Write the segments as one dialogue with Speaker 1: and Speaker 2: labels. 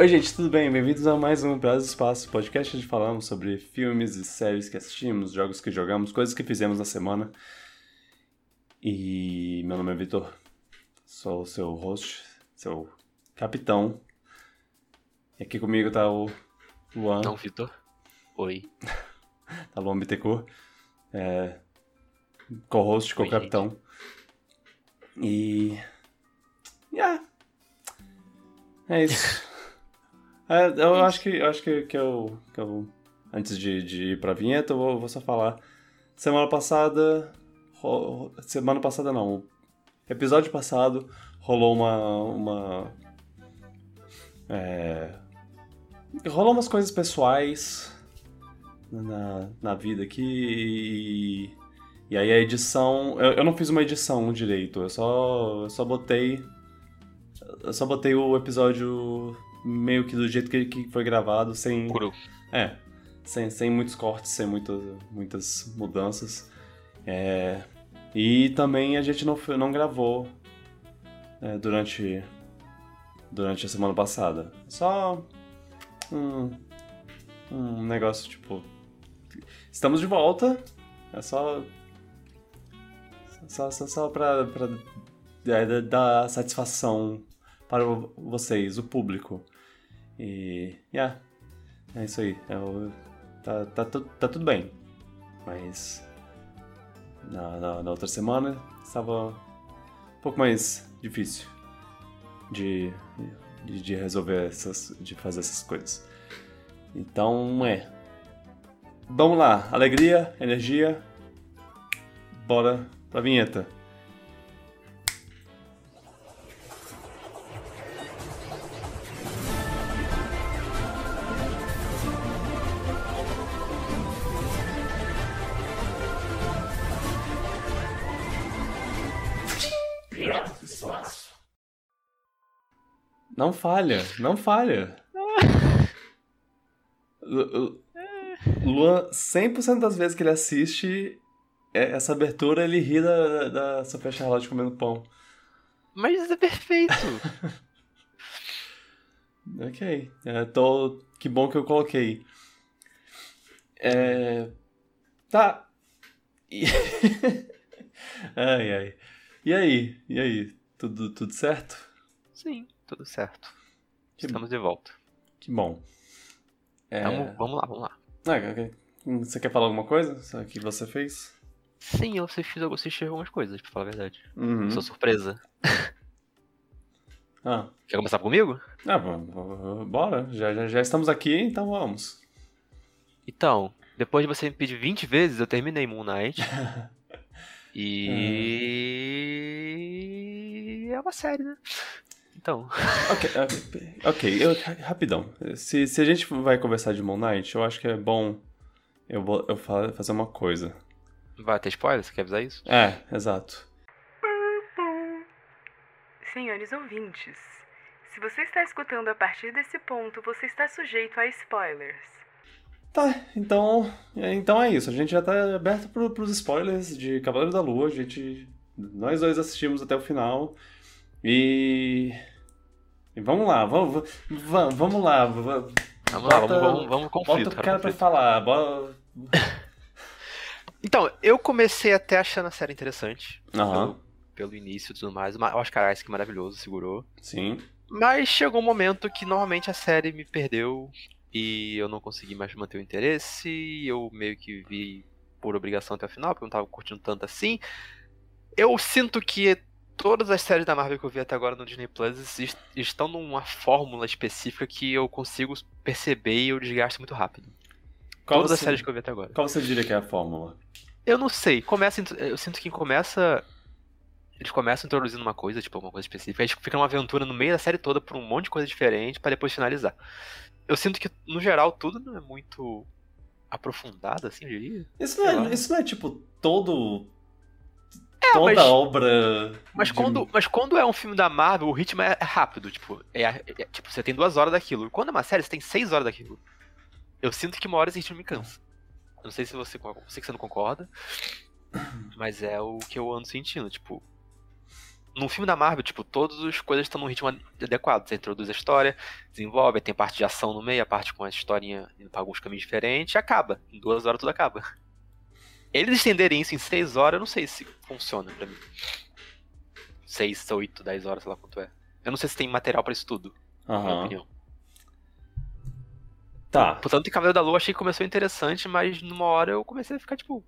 Speaker 1: Oi, gente, tudo bem? Bem-vindos a mais um Prazo Espaço, podcast onde falamos sobre filmes e séries que assistimos, jogos que jogamos, coisas que fizemos na semana. E meu nome é Vitor, sou o seu host, seu capitão. E aqui comigo tá o Luan.
Speaker 2: Não, Vitor. Oi.
Speaker 1: tá Luan Bittencourt, é, co-host, co-capitão. E. Yeah. É isso. É, eu acho que, eu acho que, que, eu, que eu. Antes de, de ir pra vinheta, eu vou, vou só falar. Semana passada. ro- Semana passada não. Episódio passado rolou uma. uma é, rolou umas coisas pessoais na, na vida aqui e. E aí a edição. Eu, eu não fiz uma edição direito, eu só, eu só botei. Eu só botei o episódio meio que do jeito que, que foi gravado, sem.
Speaker 2: Cru.
Speaker 1: É. Sem, sem muitos cortes, sem muitas, muitas mudanças. É, e também a gente não, não gravou é, durante, durante a semana passada. Só um, um negócio tipo. Estamos de volta. É só. Só, só, só pra, pra é, dar satisfação para vocês, o público. E. Yeah, é isso aí. É tá, tá, tá tudo bem. Mas. Na, na, na outra semana estava um pouco mais difícil de, de, de resolver essas. de fazer essas coisas. Então é. Vamos lá, alegria, energia. Bora pra vinheta. Não falha, não falha. Lu- Luan, 100% das vezes que ele assiste é- essa abertura, ele ri da, da Sofia Charlotte comendo pão.
Speaker 2: Mas isso é perfeito.
Speaker 1: Ok, é, tô... que bom que eu coloquei. É... Tá. Ai, ai. E aí? E aí? Tudo, tudo certo?
Speaker 2: Sim, tudo certo.
Speaker 1: Que-
Speaker 2: Estamos de volta.
Speaker 1: Que bom. É...
Speaker 2: Vamos, vamos lá, vamos lá.
Speaker 1: Ah. Você quer falar alguma coisa? Que você fez?
Speaker 2: Sim, eu assisti, eu assisti algumas coisas, pra falar a verdade.
Speaker 1: Uhum.
Speaker 2: Sou surpresa.
Speaker 1: Ah,
Speaker 2: Quer começar comigo?
Speaker 1: ah bora. Já, já, já estamos aqui, então vamos.
Speaker 2: Então, depois de você me pedir 20 vezes, eu terminei Moon Knight. e. É uma série, né? Então,
Speaker 1: Ok, ok, ok, eu- rapidão. Se, se a gente vai conversar de Moon Knight, eu acho que é bom eu, vou, eu fa- fazer uma coisa.
Speaker 2: vai ter spoiler? Você quer avisar isso?
Speaker 1: É, exato.
Speaker 3: Senhores ouvintes, se você está escutando a partir desse ponto, você está sujeito a spoilers.
Speaker 1: Tá, então, é, então é isso. A gente já tá aberto pro, pros spoilers de Cavaleiro da Lua. A gente. Nós dois assistimos até o final. E. e vamos lá, vamos, vamos, vamos lá. va-
Speaker 2: Vamos lá,
Speaker 1: bota-
Speaker 2: vamos, vamos, vamos conflito.
Speaker 1: Bota o
Speaker 2: cara,
Speaker 1: cara pra falar. Bora...
Speaker 2: Então, eu comecei até achando a série interessante.
Speaker 1: Aham,
Speaker 2: Pelo, pelo início e tudo mais. O Oscar Isaac maravilhoso, segurou.
Speaker 1: sim.
Speaker 2: Mas chegou um momento que normalmente a série me perdeu e eu não consegui mais manter o interesse. e Eu meio que vi por obrigação até o final, porque eu não tava curtindo tanto assim. Eu sinto que todas as séries da Marvel que eu vi até agora no Disney Plus est- estão numa fórmula específica que eu consigo perceber e eu desgasto muito rápido.
Speaker 1: Qual
Speaker 2: todas as
Speaker 1: você,
Speaker 2: séries que eu vi até agora.
Speaker 1: qual você diria que é a fórmula?
Speaker 2: Eu não sei, começa, eu sinto que começa. Eles começam introduzindo uma coisa, tipo, uma coisa específica, aí fica uma aventura no meio da série toda por um monte de coisa diferente pra depois finalizar. Eu sinto que, no geral, tudo não é muito aprofundado, assim, eu diria.
Speaker 1: Isso não, é, isso não é tipo todo.
Speaker 2: É,
Speaker 1: toda
Speaker 2: mas-
Speaker 1: obra.
Speaker 2: Mas
Speaker 1: de-
Speaker 2: quando, mas quando é um filme da Marvel, o ritmo é rápido, tipo, é, é- tipo, você tem duas horas daquilo. Quando é uma série, você tem seis horas daquilo. Eu sinto que uma hora esse ritmo me cansa. Eu não sei se você, sei que você não concorda, mas é o que eu ando sentindo, tipo. no filme da Marvel, tipo, todas as coisas estão num ritmo adequado. Você introduz a história, desenvolve, tem parte de ação no meio, a parte com a historinha indo pra alguns caminhos diferentes, e acaba. Em duas horas tudo acaba. Eles estenderem isso em seis horas, eu não sei se funciona pra mim. Seis, oito, dez horas, sei lá quanto é. Eu não sei se tem material pra isso tudo, na minha opinião.
Speaker 1: Tá.
Speaker 2: Portanto, em Cavaleiro da Lua achei que começou interessante, mas numa hora eu comecei a ficar, tipo,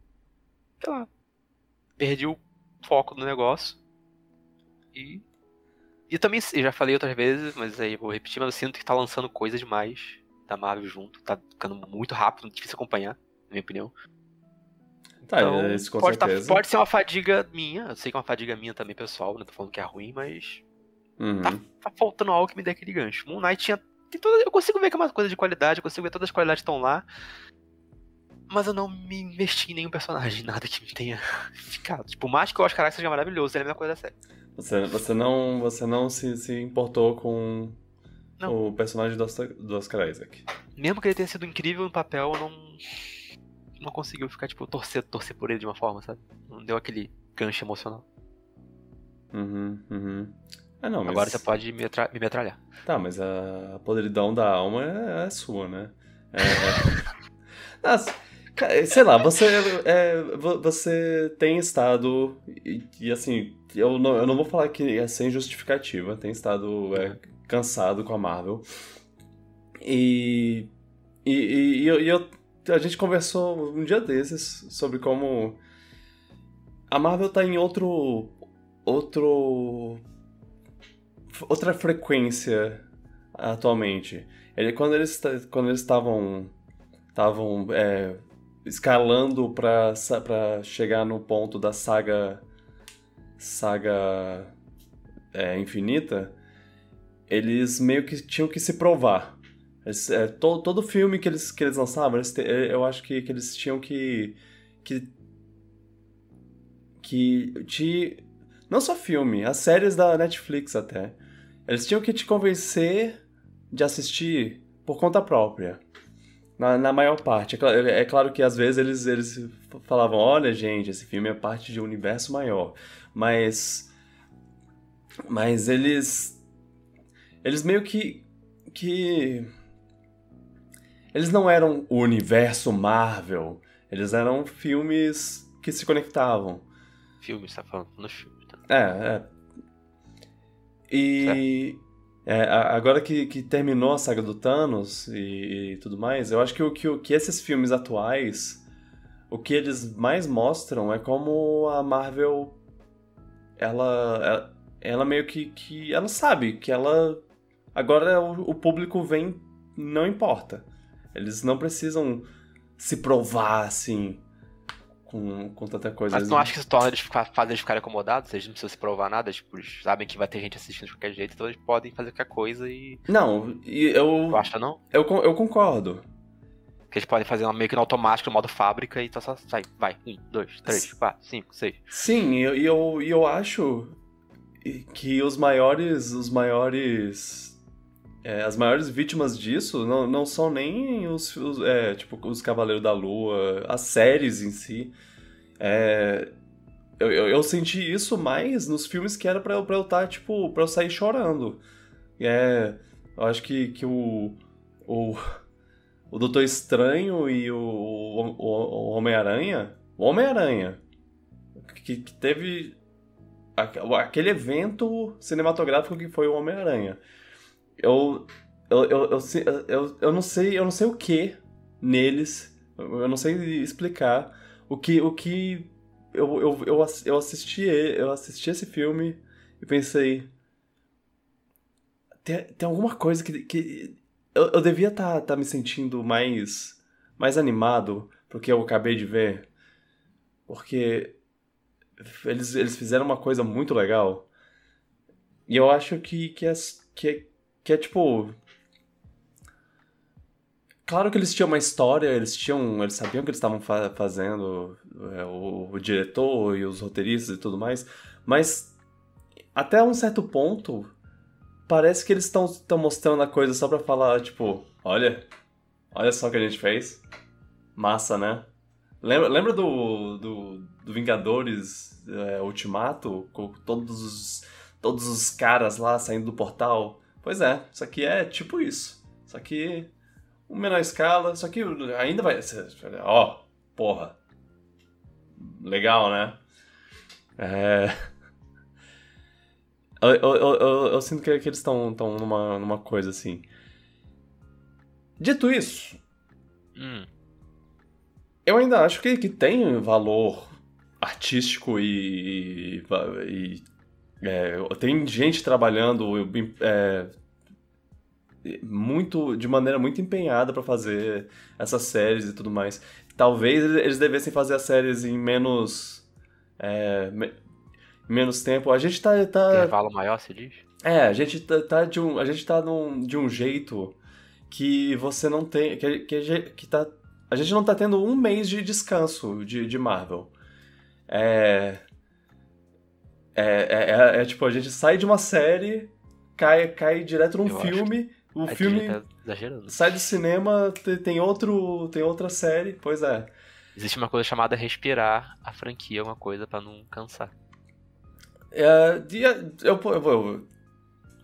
Speaker 2: sei lá. Perdi o foco do negócio. E. E também, eu já falei outras vezes, mas aí eu vou repetir, mas eu sinto que tá lançando coisa demais da Marvel junto. Tá ficando muito rápido, difícil acompanhar, na minha opinião.
Speaker 1: Tá,
Speaker 2: Então,
Speaker 1: isso com
Speaker 2: pode, tá- pode ser uma fadiga minha, eu sei que é uma fadiga minha também, pessoal, não tô falando que é ruim, mas
Speaker 1: Uhum.
Speaker 2: tá, tá faltando algo que me dê aquele gancho. Moon Knight tinha. Tem toda, eu consigo ver que é uma coisa de qualidade, eu consigo ver todas as qualidades que estão lá. Mas eu não me investi em nenhum personagem, nada que me tenha ficado. Tipo, mais que o Oscar Isaac seja maravilhoso, ele é a mesma coisa da série.
Speaker 1: Você, você não, você não se, se importou com
Speaker 2: Não.
Speaker 1: o personagem do Oscar, do Oscar Isaac.
Speaker 2: Mesmo que ele tenha sido incrível no papel, eu não. Não conseguiu ficar, tipo, torcer, torcer por ele de uma forma, sabe? Não deu aquele gancho emocional.
Speaker 1: Uhum, uhum. Ah, não, mas...
Speaker 2: Agora você pode me, metra- me metralhar.
Speaker 1: Tá, mas a podridão da alma é, é sua, né? É... Nossa, ca- sei lá, você, é, vo- você tem estado, e, e, assim, eu não, eu não vou falar que é sem justificativa, tem estado é, cansado com a Marvel. E, e, e, eu, e eu- a gente conversou um dia desses sobre como a Marvel tá em outro. outro. outra frequência atualmente. Ele, quando eles ta- quando eles estavam estavam é, escalando pra, sa- pra chegar no ponto da saga saga é, infinita, eles meio que tinham que se provar. Eles, é, to- todo filme que eles, que eles lançavam, eles te- eu acho que, que eles tinham que que que te não só filme, as séries da Netflix até. Eles tinham que te convencer de assistir por conta própria. Na, na maior parte. É, cla- é claro que às vezes eles, eles falavam: olha, gente, esse filme é parte de um universo maior. Mas. Mas eles. Eles meio que. que. Eles não eram o universo Marvel. Eles eram filmes que se conectavam.
Speaker 2: Filme, você tá falando nos filmes. Tá?
Speaker 1: É, é. E. é, agora que, que terminou a saga do Thanos e, e tudo mais, eu acho que, o, que, que esses filmes atuais, o que eles mais mostram é como a Marvel. Ela. Ela, ela meio que, que. Ela sabe que ela. Agora o, o público vem. Não importa. Eles não precisam se provar assim. Com, com tanta coisa.
Speaker 2: Mas não acha que isso torna eles faz eles ficarem acomodados? Eles não precisam se provar nada, tipo, eles sabem que vai ter gente assistindo de qualquer jeito, então eles podem fazer qualquer coisa e.
Speaker 1: Não, e eu,
Speaker 2: Tu acha não?
Speaker 1: eu, eu concordo.
Speaker 2: Que eles podem fazer meio que no automático, no modo fábrica, e então só sai. Vai. Um, dois, três, quatro, cinco, seis.
Speaker 1: Sim, e eu, eu, e eu acho que os maiores. Os maiores. É, as maiores vítimas disso não, não são nem os, os, é, tipo, os Cavaleiros da Lua, as séries em si. É, eu, eu, eu senti isso mais nos filmes que era pra eu, pra eu estar, tipo, pra eu sair chorando. É, eu acho que, que o, o, o Doutor Estranho e o, o, Homem-Aranha. O Homem-Aranha, que, que teve aquele evento cinematográfico que foi o Homem-Aranha. Eu eu, eu, eu, eu, não sei, eu não sei o que neles, eu não sei explicar o que o que eu, eu, eu, eu assisti eu assisti esse filme e pensei tem, tem alguma coisa que, que eu, eu devia estar me sentindo mais mais animado porque eu acabei de ver porque eles, eles fizeram uma coisa muito legal. E eu acho que, que, é, que, que é tipo. Claro que eles tinham uma história, eles tinham. Eles sabiam o que eles estavam fa- fazendo, é, o, o diretor e os roteiristas e tudo mais, mas até um certo ponto parece que eles estão mostrando a coisa só pra falar, tipo, olha, olha só o que a gente fez. Massa, né? Lembra, lembra do, do, do Vingadores é, Ultimato? Com todos os, todos os caras lá saindo do portal. Pois é, isso aqui é tipo isso. Só que uma menor escala, só que ainda vai ser. Ó, porra. Legal, né? É. Eu, eu, eu, eu sinto que, que eles estão numa, numa coisa assim. Dito isso,
Speaker 2: Hum.
Speaker 1: eu ainda acho que, que tem valor artístico e. e- é, tem gente trabalhando é, muito de maneira muito empenhada pra fazer essas séries e tudo mais. Talvez eles devessem fazer as séries em menos. é, me- menos tempo. A gente tá. tá
Speaker 2: Intervalo maior, se diz?
Speaker 1: é, a gente tá, tá de um, a gente tá num- de um jeito que você não tem, que, que, a gente- que tá, a gente não tá tendo um mês de descanso de, de Marvel. É, é, é, é- é tipo, a gente sai de uma série, cai, cai direto num
Speaker 2: Eu
Speaker 1: filme, o
Speaker 2: A
Speaker 1: filme
Speaker 2: tá
Speaker 1: sai do cinema, te- tem outro, tem outra série, pois é.
Speaker 2: Existe uma coisa chamada respirar a franquia, uma coisa pra não cansar.
Speaker 1: É, é- eu, eu,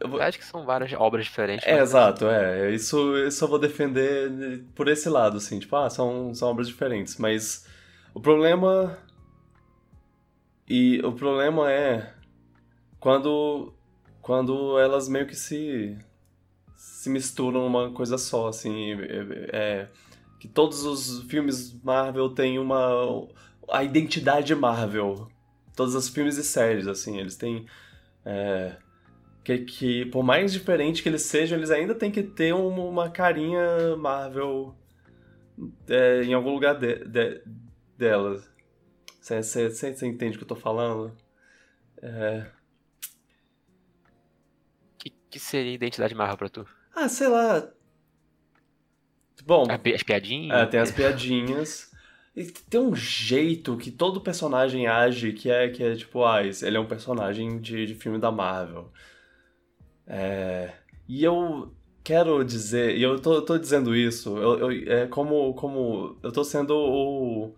Speaker 1: eu,
Speaker 2: acho que são várias obras diferentes.
Speaker 1: É,
Speaker 2: mas-
Speaker 1: exato, é. Isso, isso eu vou defender por esse lado, assim, tipo, ah, são, são obras diferentes, mas o problema. E o problema é quando, quando elas meio que se, se misturam numa coisa só, assim, é, é- que todos os filmes Marvel têm uma. a identidade Marvel. Todos os filmes e séries, assim, eles têm. é, que, que por mais diferente que eles sejam, eles ainda têm que ter uma, uma carinha Marvel é, em algum lugar de, de, delas. Você entende o que eu tô falando? É,
Speaker 2: que, que seria identidade Marvel pra tu?
Speaker 1: ah, sei lá. Bom,
Speaker 2: As piadinhas?
Speaker 1: é, tem as piadinhas. E tem um jeito que todo personagem age que é, que é tipo, ah, ele é um personagem de, de filme da Marvel. É, e eu quero dizer, e eu tô, tô dizendo isso, eu, eu- é como, como eu tô sendo o,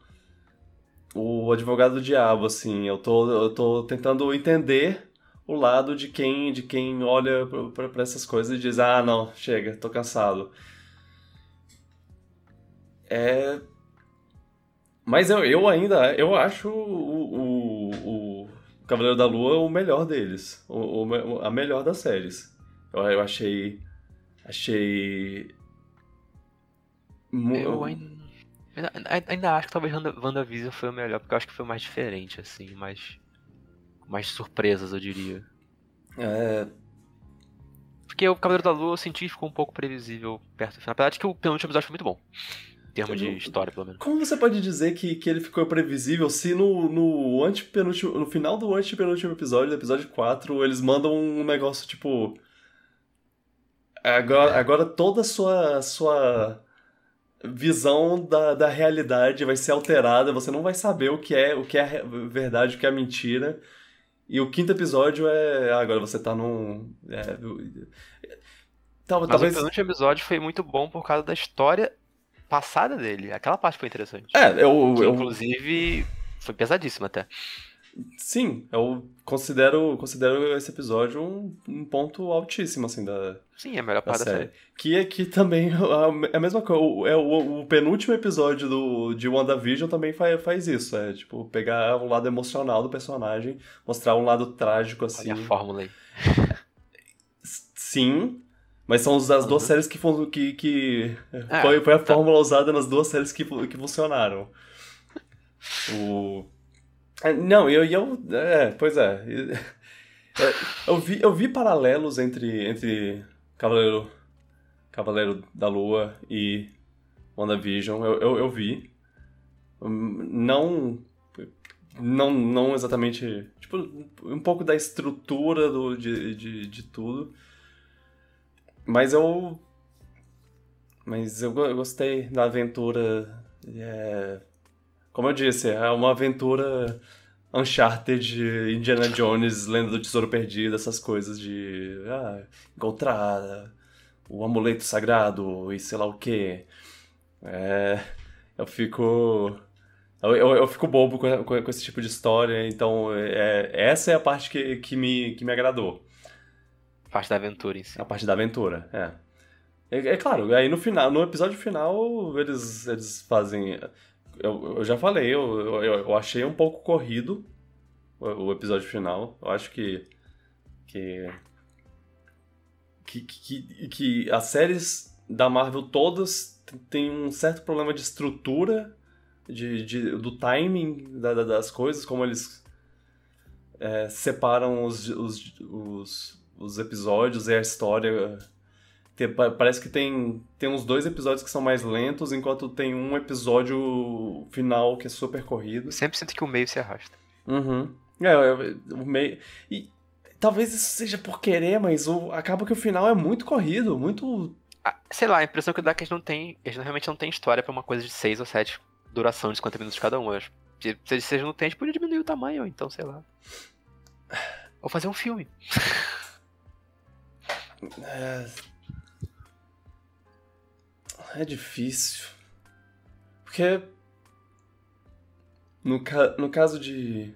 Speaker 1: o advogado do diabo, assim, eu tô, eu tô tentando entender o lado de quem, de quem olha pra essas coisas e diz, ah, não, chega, tô cansado. É... Mas eu, eu ainda, eu acho o, o, o Cavaleiro da Lua o melhor deles, o, o- a melhor das séries. Eu, eu achei, achei...
Speaker 2: Eu ainda, ainda, acho que talvez Wanda- WandaVision foi o melhor, porque eu acho que foi o mais diferente, assim, mais. Mais surpresas, eu diria.
Speaker 1: É,
Speaker 2: Porque o Cavaleiro da Lua eu senti ficou um pouco previsível perto do final. Apesar de que o penúltimo episódio foi muito bom. Em termos de história, pelo menos.
Speaker 1: Como você pode dizer que, que ele ficou previsível se no, no, antepenúltimo, no final do antepenúltimo episódio, do episódio 4, eles mandam um negócio tipo. Agora, agora toda a sua, sua visão da, da realidade vai ser alterada, você não vai saber o que é o que é verdade, o que é mentira. E o quinto episódio é. ah, Agora você tá num. É, tal-
Speaker 2: Mas
Speaker 1: talvez.
Speaker 2: o penúltimo episódio foi muito bom por causa da história passada dele. Aquela parte foi interessante.
Speaker 1: É, eu,
Speaker 2: Que,
Speaker 1: eu,
Speaker 2: inclusive, foi pesadíssima até.
Speaker 1: Sim, eu considero, considero esse episódio um, um ponto altíssimo, assim, da,
Speaker 2: Sim, é a melhor parte da
Speaker 1: série.
Speaker 2: série.
Speaker 1: Que aqui também é a mesma coisa. o- É o, o penúltimo episódio do, de WandaVision também faz, faz isso. É, tipo, pegar o lado emocional do personagem, mostrar um lado trágico, assim.
Speaker 2: Olha a fórmula aí.
Speaker 1: Sim, mas são as duas
Speaker 2: Uhum.
Speaker 1: séries que, que, que
Speaker 2: É,
Speaker 1: foi, foi a
Speaker 2: tá.
Speaker 1: fórmula usada nas duas séries que, que funcionaram. O... É, Não, eu, eu... É, pois é. É, Eu vi, eu vi paralelos entre, entre Cavaleiro, Cavaleiro da Lua e WandaVision. Eu, eu, eu vi. Hum, Não... Não, não exatamente... Tipo, um pouco da estrutura do, de, de, de tudo. Mas eu. Mas eu, go- eu gostei da aventura. é, Como eu disse, é uma aventura Uncharted, Indiana Jones, Lenda do Tesouro Perdido, essas coisas de. Ah, encontrar o amuleto sagrado e sei lá o quê. É, eu fico. Eu, eu, eu fico bobo com, com, com, esse tipo de história, então é, essa é a parte que, que, me, que me agradou.
Speaker 2: A parte da aventura em si.
Speaker 1: A parte da aventura, é. É, é claro, aí no final, no episódio final, eles, eles fazem. Eu, eu já falei, eu, eu, eu achei um pouco corrido o, o episódio final. Eu acho que. Que, que, que, que as séries da Marvel todas têm um certo problema de estrutura, de, de do timing da, das coisas, como eles é, separam os, os, os, os episódios e a história parece que tem, tem uns dois episódios que são mais lentos, enquanto tem um episódio final que é super corrido.
Speaker 2: Sempre sinto que o meio se arrasta.
Speaker 1: Uhum. É, o meio. E talvez isso seja por querer, mas o, acaba que o final é muito corrido, muito.
Speaker 2: Ah, sei lá, a impressão que dá é que eles não têm. Eles realmente não têm história pra uma coisa de 6 ou 7 duração de 50 minutos cada um. acho. Se, se eles não têm, a gente podia diminuir o tamanho, então, sei lá. Ou fazer um filme.
Speaker 1: É, é difícil. Porque. No, ca... no caso de.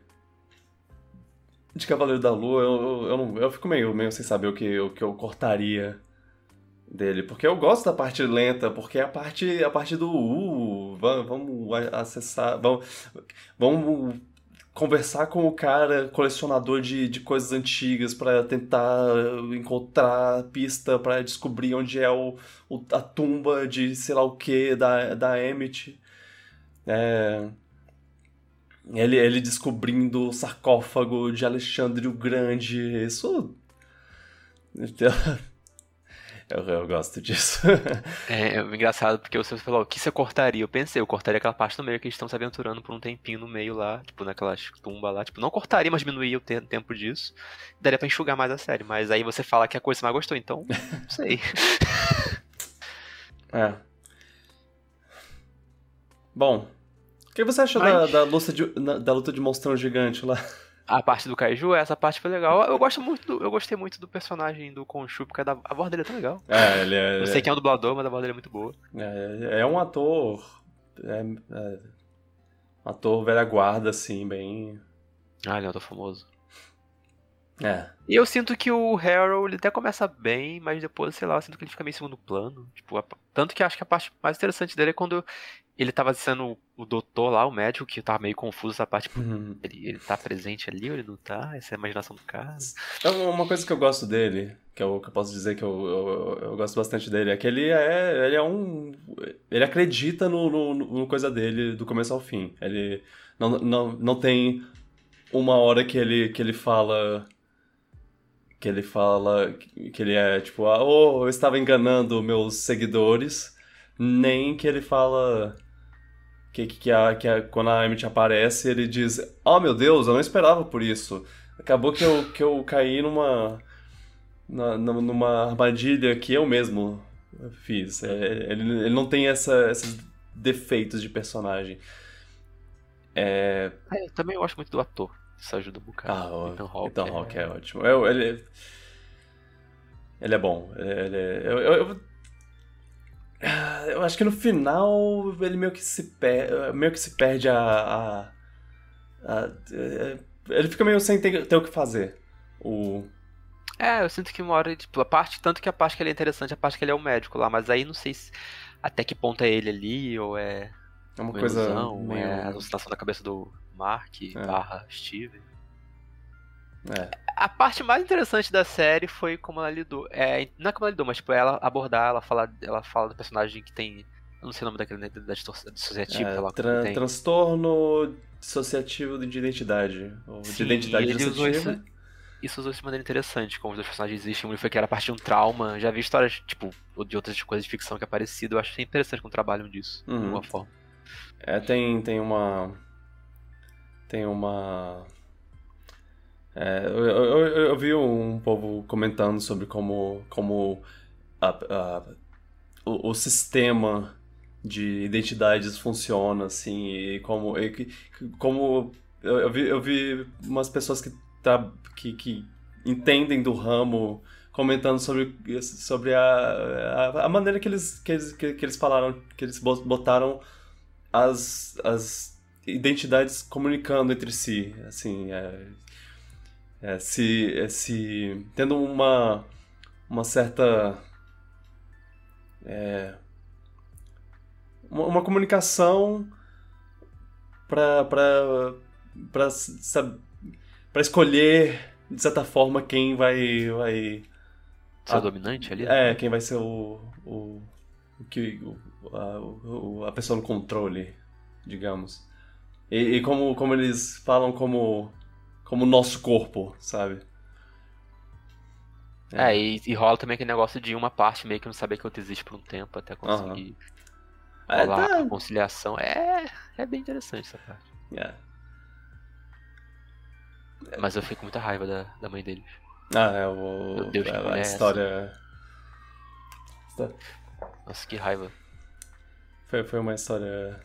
Speaker 1: De Cavaleiro da Lua, eu, eu, não, eu fico meio, meio sem saber o que, o que eu cortaria dele. Porque eu gosto da parte lenta, porque é a parte, a parte do. Uh, vamos, vamos acessar. Vamos, vamos conversar com o cara colecionador de, de coisas antigas para tentar encontrar pista para descobrir onde é o, o, a tumba de sei lá o que da, da Emmett. É, ele, ele descobrindo o sarcófago de Alexandre o Grande. Isso. Eu, eu gosto disso.
Speaker 2: é, é engraçado porque você falou, o que você cortaria? Eu pensei, eu cortaria aquela parte no meio que eles estão se aventurando por um tempinho no meio lá, tipo, naquela tumba lá. Tipo, não cortaria, mas diminuiria o te tempo disso. Daria pra enxugar mais a série. Mas aí você fala que a coisa você mais gostou, então, não sei.
Speaker 1: é. Bom, o que você achou mas... da, da, luta de, da luta de monstrão gigante lá?
Speaker 2: A parte do Kaiju, essa parte foi legal. Eu gosto muito do, eu gostei muito do personagem do Khonshu, porque a, a voz dele é tão legal.
Speaker 1: É, ele é.
Speaker 2: Não sei quem é o dublador, mas a voz dele é muito boa.
Speaker 1: É, é um ator. É, é, um ator velha guarda, assim, bem.
Speaker 2: Ah, ele é um ator famoso.
Speaker 1: É.
Speaker 2: E eu sinto que o Harold ele até começa bem, mas depois, sei lá, eu sinto que ele fica meio em segundo plano. Tipo, tanto que acho que a parte mais interessante dele é quando ele tava sendo o doutor lá, o médico, que tava meio confuso essa parte. Uhum. ele, ele tá presente ali ou ele não tá? Essa é a imaginação do cara.
Speaker 1: É uma coisa que eu gosto dele, que eu, que eu posso dizer que eu, eu, eu, gosto bastante dele, é que ele é, ele é um. Ele acredita no, no, no coisa dele do começo ao fim. Ele não, não, não tem uma hora que ele, que ele fala que ele fala que ele é tipo, ah, oh, eu estava enganando meus seguidores, nem que ele fala que, que, a, que a, quando a Emmett aparece, ele diz, oh meu Deus, eu não esperava por isso. Acabou que eu, que eu caí numa, na, numa armadilha que eu mesmo fiz. É, ele, ele não tem essa, esses defeitos de personagem. É...
Speaker 2: é eu também gosto muito do ator. Isso ajuda um bocado.
Speaker 1: Ah, o Ethan Hawke, Ethan Hawke é... é... ótimo. Eu, ele, ele é bom. Ele, eu, eu, eu, acho que no final ele meio que se, per, meio que se perde a, a, a, Ele fica meio sem ter, ter o que fazer. O...
Speaker 2: É, eu sinto que uma hora, tipo, a parte, tanto que a parte que ele é interessante, a parte que ele é o médico lá, mas aí não sei se, até que ponto é ele ali, ou é.
Speaker 1: É uma, uma coisa. Ilusão,
Speaker 2: meio... É a alucinação da cabeça do, Mark é. barra Steven.
Speaker 1: É.
Speaker 2: A parte mais interessante da série foi como ela lidou. É, não é como ela lidou, mas tipo, ela abordar, ela fala, ela fala do personagem que tem. Eu não sei o nome daquele da dissociativo, é, lá,
Speaker 1: tra transtorno dissociativo de identidade. Ou Sim, de identidade
Speaker 2: ele dissociativa. Usou isso, isso usou isso de maneira interessante, como os dois personagens existem. Um foi que era a partir de um trauma. Já vi histórias, tipo, de outras coisas de ficção que é parecido. Eu acho interessante como trabalham disso, uhum. de alguma forma.
Speaker 1: É, tem, tem uma tem uma. É, eu, eu, eu, vi um povo comentando sobre como, como a, a, o, o, sistema de identidades funciona, assim, e como. E, como eu, eu, vi, eu vi umas pessoas que, tá, que, que entendem do ramo comentando sobre, sobre a, a, a, maneira que eles, que eles, que, que eles falaram, que eles botaram as, as identidades comunicando entre si, assim, é, é, se, é, se tendo uma, uma certa é, uma, uma comunicação para para escolher de certa forma quem vai vai
Speaker 2: ser a, dominante ali?
Speaker 1: É, quem vai ser o o, o que o, a, o, a pessoa no controle, digamos. E, e, como como eles falam como como nosso corpo, sabe?
Speaker 2: É, é e, e, rola também aquele negócio de uma parte meio que não saber que outro existe por um tempo até conseguir uhum. rolar é, tá... a conciliação. É, é bem interessante essa parte.
Speaker 1: É.
Speaker 2: Mas eu fico com muita raiva da, da mãe deles.
Speaker 1: Ah, é o.
Speaker 2: Meu Deus,
Speaker 1: é, a história.
Speaker 2: Nossa, que raiva.
Speaker 1: Foi, foi uma história.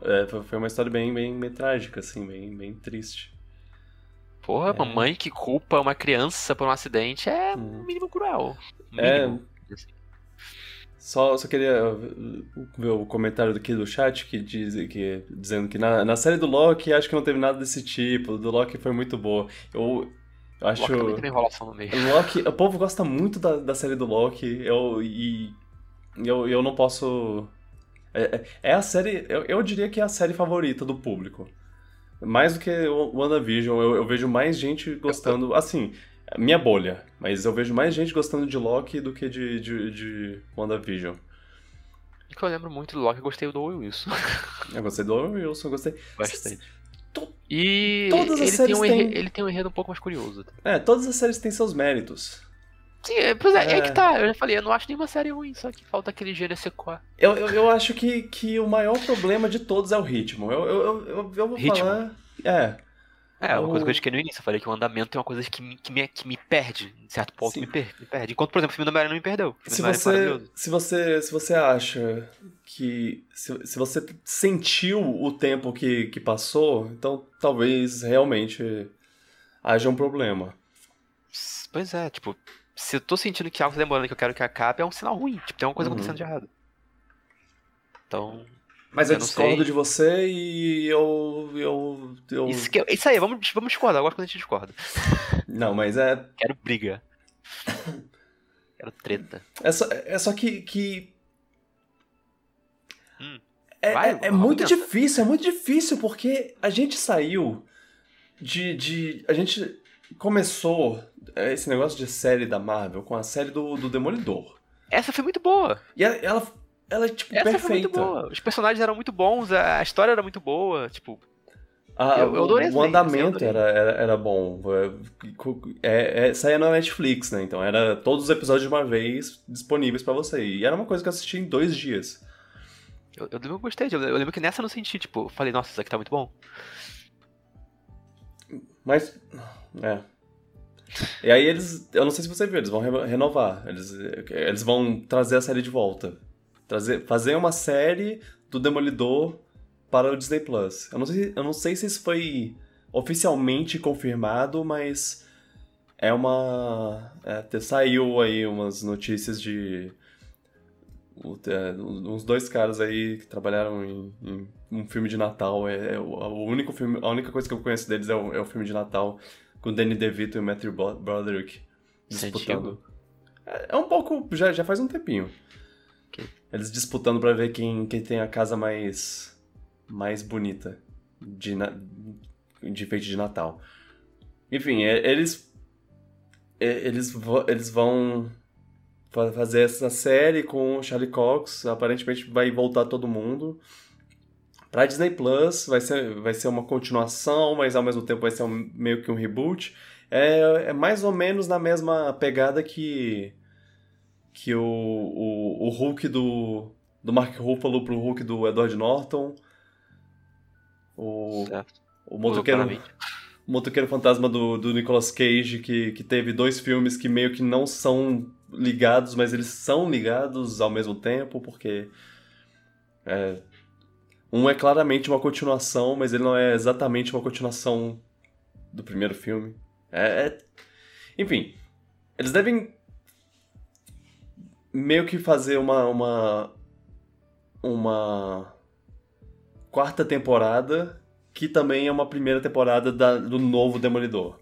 Speaker 1: É, foi uma história bem, bem, bem trágica, assim, bem, bem triste.
Speaker 2: Porra, é. mamãe que culpa uma criança por um acidente é hum. um mínimo cruel. Mínimo.
Speaker 1: É. Só, só queria ver o comentário aqui do chat que diz que dizendo que na, na série do Loki acho que não teve nada desse tipo. Do Loki foi muito boa. Eu, eu acho.
Speaker 2: Loki também tem enrolação no meio.
Speaker 1: O Loki, o povo gosta muito da, da série do Loki. Eu e eu, eu não posso. É, é, é a série. Eu, eu diria que é a série favorita do público. Mais do que o WandaVision, eu, eu vejo mais gente gostando. Assim, minha bolha, mas eu vejo mais gente gostando de Loki do que de, de, de WandaVision.
Speaker 2: E que eu lembro muito do Loki, eu gostei do Owen Wilson.
Speaker 1: eu gostei do Owen Wilson, eu gostei.
Speaker 2: Bastante. E todas as ele, séries tem um têm... ele tem um enredo um pouco mais curioso.
Speaker 1: É, todas as séries têm seus méritos.
Speaker 2: Sim, é, pois é, é, é, que tá. Eu já falei, eu não acho nenhuma série ruim, só que falta aquele gênero sequar.
Speaker 1: Eu, eu, eu, acho que, que o maior problema de todos é o ritmo. Eu, eu, eu, eu vou ritmo. falar. É.
Speaker 2: É, uma coisa que eu expliquei no início, eu falei que o andamento é uma coisa que me, que me, que me perde, em certo ponto me, per, me, perde. Enquanto, por exemplo, o filme da Homem-Aranha não me perdeu.
Speaker 1: Se você, se, você, se você acha que. Se, se você sentiu o tempo que, que passou, então talvez realmente haja um problema.
Speaker 2: Pois é, tipo, se eu tô sentindo que algo tá demorando que eu quero que acabe, é um sinal ruim. Tipo, tem uma coisa uhum. acontecendo de errado. Então.
Speaker 1: Mas eu, eu discordo sei. de você e eu. eu, eu...
Speaker 2: Isso, que, isso aí, vamos, vamos discordar agora quando a gente discorda.
Speaker 1: Não, mas é.
Speaker 2: Quero briga. Quero treta.
Speaker 1: É só, é só que. que... Hum. É, Vai, é, é muito difícil, é muito difícil, porque a gente saiu de. de a gente começou esse negócio de série da Marvel com a série do, do Demolidor.
Speaker 2: Essa foi muito boa.
Speaker 1: E ela, ela ela é, tipo, Essa perfeita. Foi muito
Speaker 2: boa. Os personagens eram muito bons, a história era muito boa, tipo...
Speaker 1: Ah, eu, eu adorei o, o andamento era, era, era bom. É, é, saía na Netflix, né? Então era todos os episódios de uma vez disponíveis para você. E era uma coisa que eu assisti em dois dias.
Speaker 2: Eu, eu, eu gostei, eu, eu lembro que nessa eu não senti, tipo, falei, nossa, isso aqui tá muito bom.
Speaker 1: Mas. É. E aí eles. Eu não sei se você viu, eles vão renovar. Eles, eles vão trazer a série de volta. Trazer, fazer uma série do Demolidor para o Disney Plus. Eu não sei, eu não sei se isso foi oficialmente confirmado, mas é uma. É, saiu aí umas notícias de. É, uns dois caras aí que trabalharam em, em um filme de Natal. É, é, o único filme, a única coisa que eu conheço deles é o, é o filme de Natal com Danny DeVito e o Matthew Broderick disputando. É, é, um pouco. Já, já faz um tempinho. Eles disputando para ver quem, quem tem a casa mais mais bonita de, de enfeite de Natal. Enfim, é, eles é, eles eles vão fazer essa série com o Charlie Cox, aparentemente vai voltar todo mundo. Pra Disney Plus vai ser, vai ser uma continuação, mas ao mesmo tempo vai ser um, meio que um reboot. É, é mais ou menos na mesma pegada que que o, o, o Hulk do, do Mark Ruffalo pro Hulk do Edward Norton. O, certo. o motoqueiro, o motoqueiro fantasma do, do Nicolas Cage, que, que teve dois filmes que meio que não são ligados, mas eles são ligados ao mesmo tempo, porque é, um é claramente uma continuação, mas ele não é exatamente uma continuação do primeiro filme. É, é... Enfim, eles devem meio que fazer uma uma uma quarta temporada, que também é uma primeira temporada da, do novo Demolidor.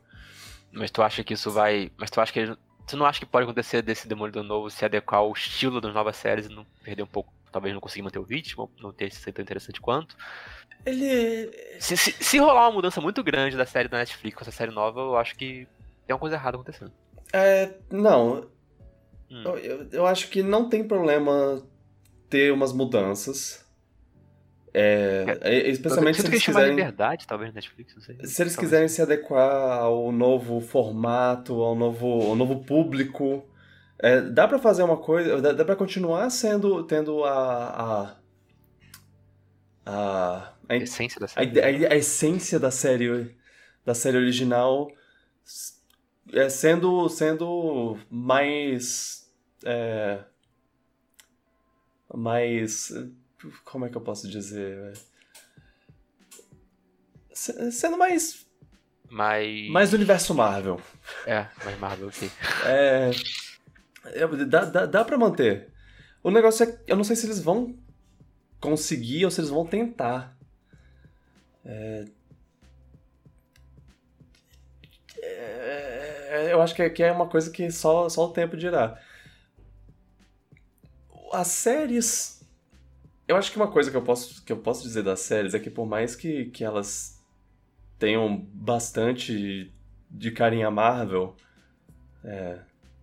Speaker 2: Mas tu acha que isso vai. Mas tu acha que. Tu não acha que pode acontecer desse Demolidor novo se adequar ao estilo das novas séries e não perder um pouco. Talvez não conseguir manter o ritmo, não ter sido tão interessante quanto?
Speaker 1: Ele.
Speaker 2: Se, se, se, rolar uma mudança muito grande da série da Netflix com essa série nova, eu acho que tem uma coisa errada acontecendo.
Speaker 1: É. Não. Hum. Eu, eu acho que não tem problema ter umas mudanças. É, é, especialmente se eles quiserem
Speaker 2: liberdade, talvez Netflix, não sei.
Speaker 1: Se eles talvez. quiserem se adequar ao novo formato, ao novo, ao novo público, é, dá para fazer uma coisa, dá, dá para continuar sendo tendo a a, a,
Speaker 2: a essência da série,
Speaker 1: a, a, essência da série da série original é, sendo sendo mais é, mais como é que eu posso dizer? Sendo mais.
Speaker 2: Mais.
Speaker 1: Mais universo Marvel.
Speaker 2: É, mais Marvel, ok.
Speaker 1: É. é dá, dá, dá pra manter. O negócio é. Eu não sei se eles vão conseguir ou se eles vão tentar. É. É, eu acho que é, que é uma coisa que só, só o tempo dirá. As séries eu acho que uma coisa que eu posso, que eu posso dizer das séries é que por mais que, que elas tenham bastante de carinha Marvel é,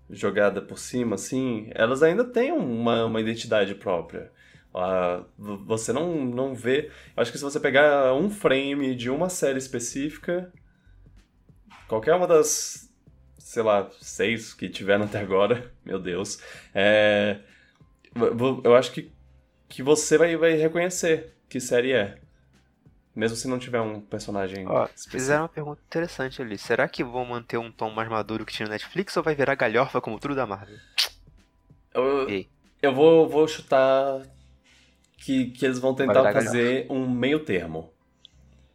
Speaker 1: jogada por cima, assim, elas ainda têm uma, uma identidade própria. Uh, você não, não vê. Acho que se você pegar um frame de uma série específica, qualquer uma das, sei lá, seis que tiveram até agora, meu Deus, é, eu acho que que você vai, vai reconhecer que série é. Mesmo se não tiver um personagem
Speaker 2: Ó, Fizeram uma pergunta interessante ali. Será que vão manter um tom mais maduro que tinha no Netflix ou vai virar galhofa como tudo da Marvel?
Speaker 1: Eu, eu vou, vou chutar que, que eles vão tentar fazer galhofa. um meio termo.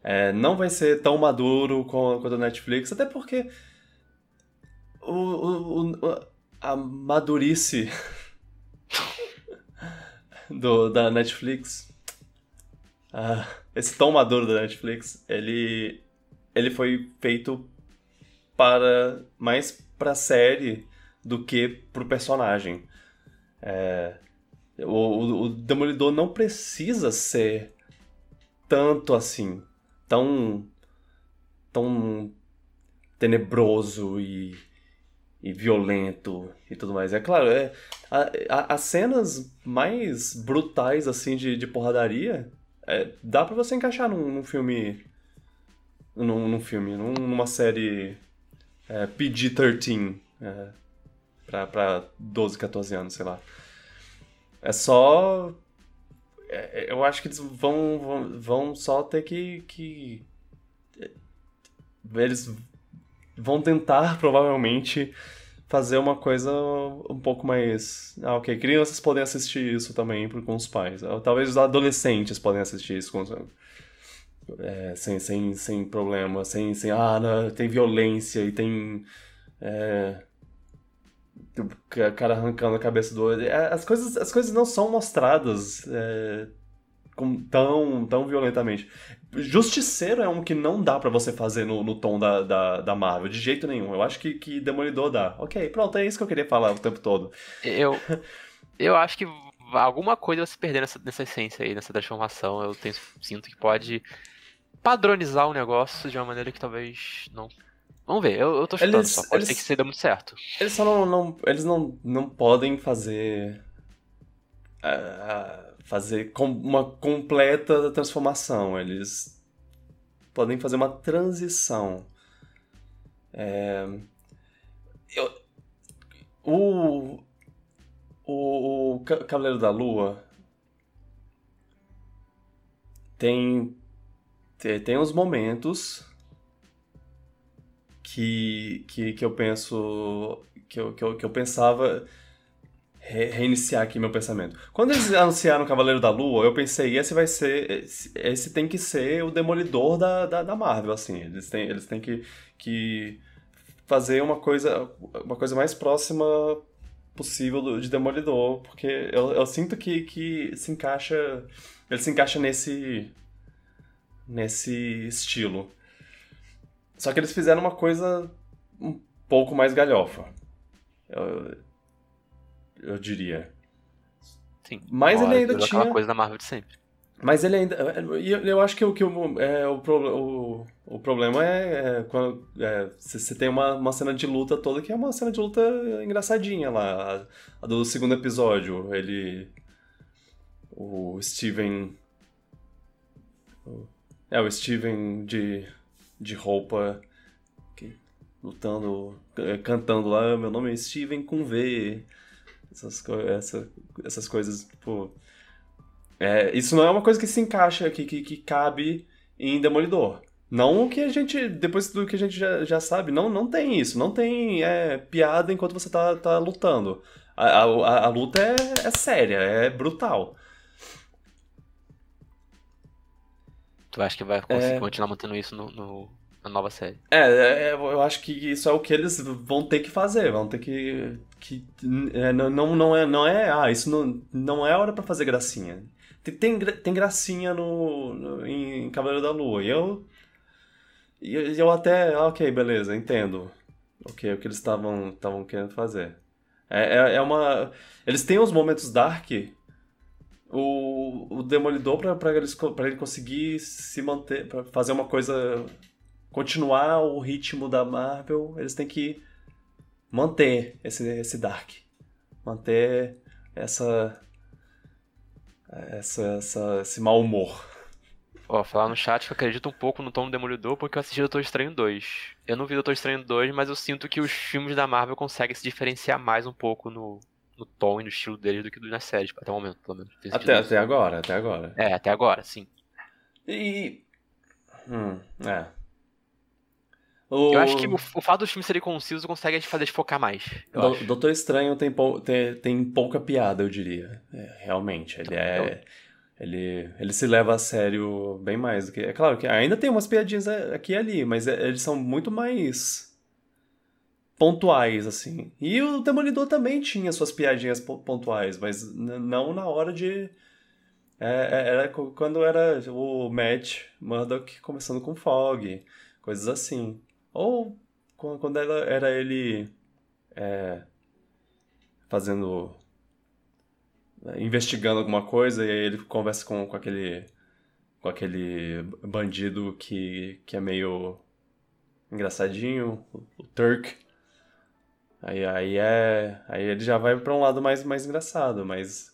Speaker 1: É, não vai ser tão maduro quanto o Netflix, até porque o, o, o a madurice do, da Netflix. Ah, esse tom maduro da Netflix, ele, ele foi feito para mais para série do que pro personagem. É, o, o, o Demolidor não precisa ser tanto assim, tão tão tenebroso e e violento e tudo mais. É claro, é, a, a, as cenas mais brutais assim de, de porradaria é, dá para você encaixar num, num filme. Num, num, filme, num, numa série é, PG-13 é, pra, pra 12, 14 anos, sei lá. É só. É, eu acho que eles vão, vão, vão só ter que, que. Eles vão tentar, provavelmente, fazer uma coisa um pouco mais. Ah, ok, crianças podem assistir isso também com os pais. Ah, talvez os adolescentes podem assistir isso com os... É, sem, sem, sem problema, sem, sem. Ah, não, tem violência e tem. É, cara arrancando a cabeça do outro. É, as coisas, as coisas não são mostradas é, com, tão, tão violentamente. Justiceiro é um que não dá para você fazer no, no tom da, da, da, Marvel, de jeito nenhum. Eu acho que, que Demolidor dá. Ok, pronto, é isso que eu queria falar o tempo todo.
Speaker 2: Eu, eu acho que alguma coisa vai se perder nessa, nessa essência aí, nessa transformação. Eu tenho, sinto que pode padronizar o negócio de uma maneira que talvez não. Vamos ver, eu, eu tô chutando, eles, só pode eles, ser que dê muito certo.
Speaker 1: Eles só não, não, eles não, não podem fazer. Uh, fazer uma completa transformação. Eles podem fazer uma transição. É, eu, o, o, Cavaleiro da Lua tem, tem, tem uns momentos que, que, que eu penso que eu, que eu, que eu pensava re reiniciar aqui meu pensamento. Quando eles anunciaram Cavaleiro da Lua, eu pensei, esse vai ser. Esse, esse tem que ser o demolidor da, da, da, Marvel, assim. Eles têm, eles têm que, que fazer uma coisa, uma coisa mais próxima possível de Demolidor, porque eu, eu sinto que, que se encaixa. Ele se encaixa nesse. nesse estilo. Só que eles fizeram uma coisa um pouco mais galhofa. Eu, eu diria.
Speaker 2: Sim.
Speaker 1: Mas ele ainda tinha.
Speaker 2: coisa da Marvel de sempre.
Speaker 1: Mas ele ainda. E eu, eu acho que o que o, é, o, o, o problema é, é quando é, você você tem uma, uma cena de luta toda que é uma cena de luta engraçadinha lá. A, a do segundo episódio. Ele. O Steven. o- É, o Steven de, de roupa. que- lutando. é, cantando lá. Meu nome é Steven com V. Essas, co- essa, essas coisas, tipo. É, isso não é uma coisa que se encaixa, que, que, que cabe em Demolidor. Não o que a gente, depois do que a gente já, já sabe, não, não tem isso. Não tem é, piada enquanto você tá, tá lutando. A, a, a luta é, é séria, é brutal.
Speaker 2: Tu acha que vai conseguir
Speaker 1: É.
Speaker 2: continuar mantendo isso no, no- na nova série?
Speaker 1: É, é, é, eu acho que isso é o que eles vão ter que fazer, vão ter que. Que é, não, não, é, não é. Ah, isso não, não é hora pra fazer gracinha. Tem, tem, gra- tem gracinha no, no- em Cavaleiro da Lua. E eu. E eu, até. Ok, beleza, entendo. Ok, é o que eles estavam querendo fazer. É, é, é uma. Eles têm os momentos dark. O, o Demolidor, pra, pra, eles, ele conseguir se manter. Fazer uma coisa continuar o ritmo da Marvel, eles têm que manter esse, esse Dark. Manter essa. Essa, essa, esse mau humor.
Speaker 2: Ó, falar no chat que eu acredito um pouco no tom do Demolidor porque eu assisti Doutor Estranho 2. Eu não vi Doutor Estranho 2, mas eu sinto que os filmes da Marvel conseguem se diferenciar mais um pouco no, no tom e no estilo deles do que nas séries, até o momento, pelo menos.
Speaker 1: Até, até agora, até agora.
Speaker 2: É, até agora, sim.
Speaker 1: E. Hum, é. O
Speaker 2: Eu acho que o, o fato dos filmes serem concisos consegue fazer eles focar mais.
Speaker 1: Do-. Doutor Estranho tem, pou- tem, tem pouca piada, eu diria. É, realmente. Ele é. Ele, ele se leva a sério bem mais do que. É claro que ainda tem umas piadinhas aqui e ali, mas é- eles são muito mais pontuais, assim. E o Demolidor também tinha suas piadinhas po- pontuais, mas não na hora de. é- é- era quando era o Matt Murdock conversando com Fog, coisas assim. Ou qu- quando era, era ele é, fazendo. investigando alguma coisa e aí ele conversa com, com aquele. com aquele bandido que, que é meio engraçadinho, o, o Turk. Aí, aí é. Aí ele já vai pra um lado mais, mais engraçado, mas.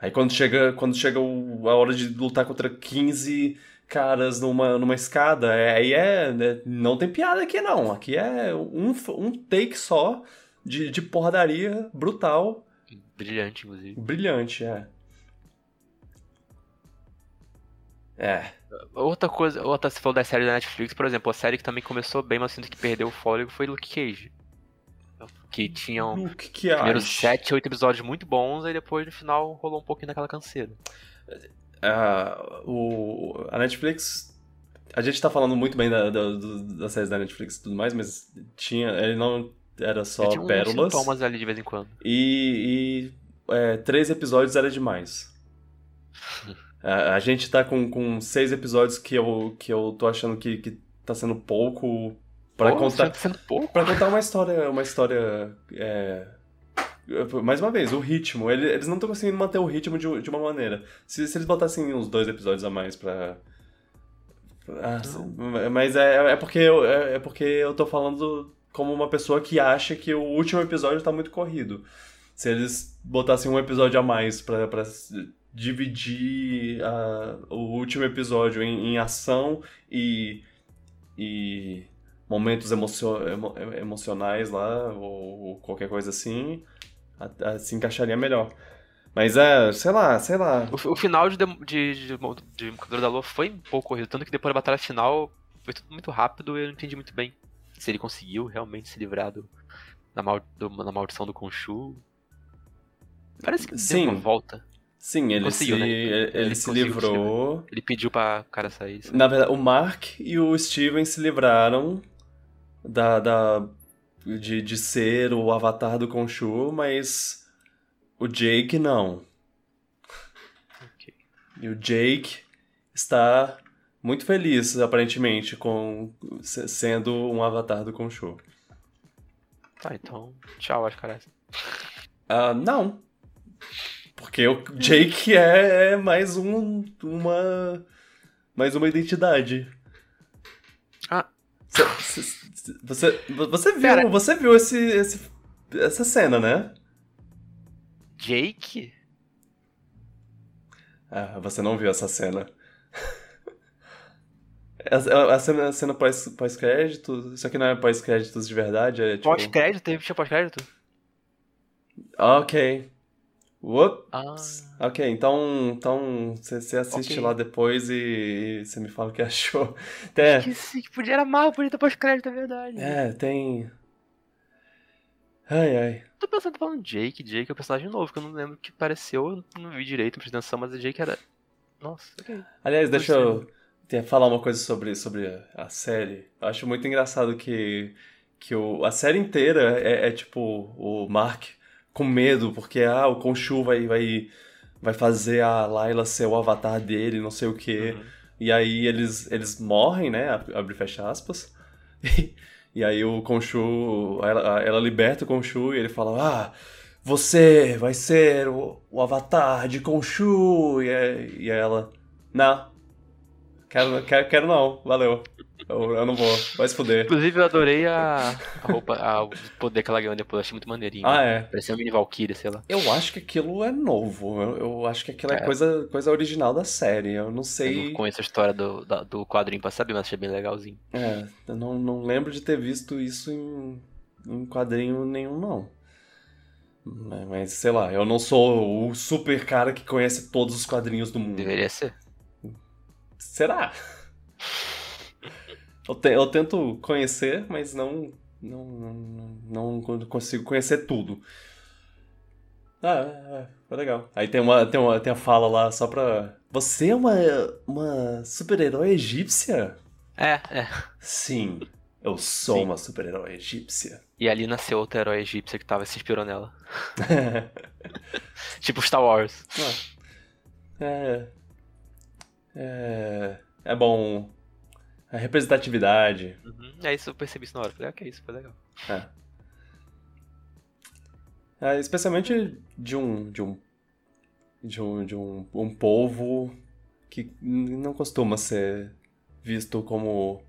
Speaker 1: Aí quando chega, quando chega a hora de lutar contra 15 caras numa, numa escada, é- aí é. né, não tem piada aqui não. Aqui é um, um take só de, de porradaria brutal,
Speaker 2: Brilhante, inclusive.
Speaker 1: brilhante, é. É.
Speaker 2: Outra coisa, outra, você falou das séries da Netflix, por exemplo, a série que também começou bem, mas sinto que perdeu o fôlego foi Luke Cage. Que tinham
Speaker 1: Luke que
Speaker 2: primeiros
Speaker 1: age.
Speaker 2: sete, oito episódios muito bons, aí depois no final rolou um pouquinho daquela canseira.
Speaker 1: Ah, o, a Netflix. A gente tá falando muito bem da, da, das séries da Netflix e tudo mais, mas tinha. Ele não era só
Speaker 2: tinha
Speaker 1: pérolas.
Speaker 2: sintomas ali de vez em quando.
Speaker 1: E, e é, três episódios era demais. a, a gente tá com, com seis episódios que eu, que eu tô achando que, que tá sendo pouco pra
Speaker 2: Pô,
Speaker 1: contar.
Speaker 2: tá sendo pouco.
Speaker 1: Pra contar uma história, uma história. é, Mais uma vez, o ritmo. ele- Eles não estão conseguindo manter o ritmo de, de uma maneira. Se, se eles botassem uns dois episódios a mais pra. Ah, mas é, é, porque eu, é, é porque eu tô falando como uma pessoa que acha que o último episódio tá muito corrido. Se eles botassem um episódio a mais pra, pra dividir ah, o último episódio em, em ação e. e momentos emocio emo- emocionais lá, ou, ou qualquer coisa assim, a- a- se encaixaria melhor. Mas é, sei lá, sei lá.
Speaker 2: O, o final de, de, de, de da Lua foi um pouco corrido, tanto que depois da batalha final foi tudo muito rápido e eu não entendi muito bem se ele conseguiu realmente se livrar do, da, mal, do- da maldição do Khonshu. Parece que
Speaker 1: Sim.
Speaker 2: deu uma volta.
Speaker 1: Sim, ele
Speaker 2: Conseguiu,
Speaker 1: se,
Speaker 2: né?
Speaker 1: ele,
Speaker 2: Ele
Speaker 1: se livrou.
Speaker 2: Ele pediu pra o cara sair. sabe?
Speaker 1: Na verdade, o Mark e o Steven se livraram da, da de, de ser o avatar do Khonshu, mas o Jake não.
Speaker 2: Ok.
Speaker 1: E o Jake está muito feliz, aparentemente, com se- sendo um avatar do Khonshu.
Speaker 2: Tá, então, tchau, acho caras.
Speaker 1: Ah, não. Porque o Jake é, é mais um, uma. Mais uma identidade.
Speaker 2: Ah.
Speaker 1: Cê- cê- Você, você viu, você viu esse, esse- essa cena, né?
Speaker 2: Jake?
Speaker 1: Ah, você não viu essa cena. A, a cena, a cena pós- pós-crédito, isso aqui não é pós-créditos de verdade, é tipo...
Speaker 2: Pós-crédito? Teve tinha pós-crédito?
Speaker 1: Ok. Whoop.
Speaker 2: Ah.
Speaker 1: Ok, então, então você assiste
Speaker 2: Ok.
Speaker 1: lá depois e, você me fala o que achou. É,
Speaker 2: Esqueci que podia era mal, podia ter pós-crédito, é verdade.
Speaker 1: é, tem. Ai, ai.
Speaker 2: Tô pensando, falando Jake, Jake é um personagem novo, que eu não lembro que apareceu, eu não vi direito, não prestei atenção, mas o Jake era. Nossa, ok.
Speaker 1: Aliás, deixa eu falar uma coisa sobre, sobre a- a série. Eu acho muito engraçado que, que o, a série inteira é, é tipo o Mark com medo, porque ah, o Khonshu vai, vai, vai fazer a Layla ser o avatar dele, não sei o quê.
Speaker 2: Uhum.
Speaker 1: E aí eles, eles morrem, né? Abre e fecha aspas. E aí o Khonshu, ela, ela liberta o Khonshu e ele fala: Ah, você vai ser o, o avatar de Khonshu. E, é- e ela: Não, quero, quero, quero não, valeu. Eu, eu não vou, vai se fuder.
Speaker 2: Inclusive, eu adorei a, a roupa, a, o poder que ela ganhou depois, achei muito maneirinho.
Speaker 1: Ah, é.
Speaker 2: Parecia uma mini Valkyrie, sei lá.
Speaker 1: Eu acho que aquilo é novo. Eu, eu acho que aquilo é,
Speaker 2: É.
Speaker 1: coisa, coisa original da série. Eu não
Speaker 2: Eu
Speaker 1: sei.
Speaker 2: não conheço a história do, da- do quadrinho pra saber, mas achei bem legalzinho.
Speaker 1: É, eu não, não lembro de ter visto isso em, em quadrinho nenhum, não. Mas, sei lá, eu não sou o super cara que conhece todos os quadrinhos do mundo.
Speaker 2: Deveria ser.
Speaker 1: Será? Eu, te- eu tento conhecer, mas não, não, não, não consigo conhecer tudo. Ah, é, é, foi legal. Aí tem uma, tem uma tem a fala lá só pra. Você é uma, uma super-herói egípcia?
Speaker 2: É, é.
Speaker 1: Sim, eu sou
Speaker 2: Sim.
Speaker 1: uma super-herói egípcia.
Speaker 2: E ali nasceu outra herói egípcia que tava se inspirou nela. Tipo Star Wars.
Speaker 1: é, é, é bom. A representatividade.
Speaker 2: Uhum. É isso, eu percebi isso na hora. Falei, ah, que isso, foi legal.
Speaker 1: É. É, especialmente de um, de um, de um, de um, um povo que não costuma ser visto como,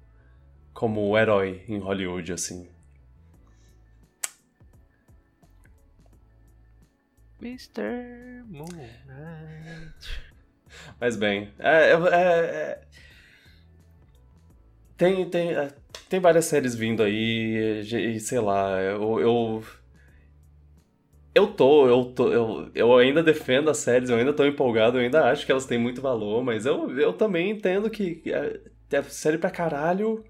Speaker 1: como herói em Hollywood, assim.
Speaker 2: Mr. Moonlight.
Speaker 1: Mas bem, é, é- é- tem, tem, é, tem várias séries vindo aí, e, sei lá, eu, eu, eu tô, eu tô, eu, eu ainda defendo as séries, eu ainda tô empolgado, eu ainda acho que elas têm muito valor, mas eu, eu também entendo que é, é série pra caralho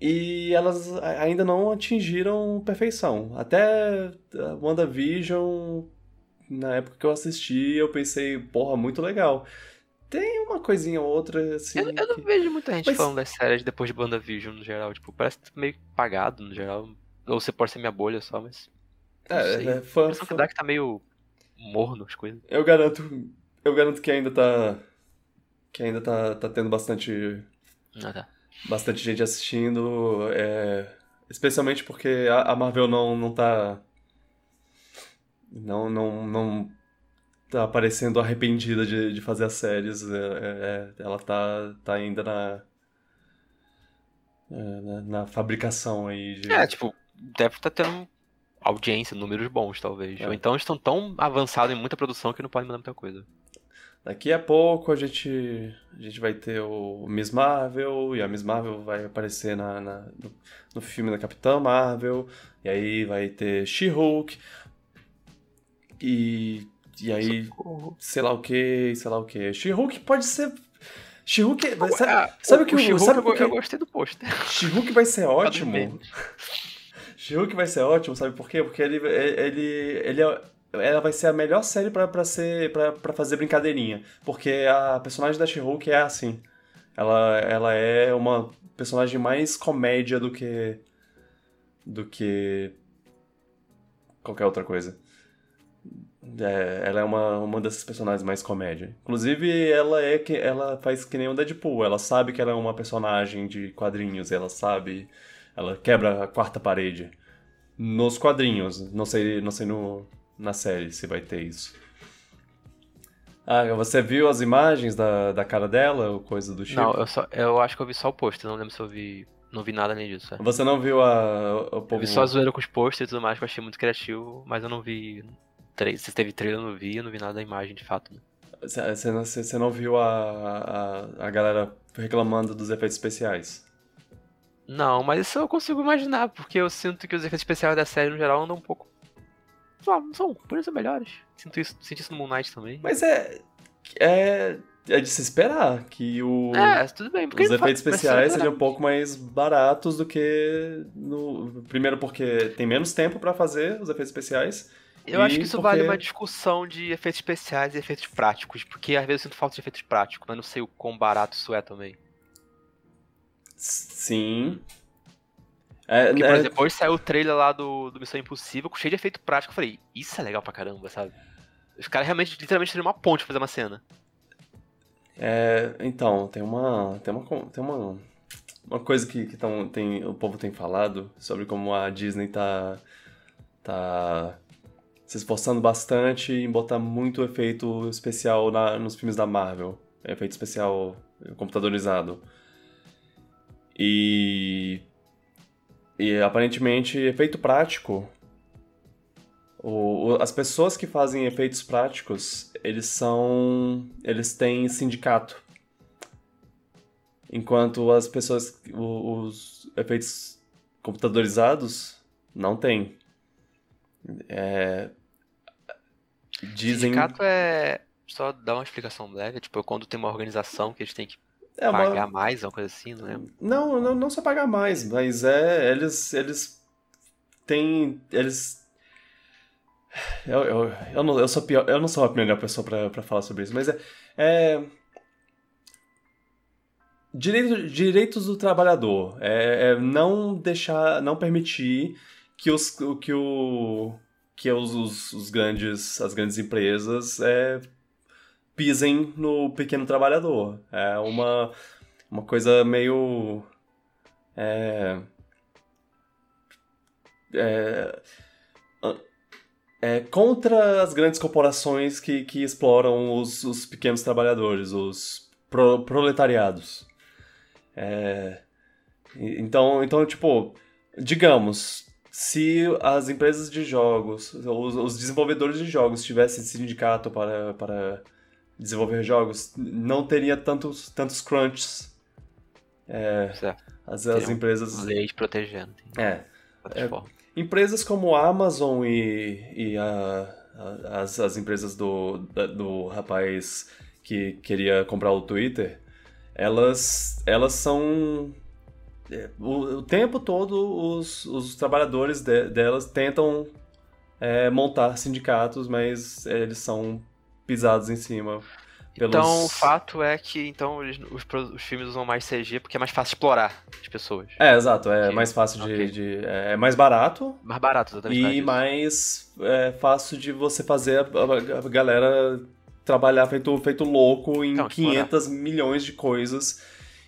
Speaker 1: e elas ainda não atingiram perfeição. Até a WandaVision, na época que eu assisti, eu pensei, porra, muito legal. Tem uma coisinha ou outra, assim.
Speaker 2: Eu, eu não
Speaker 1: que-
Speaker 2: vejo muita gente
Speaker 1: Mas-
Speaker 2: falando das séries depois de WandaVision no geral. Tipo, parece meio apagado no geral. Ou você pode ser minha bolha só, mas.
Speaker 1: É, é, fã-
Speaker 2: impressão que
Speaker 1: fã-
Speaker 2: dá é que tá meio morno as coisas.
Speaker 1: Eu garanto, eu garanto que ainda tá. Que ainda tá, tá tendo bastante,
Speaker 2: Ah, tá.
Speaker 1: bastante gente assistindo. é, especialmente porque a, a Marvel não, não tá. Não, não, não tá parecendo arrependida de, de fazer as séries. é, é, é, ela tá, tá ainda na. é, na, na fabricação aí de.
Speaker 2: É, tipo, deve estar tendo audiência, números bons, talvez.
Speaker 1: É.
Speaker 2: Ou então estão tão avançados em muita produção que não podem mandar muita coisa.
Speaker 1: Daqui a pouco a gente, a gente vai ter o Miss Marvel, e a Miss Marvel vai aparecer na, na- no, no filme da Capitã Marvel, e aí vai ter She-Hulk, e, e aí
Speaker 2: Socorro.
Speaker 1: sei lá o que, sei lá o que. She-Hulk pode ser. She-Hulk. vai ser-
Speaker 2: Ah,
Speaker 1: sabe
Speaker 2: o,
Speaker 1: que
Speaker 2: o She-Hulk
Speaker 1: sabe
Speaker 2: eu, eu gostei do pôster.
Speaker 1: She-Hulk vai ser ótimo. She-Hulk vai ser ótimo, sabe por quê? Porque ele, ele, ele é- ela vai ser a melhor série pra, pra, ser, pra, pra fazer brincadeirinha. Porque a personagem da She-Hulk é assim. Ela, ela é uma personagem mais comédia do que. do que. qualquer outra coisa. É, ela é uma, uma dessas personagens mais comédia. Inclusive, ela é que ela faz que nem o Deadpool. Ela sabe que ela é uma personagem de quadrinhos. Ela sabe. Ela quebra a quarta parede. Nos quadrinhos. Não sei, não sei no, na série se vai ter isso. Ah, você viu as imagens da, da cara dela, ou coisa do tipo?
Speaker 2: Não, eu, só, eu acho que eu vi só o pôster, não lembro se eu vi. Não vi nada além disso. É.
Speaker 1: Você não viu a, o povo...
Speaker 2: Eu vi só a zoeira com os posters e tudo mais, que eu achei muito criativo, mas eu não vi. Se teve trailer, eu não vi, eu não vi nada da imagem de fato. Né?
Speaker 1: Você não, você não viu a, a, a galera reclamando dos efeitos especiais?
Speaker 2: Não, mas isso eu consigo imaginar, porque eu sinto que os efeitos especiais da série no geral andam um pouco não são, por isso melhores. Sinto isso, sinto isso no Moon Knight também.
Speaker 1: Mas é. É. É de se esperar que o.
Speaker 2: É, bem.
Speaker 1: Os efeitos especiais sejam um pouco mais baratos do que no. Primeiro porque tem menos tempo para fazer os efeitos especiais.
Speaker 2: Eu acho que isso porque... vale uma discussão de efeitos especiais e efeitos práticos, porque às vezes eu sinto falta de efeitos práticos, mas não sei o quão barato isso é também.
Speaker 1: Sim,
Speaker 2: é, Porque, por é... exemplo, hoje saiu o trailer lá do, do Missão Impossível, cheio de efeito prático. Eu falei, isso é legal pra caramba, sabe? Os caras realmente, literalmente, teriam uma ponte pra fazer uma cena.
Speaker 1: É, então, tem uma. Tem uma. Tem uma, uma coisa que, que tão, tem, o povo tem falado sobre como a Disney tá. tá se esforçando bastante em botar muito efeito especial na, nos filmes da Marvel. Efeito especial computadorizado. E e aparentemente, efeito prático. O, o, as pessoas que fazem efeitos práticos, eles são. Eles têm sindicato. Enquanto as pessoas. Os, os efeitos computadorizados não têm. É,
Speaker 2: dizem. Sindicato é. Só dar uma explicação leve, tipo, quando tem uma organização que eles têm que é pagar uma... mais, uma coisa assim, não lembro.
Speaker 1: Não, não, não só pagar mais, mas é. Eles. Eles têm. Eles. Eu, eu, eu, não, eu, sou pior, eu não sou a melhor pessoa para falar sobre isso, mas é. é... Direito, direitos do trabalhador. É, é, não deixar. não permitir que os. que o. que os, os, os grandes. as grandes empresas é, pisem no pequeno trabalhador. É uma, uma coisa meio. É, é, é, contra as grandes corporações que, que exploram os, os pequenos trabalhadores, os pro, proletariados. É, então, então, tipo, digamos, se as empresas de jogos, os, os desenvolvedores de jogos tivessem sindicato para, para desenvolver jogos, não teria tantos, tantos crunches. É, as, as empresas.
Speaker 2: Leis protegendo.
Speaker 1: É. é empresas como a Amazon e, e a, a, as, as empresas do, do rapaz que queria comprar o Twitter, elas, elas são. É, o, o tempo todo os, os trabalhadores de, delas tentam é, montar sindicatos, mas eles são pisados em cima.
Speaker 2: Pelos... Então, o fato é que então eles, os, os, filmes usam mais CG porque é mais fácil explorar as pessoas.
Speaker 1: É, exato. É que... mais fácil de, okay. de, É mais barato.
Speaker 2: Mais barato,
Speaker 1: exatamente. E mais é, fácil de você fazer a, a galera trabalhar feito, feito louco em então, 500 explorar. milhões de coisas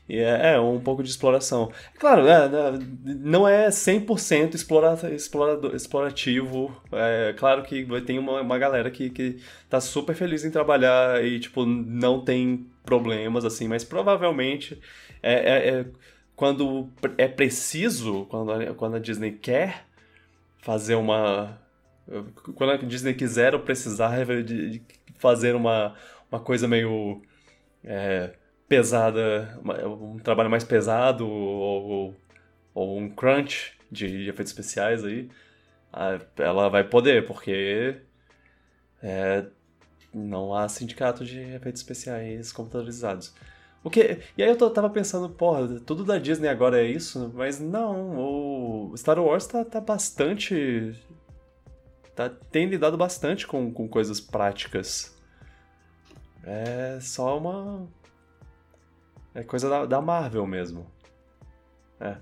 Speaker 1: é, é, um pouco de exploração. Claro, é, né, não é 100% explora, explorador, explorativo. É claro que tem uma, uma galera que, que tá super feliz em trabalhar e, tipo, não tem problemas, assim, mas provavelmente é, é, é quando é preciso, quando a, quando a Disney quer fazer uma... Quando a Disney quiser ou precisar de fazer uma, uma coisa meio... É, pesada, um trabalho mais pesado ou, ou um crunch de, efeitos especiais aí, ela vai poder, porque é, não há sindicato de efeitos especiais computadorizados. O que, e aí eu tava pensando, porra, tudo da Disney agora é isso, mas não, o Star Wars tá, tá bastante. Tá, tem lidado bastante com, com coisas práticas. É só uma, é coisa da, da Marvel mesmo. É.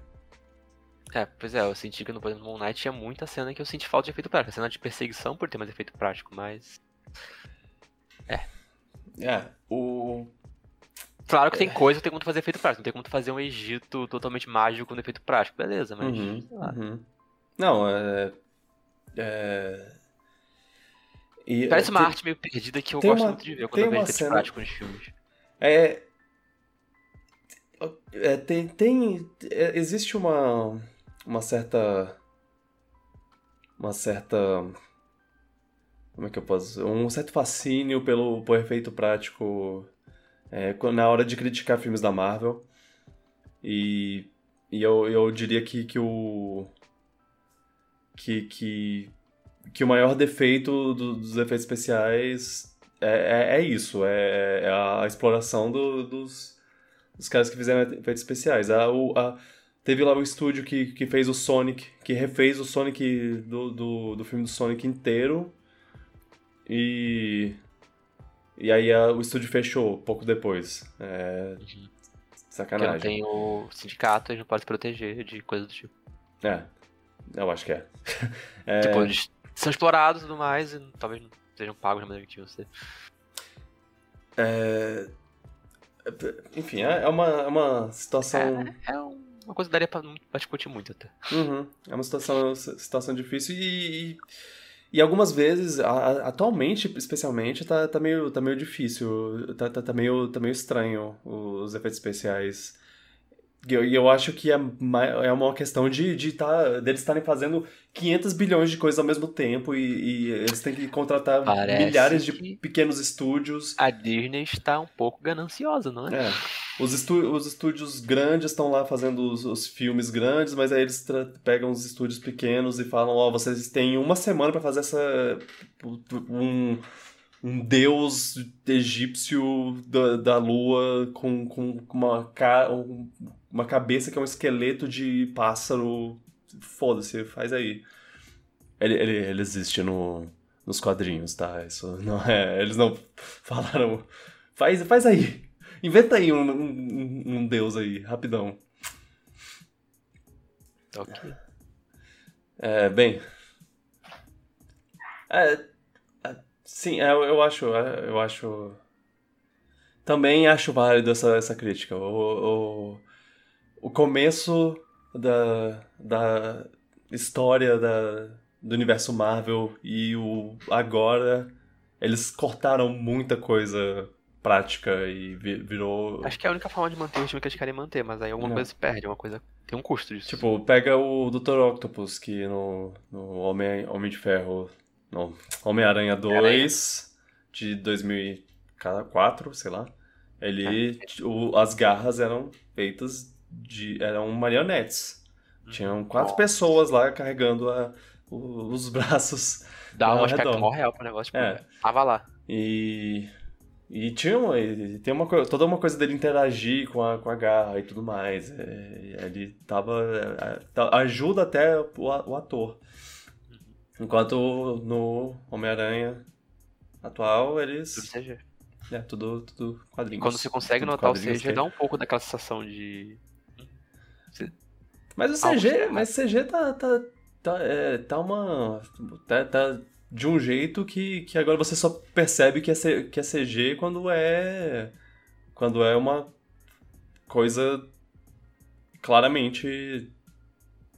Speaker 2: É, pois é, eu senti que no Moon Knight tinha muita cena que eu senti falta de efeito prático. A cena de perseguição por ter mais efeito prático, mas.
Speaker 1: É, o.
Speaker 2: Claro que tem coisa que tem como fazer efeito prático. Não tem como fazer um Egito totalmente mágico com efeito prático. Beleza, mas.
Speaker 1: Uhum,
Speaker 2: sei lá.
Speaker 1: uhum. Não, é. É. E,
Speaker 2: Parece
Speaker 1: é,
Speaker 2: uma
Speaker 1: tem-
Speaker 2: arte meio perdida que eu gosto
Speaker 1: uma-
Speaker 2: muito de ver quando eu vejo
Speaker 1: uma
Speaker 2: efeito
Speaker 1: cena-
Speaker 2: prático nos filmes.
Speaker 1: É. é, tem. tem é, existe uma. Uma certa. Uma certa. Como é que eu posso dizer? Um certo fascínio pelo, efeito prático é, na hora de criticar filmes da Marvel. E, e eu, eu diria que, que o. Que, que, que o maior defeito do- dos efeitos especiais é, é, é isso, é, é a exploração do- dos, dos caras que fizeram efeitos especiais. A, o, a- teve lá o estúdio que, que fez o Sonic, que refez o Sonic do, do, do filme do Sonic inteiro. E. E aí a- o estúdio fechou pouco depois. É.
Speaker 2: Porque não
Speaker 1: Sacanagem.
Speaker 2: tem o sindicato, eles não podem se proteger de coisas do tipo.
Speaker 1: É. Eu acho que é. É,
Speaker 2: Tipo, eles são explorados e tudo mais, e talvez não sejam pagos da maneira que ser.
Speaker 1: é, Enfim, é é uma, é uma situação.
Speaker 2: É um- uma coisa que daria pra, pra discutir muito até.
Speaker 1: Uhum. É uma situação, situação difícil e, e, e algumas vezes, a- atualmente especialmente, tá, tá, meio, tá meio difícil, tá, tá, tá meio, tá meio estranho os efeitos especiais. E eu, eu acho que é, é uma questão de, de tá, deles estarem fazendo 500 bilhões de coisas ao mesmo tempo e, e eles têm que contratar
Speaker 2: Parece
Speaker 1: milhares de
Speaker 2: que-
Speaker 1: pequenos estúdios.
Speaker 2: A Disney está um pouco gananciosa, não é?
Speaker 1: É. Os, estu- os estúdios grandes estão lá fazendo os, os filmes grandes, mas aí eles pegam os estúdios pequenos e falam: Ó, vocês têm uma semana pra fazer essa. Um, um deus egípcio da, da lua com, com uma, um- uma cabeça que é um esqueleto de pássaro. Foda-se, faz aí. Ele, ele, ele existe no, nos quadrinhos, tá? Isso não é. Eles não falaram. Faz, faz aí. Inventa aí um, um, um deus aí, rapidão.
Speaker 2: Ok.
Speaker 1: É, bem. É, é, sim, é, eu, eu acho. é, eu acho. Também acho válido essa, essa crítica. O, o, o começo da, da história da, do universo Marvel e o agora, eles cortaram muita coisa prática e vi- virou.
Speaker 2: Acho que é a única forma de manter o time que eles querem manter, mas aí alguma
Speaker 1: Não.
Speaker 2: coisa se perde, uma coisa. Tem um custo disso.
Speaker 1: Tipo, pega o Dr. Octopus, que no, no Homem, Homem de Ferro. Não, Homem-Aranha 2 de 2004, sei lá. Ele. o- as garras eram feitas de. eram marionetes. Tinham quatro
Speaker 2: Nossa.
Speaker 1: pessoas lá carregando a- o- os braços.
Speaker 2: Dá um aspecto
Speaker 1: redor.
Speaker 2: mó real pro negócio, tipo,
Speaker 1: É.
Speaker 2: tava lá.
Speaker 1: E. E tinha uma, e tem uma, toda uma coisa dele interagir com a, com a garra e tudo mais. É, ele tava. é, tá- ajuda até o, o ator. Enquanto no Homem-Aranha atual, eles.
Speaker 2: Tudo CG.
Speaker 1: É, tudo, tudo
Speaker 2: E
Speaker 1: quadrinhos.
Speaker 2: quando você consegue notar o CG, dá um pouco daquela sensação de.
Speaker 1: Mas o CG, mas o CG tá. tá, tá, é, tá uma. Tá, tá de um jeito que, que agora você só percebe que é, C- que é CG quando é. Quando é uma coisa claramente.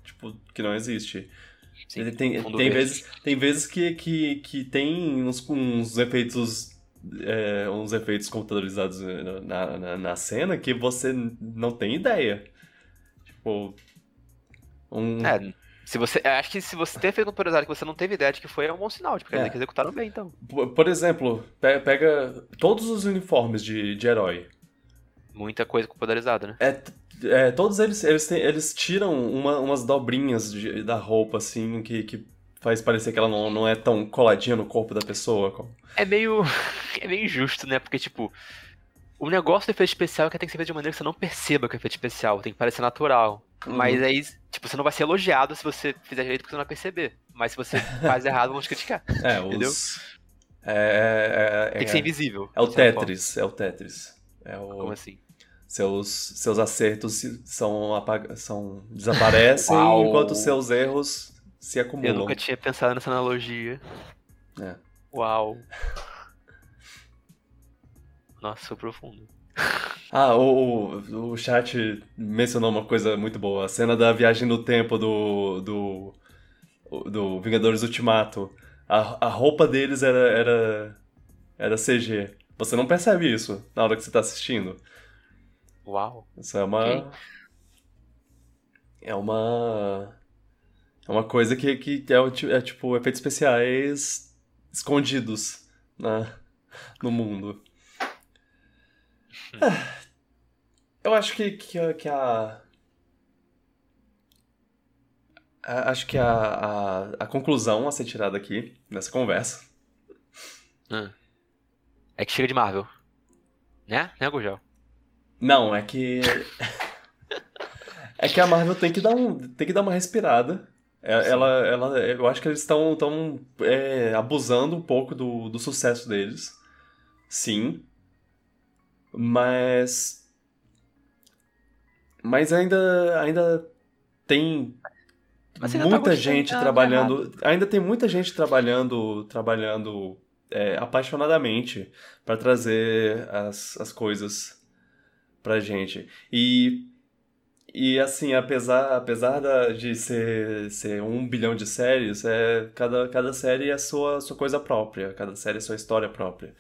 Speaker 1: Tipo, que não existe.
Speaker 2: Sim,
Speaker 1: tem, tem, vezes, tem vezes que, que, que tem uns, uns efeitos. é, uns efeitos computadorizados na, na, na cena que você não tem ideia. Tipo. Um,
Speaker 2: É, se você. Acho que se você ter feito um computadorizado que você não teve ideia de que foi, é um bom sinal, tipo, quer
Speaker 1: É.
Speaker 2: dizer que executaram bem, então.
Speaker 1: Por por exemplo, pe- pega todos os uniformes de, de herói.
Speaker 2: Muita coisa computadorizada, né?
Speaker 1: É, é, todos eles, eles, têm- eles tiram uma- umas dobrinhas de- da roupa, assim, que, que faz parecer que ela não, não é tão coladinha no corpo da pessoa.
Speaker 2: É meio. É meio injusto, né? Porque, tipo. O negócio do efeito especial é que tem que ser feito de maneira que você não perceba que é efeito especial, tem que parecer natural.
Speaker 1: Uhum.
Speaker 2: Mas aí, tipo, você não vai ser elogiado se você fizer direito porque você não vai perceber. Mas se você faz errado, vão te criticar.
Speaker 1: É,
Speaker 2: Entendeu?
Speaker 1: os. É, é,
Speaker 2: Tem que ser invisível.
Speaker 1: é o. Tetris, é o Tetris. É o,
Speaker 2: Como assim?
Speaker 1: seus, seus acertos são, apag- são desaparecem enquanto seus erros se
Speaker 2: Eu
Speaker 1: acumulam.
Speaker 2: nunca tinha pensado nessa analogia.
Speaker 1: É.
Speaker 2: Uau. Nossa, foi profundo.
Speaker 1: Ah, o, o, chat mencionou uma coisa muito boa. A cena da viagem no tempo do. do. do Vingadores Ultimato. A, a roupa deles era, era. era CG. Você não percebe isso na hora que você tá assistindo.
Speaker 2: Uau.
Speaker 1: Isso é uma.
Speaker 2: Ok.
Speaker 1: É uma. É uma coisa que, que é, é tipo efeitos especiais escondidos na, no mundo. Eu acho que, que, a- que a. Acho que a, a, a conclusão a ser tirada aqui, nessa conversa,
Speaker 2: É que chega de Marvel. Né? Né, Gurgel?
Speaker 1: Não, é que. é que a Marvel tem que dar, um, tem que dar uma respirada. É- Ela, ela, eu acho que eles estão tão, é, abusando um pouco do, do sucesso deles. Sim. Mas. Mas ainda, ainda tem
Speaker 2: Mas tá
Speaker 1: muita gente
Speaker 2: tá- tá
Speaker 1: trabalhando. Ainda tem muita gente trabalhando, trabalhando é, apaixonadamente para trazer as, as coisas pra gente. E, e assim, apesar, apesar da- de ser, ser um bilhão de séries, é, cada, cada série é a sua, sua coisa própria, cada série é sua história própria.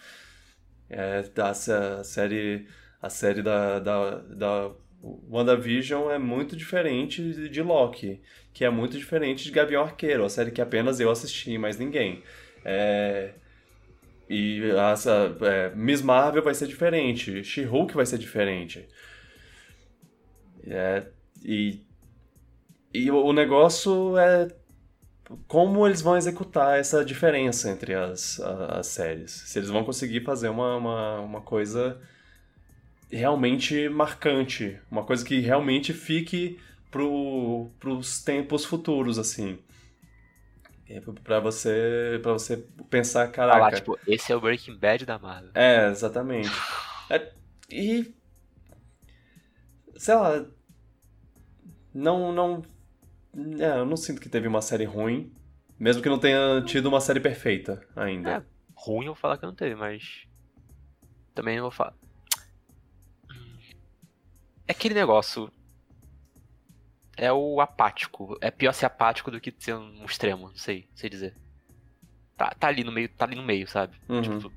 Speaker 1: É, a, a série, a série da, da, da WandaVision é muito diferente de, Loki, que é muito diferente de Gavião Arqueiro, a série que apenas eu assisti, mais ninguém. É, e a, a- é, Miss Marvel vai ser diferente, She-Hulk vai ser diferente. É, e, e o negócio é como eles vão executar essa diferença entre as, a- as séries. Se eles vão conseguir fazer uma, uma, uma coisa realmente marcante, uma coisa que realmente fique pro, pros tempos futuros, assim. É, Pra você, pra você pensar, caraca...
Speaker 2: Falar, tipo, esse é o Breaking Bad da Marvel.
Speaker 1: É, exatamente. É, e. Sei lá. Não. não é, eu não sinto que teve uma série ruim. Mesmo que não tenha tido uma série perfeita ainda.
Speaker 2: É. Ruim eu vou falar que não teve, mas. Também não vou falar. É aquele negócio. É o apático. É pior ser apático do que ser um extremo, não sei, sei dizer. Tá, tá ali no meio, tá ali no meio, sabe?
Speaker 1: Uhum.
Speaker 2: Tipo,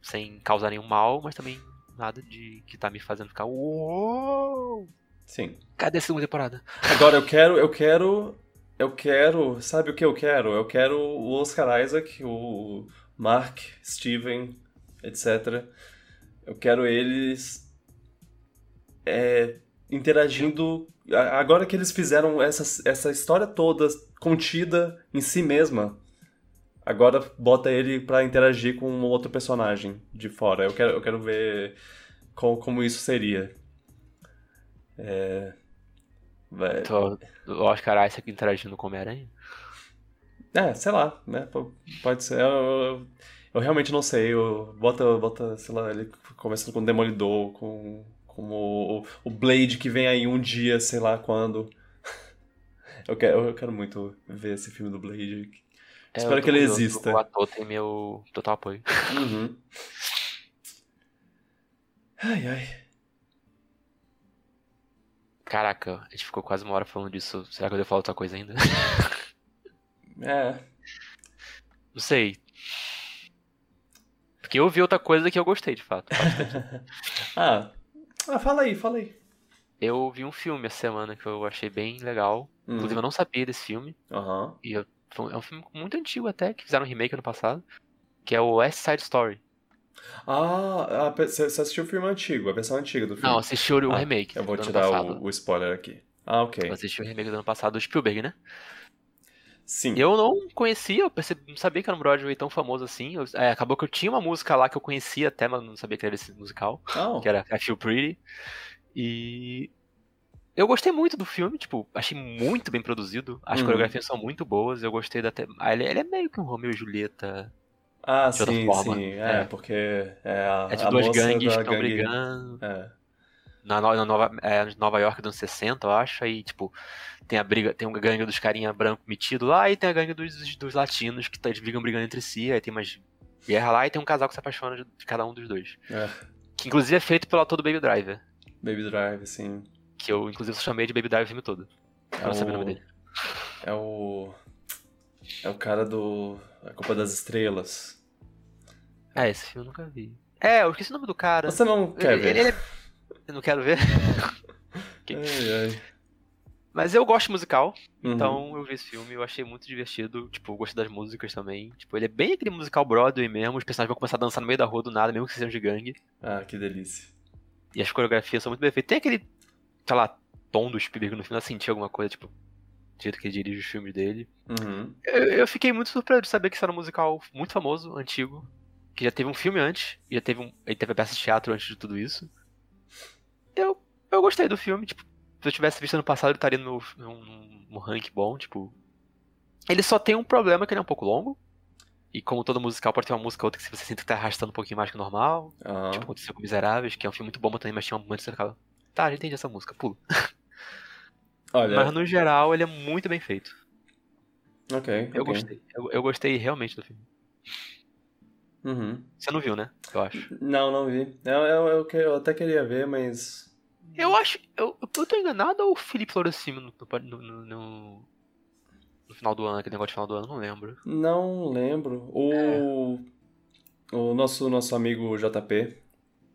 Speaker 2: sem causar nenhum mal, mas também nada de que tá me fazendo ficar. Uou!
Speaker 1: Sim.
Speaker 2: Cadê a segunda temporada?
Speaker 1: Agora eu quero. Eu quero. Eu quero. Sabe o que eu quero? Eu quero o Oscar Isaac, o Mark, Steven, etc. Eu quero eles. é, interagindo. Agora que eles fizeram essa, essa história toda contida em si mesma, agora bota ele pra interagir com um outro personagem de fora. Eu quero, eu quero ver co- como isso seria. É, vai-
Speaker 2: Tô, o Oscar Isaac interagindo com o Homem-Aranha?
Speaker 1: É, sei lá, né? Pode ser. Eu, eu- eu realmente não sei. Eu, bota, bota, sei lá, ele conversando com o Demolidor, com, com o, o Blade que vem aí um dia, sei lá quando. Eu quero, eu quero muito ver esse filme do Blade.
Speaker 2: É,
Speaker 1: Espero que ele
Speaker 2: curioso,
Speaker 1: exista.
Speaker 2: O ator tem meu total apoio.
Speaker 1: Uhum. Ai, ai.
Speaker 2: Caraca, a gente ficou quase uma hora falando disso. Será que eu devo falar outra coisa ainda?
Speaker 1: É.
Speaker 2: Não sei. Porque eu vi outra coisa que eu gostei, de fato.
Speaker 1: Ah, ah, fala aí, fala aí.
Speaker 2: Eu vi um filme essa semana que eu achei bem legal. Inclusive,
Speaker 1: Uhum.
Speaker 2: eu não sabia desse filme.
Speaker 1: Aham.
Speaker 2: E eu- é um filme muito antigo até, que fizeram um remake ano passado. Que é o West Side Story.
Speaker 1: Ah, você assistiu o filme antigo, a versão antiga do filme?
Speaker 2: Não, assisti o
Speaker 1: Ah,
Speaker 2: remake
Speaker 1: Eu vou te dar o, o spoiler aqui. Ah, ok.
Speaker 2: Eu assisti o remake do ano passado do Spielberg, né?
Speaker 1: Sim.
Speaker 2: Eu não conhecia, eu percebi, não sabia que era um Broadway tão famoso assim. Eu- é, acabou que eu tinha uma música lá que eu conhecia até, mas não sabia que era esse musical.
Speaker 1: Ah,
Speaker 2: que era I Feel Pretty. E eu gostei muito do filme, tipo, achei muito bem produzido. As
Speaker 1: Uhum.
Speaker 2: coreografias são muito boas, eu gostei da. Te... Ah, ele, ele é meio que um Romeo e Julieta.
Speaker 1: Ah,
Speaker 2: de outra
Speaker 1: sim,
Speaker 2: forma.
Speaker 1: sim. É,
Speaker 2: É.
Speaker 1: porque é a,
Speaker 2: É de duas gangues que estão
Speaker 1: gangue.
Speaker 2: brigando.
Speaker 1: É.
Speaker 2: Na, na Nova, é, Nova York dos anos 60, eu acho. Aí, tipo, tem a briga, tem uma gangue dos carinha branco metido lá, e tem a gangue dos, dos latinos que tá, eles brigam brigando entre si. Aí tem umas guerra lá e tem um casal que se apaixona de, de cada um dos dois.
Speaker 1: É,
Speaker 2: Que inclusive é feito pelo ator do Baby Driver.
Speaker 1: Baby Drive, sim.
Speaker 2: Que eu, inclusive, chamei de Baby Driver o filme todo. Eu não sabia o nome dele.
Speaker 1: É o. É o cara do. A Culpa das Estrelas.
Speaker 2: Ah, esse filme eu nunca vi. É, eu esqueci o nome do cara.
Speaker 1: Você não quer
Speaker 2: Ele-
Speaker 1: ver?
Speaker 2: ele- ele é- Eu não quero ver. Ok.
Speaker 1: Ai, ai.
Speaker 2: Mas eu gosto de musical,
Speaker 1: Uhum.
Speaker 2: então eu vi esse filme, eu achei muito divertido. Tipo, eu gostei das músicas também. Tipo, ele é bem aquele musical Broadway mesmo. Os personagens vão começar a dançar no meio da rua do nada, mesmo que sejam de gangue.
Speaker 1: Ah, que delícia.
Speaker 2: E as coreografias são muito bem feitas. Tem aquele, sei lá, tom do Spielberg no final, eu senti alguma coisa, tipo, do jeito que ele dirige os filmes dele.
Speaker 1: Uhum.
Speaker 2: Eu, eu fiquei muito surpreso de saber que isso era um musical muito famoso, antigo. Que já teve um filme antes, e já teve um. Ele teve a peça de teatro antes de tudo isso. Eu, eu gostei do filme, tipo, se eu tivesse visto ano passado, ele estaria no, num, num- rank bom, tipo. Ele só tem um problema que ele é um pouco longo. E como todo musical pode ter uma música ou outra que você sente que tá arrastando um pouquinho mais que o normal.
Speaker 1: Aham.
Speaker 2: Tipo, aconteceu com Miseráveis, que é um filme muito bom também, mas tinha um momento que você ficava. Tá, já entendi essa música, pula.
Speaker 1: Olha.
Speaker 2: Mas no geral ele é muito bem feito.
Speaker 1: Ok.
Speaker 2: Eu
Speaker 1: ok.
Speaker 2: gostei. Eu, eu gostei realmente do filme.
Speaker 1: Uhum.
Speaker 2: Você não viu, né? Eu acho.
Speaker 1: Não, não vi. Eu, eu, eu, que- eu até queria ver, mas.
Speaker 2: Eu acho. Eu, eu tô enganado ou o Felipe Floracimo no, no, no, no- no final do ano, aquele negócio de final do ano, não lembro.
Speaker 1: Não lembro. O. O nosso, nosso amigo JP.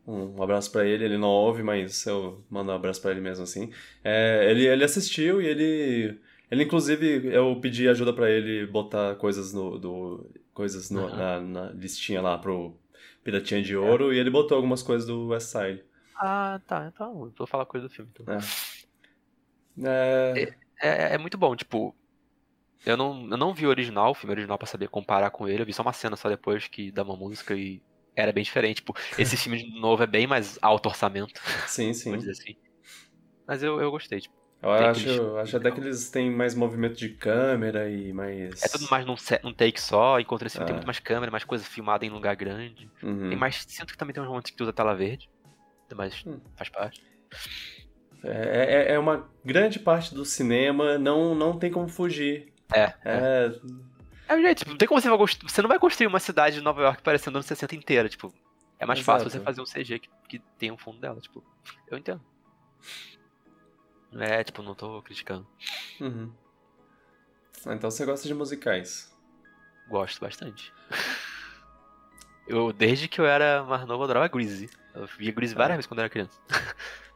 Speaker 1: Um abraço pra ele, ele não ouve, mas eu mando um abraço pra ele mesmo assim. É, ele, ele assistiu e ele. Ele, inclusive, eu pedi ajuda pra ele botar coisas no. Do, coisas no- na, na listinha lá pro Piratinha de Ouro e ele botou algumas coisas do West Side.
Speaker 2: Ah, tá. Então, eu vou falar coisa do filme. Então.
Speaker 1: É. É,
Speaker 2: É, é muito bom, tipo. Eu não, eu não vi o original, o filme original, pra saber comparar com ele. Eu vi só uma cena só depois que dá uma música e era bem diferente. Tipo, esse filme de novo é bem mais alto orçamento,
Speaker 1: sim, sim.
Speaker 2: assim. Mas eu, eu gostei, tipo.
Speaker 1: Eu acho,
Speaker 2: aqueles-
Speaker 1: acho até que eles têm mais movimento de câmera e mais.
Speaker 2: É tudo mais num, set- num take só, enquanto esse filme tem
Speaker 1: Ah.
Speaker 2: muito mais câmera, mais coisa filmada em lugar grande.
Speaker 1: Uhum.
Speaker 2: Tem mais. Sinto que também tem uns momentos que usa tela verde. Mas
Speaker 1: Hum.
Speaker 2: faz parte.
Speaker 1: É, é, é uma grande parte do cinema, não, não tem como fugir.
Speaker 2: É.
Speaker 1: É,
Speaker 2: É o jeito, tipo, não tem como você vai constru- Você não vai construir uma cidade de Nova York parecendo anos 60 inteira, tipo. É mais fácil
Speaker 1: Exato.
Speaker 2: você fazer um CG que, que tem um fundo dela, tipo. Eu entendo. É, tipo, não tô criticando.
Speaker 1: uhum. Ah, Então você gosta de musicais.
Speaker 2: Gosto bastante. Eu, desde que eu era mais novo, eu adorava Greasy. Eu via Greasy várias vezes quando eu era criança.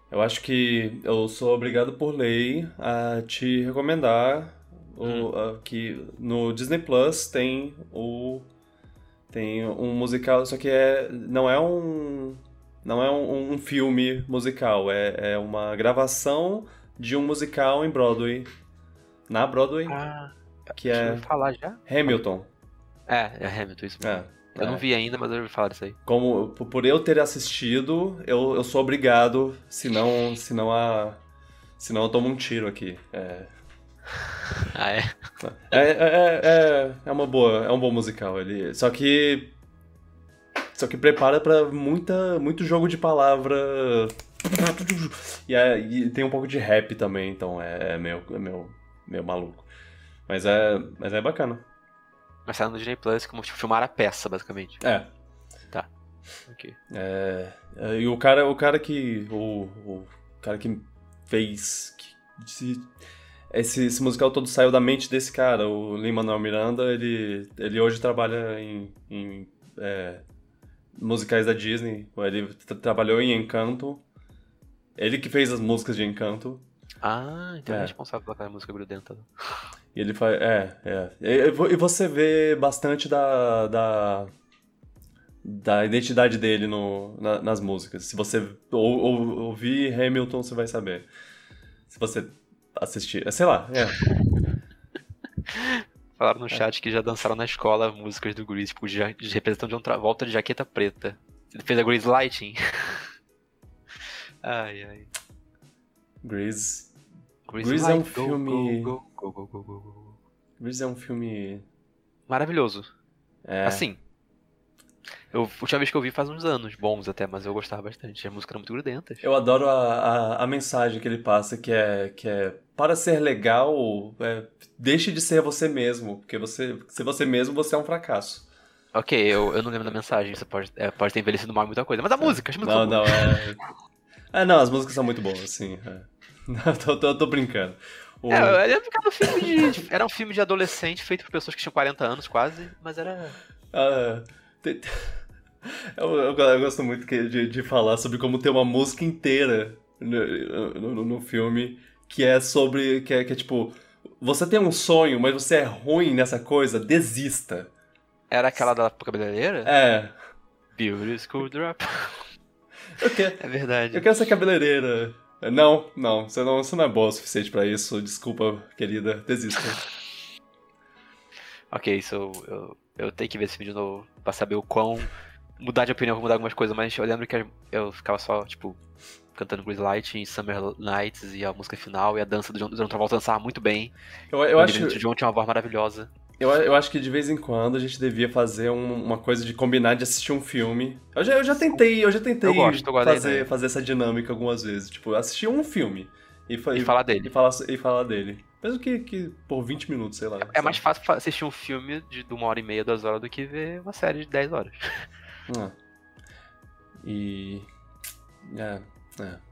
Speaker 1: Eu acho que eu sou obrigado por lei a te recomendar
Speaker 2: Hum.
Speaker 1: o, a- que no Disney Plus tem o tem um musical, só que é não é um não é um, um filme musical, é, é uma gravação de um musical em Broadway, na Broadway,
Speaker 2: Ah,
Speaker 1: que é
Speaker 2: falar já?
Speaker 1: Hamilton.
Speaker 2: É, é Hamilton, isso mesmo.
Speaker 1: É,
Speaker 2: Eu
Speaker 1: é.
Speaker 2: não vi ainda, mas eu ouvi falar disso aí.
Speaker 1: Como por- por eu ter assistido, eu, eu sou obrigado, senão senão a senão eu tomo um tiro aqui. É,
Speaker 2: Ah, é?
Speaker 1: É, é, é, é, é uma boa, é um bom musical. Ele, só que. Só que prepara pra muita, muito jogo de palavra. E, é- e tem um pouco de rap também, então é, é meio, é meio, meio maluco. Mas é, mas é bacana.
Speaker 2: Mas saiu no Disney Plus como tipo, filmar a peça, basicamente.
Speaker 1: É.
Speaker 2: Ok.
Speaker 1: é, é, e o cara, o cara que. O, o cara que fez. que- se- esse, esse musical todo saiu da mente desse cara, o Lin-Manuel Miranda, ele, ele hoje trabalha em, em, é, musicais da Disney. Ele tra- trabalhou em Encanto. Ele que fez as músicas de Encanto.
Speaker 2: Ah, então ele é
Speaker 1: É.
Speaker 2: responsável pela música grudenta.
Speaker 1: E ele faz. É, é. E, vo- você vê bastante da. da, da identidade dele no, na- nas músicas. Se você ou, ou- ouvir Hamilton, você vai saber. Se você assistir. Sei lá, é.
Speaker 2: Falaram no chat que já dançaram na escola músicas do Grease, tipo, de, de representando de um Travolta de jaqueta preta. Ele fez a Grease Lighting. ai, ai.
Speaker 1: Grease. Grease é um
Speaker 2: go,
Speaker 1: filme-
Speaker 2: Go, go, go, go, go, go.
Speaker 1: Grease é um filme.
Speaker 2: Maravilhoso.
Speaker 1: É.
Speaker 2: Assim. Eu, a última vez que eu vi faz uns anos, bons até, mas eu gostava bastante. A música era muito grudenta.
Speaker 1: Eu adoro a, a, a mensagem que ele passa, que é, que é para ser legal, é, deixe de ser você mesmo, porque você, ser você mesmo, você é um fracasso.
Speaker 2: Ok, eu, eu não lembro da mensagem, você pode, é, pode ter envelhecido mal muita coisa. Mas a música, acho muito
Speaker 1: Não, não, é. Ah, não, as músicas são muito boas, sim. É. Não, tô, tô, tô brincando. O-
Speaker 2: É, era um filme de. Era um filme de adolescente feito por pessoas que tinham 40 anos quase, mas era.
Speaker 1: Ah, eu, eu- eu gosto muito de, de falar sobre como tem uma música inteira no, no- no filme que é sobre. Que é, que é tipo. Você tem um sonho, mas você é ruim nessa coisa, desista.
Speaker 2: Era aquela da cabeleireira?
Speaker 1: É.
Speaker 2: Beauty School Drop.
Speaker 1: Eu quero,
Speaker 2: É verdade.
Speaker 1: eu quero ser cabeleireira. Não, não, você não, você não é boa o suficiente pra isso. Desculpa, querida, desista.
Speaker 2: Ok, isso eu, eu, tenho que ver esse vídeo de novo pra saber o quão. Mudar de opinião, mudar algumas coisas, mas eu lembro que eu ficava só, tipo, cantando Grease Light em Summer Nights e a música final e a dança do John, do John Travolta dançava muito bem.
Speaker 1: Eu, eu
Speaker 2: o
Speaker 1: acho.
Speaker 2: Olivia Newton-John tinha uma voz maravilhosa.
Speaker 1: Eu, eu acho que de vez em quando a gente devia fazer um- uma coisa de combinar de assistir um filme. Eu já, eu já tentei, eu já tentei
Speaker 2: Eu gosto,
Speaker 1: fazer, fazer essa dinâmica algumas vezes. Tipo, assistir um filme e, fa-
Speaker 2: E falar dele.
Speaker 1: E falar, e falar dele. Mesmo que, que por 20 minutos, sei lá.
Speaker 2: É mais fácil assistir um filme de de uma hora e meia, duas horas, do que ver uma série de 10 horas.
Speaker 1: Ah. E. É, é.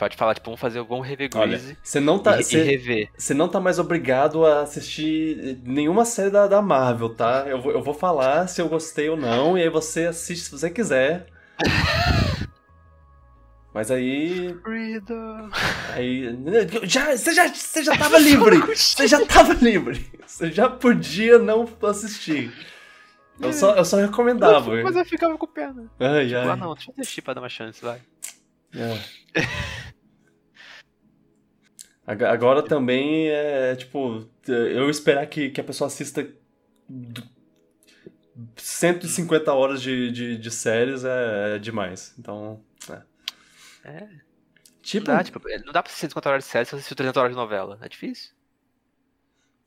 Speaker 2: Pode falar, tipo, vamos fazer, vamos rever
Speaker 1: Olha,
Speaker 2: Grease
Speaker 1: você não tá.
Speaker 2: e, e
Speaker 1: Você
Speaker 2: rever.
Speaker 1: você não tá mais obrigado a assistir nenhuma série da, da Marvel, tá? Eu vou, eu vou falar se eu gostei ou não, e aí você assiste se você quiser. Mas aí
Speaker 2: Freedom.
Speaker 1: Aí. Já, você, já, você já tava livre! Você já tava livre! Você já podia não assistir. Eu só, eu só recomendava.
Speaker 2: Mas eu ficava com pena.
Speaker 1: Ai,
Speaker 2: Tipo,
Speaker 1: ai.
Speaker 2: ah não, deixa eu assistir pra dar uma chance, vai.
Speaker 1: É. Agora também é tipo, eu esperar que, que a pessoa assista do- 150 horas de, de, de séries é, é demais. Então. É.
Speaker 2: É.
Speaker 1: Tipo.
Speaker 2: Não dá, tipo, não dá pra assistir 50 horas de série se você assistir 300 horas de novela. É difícil.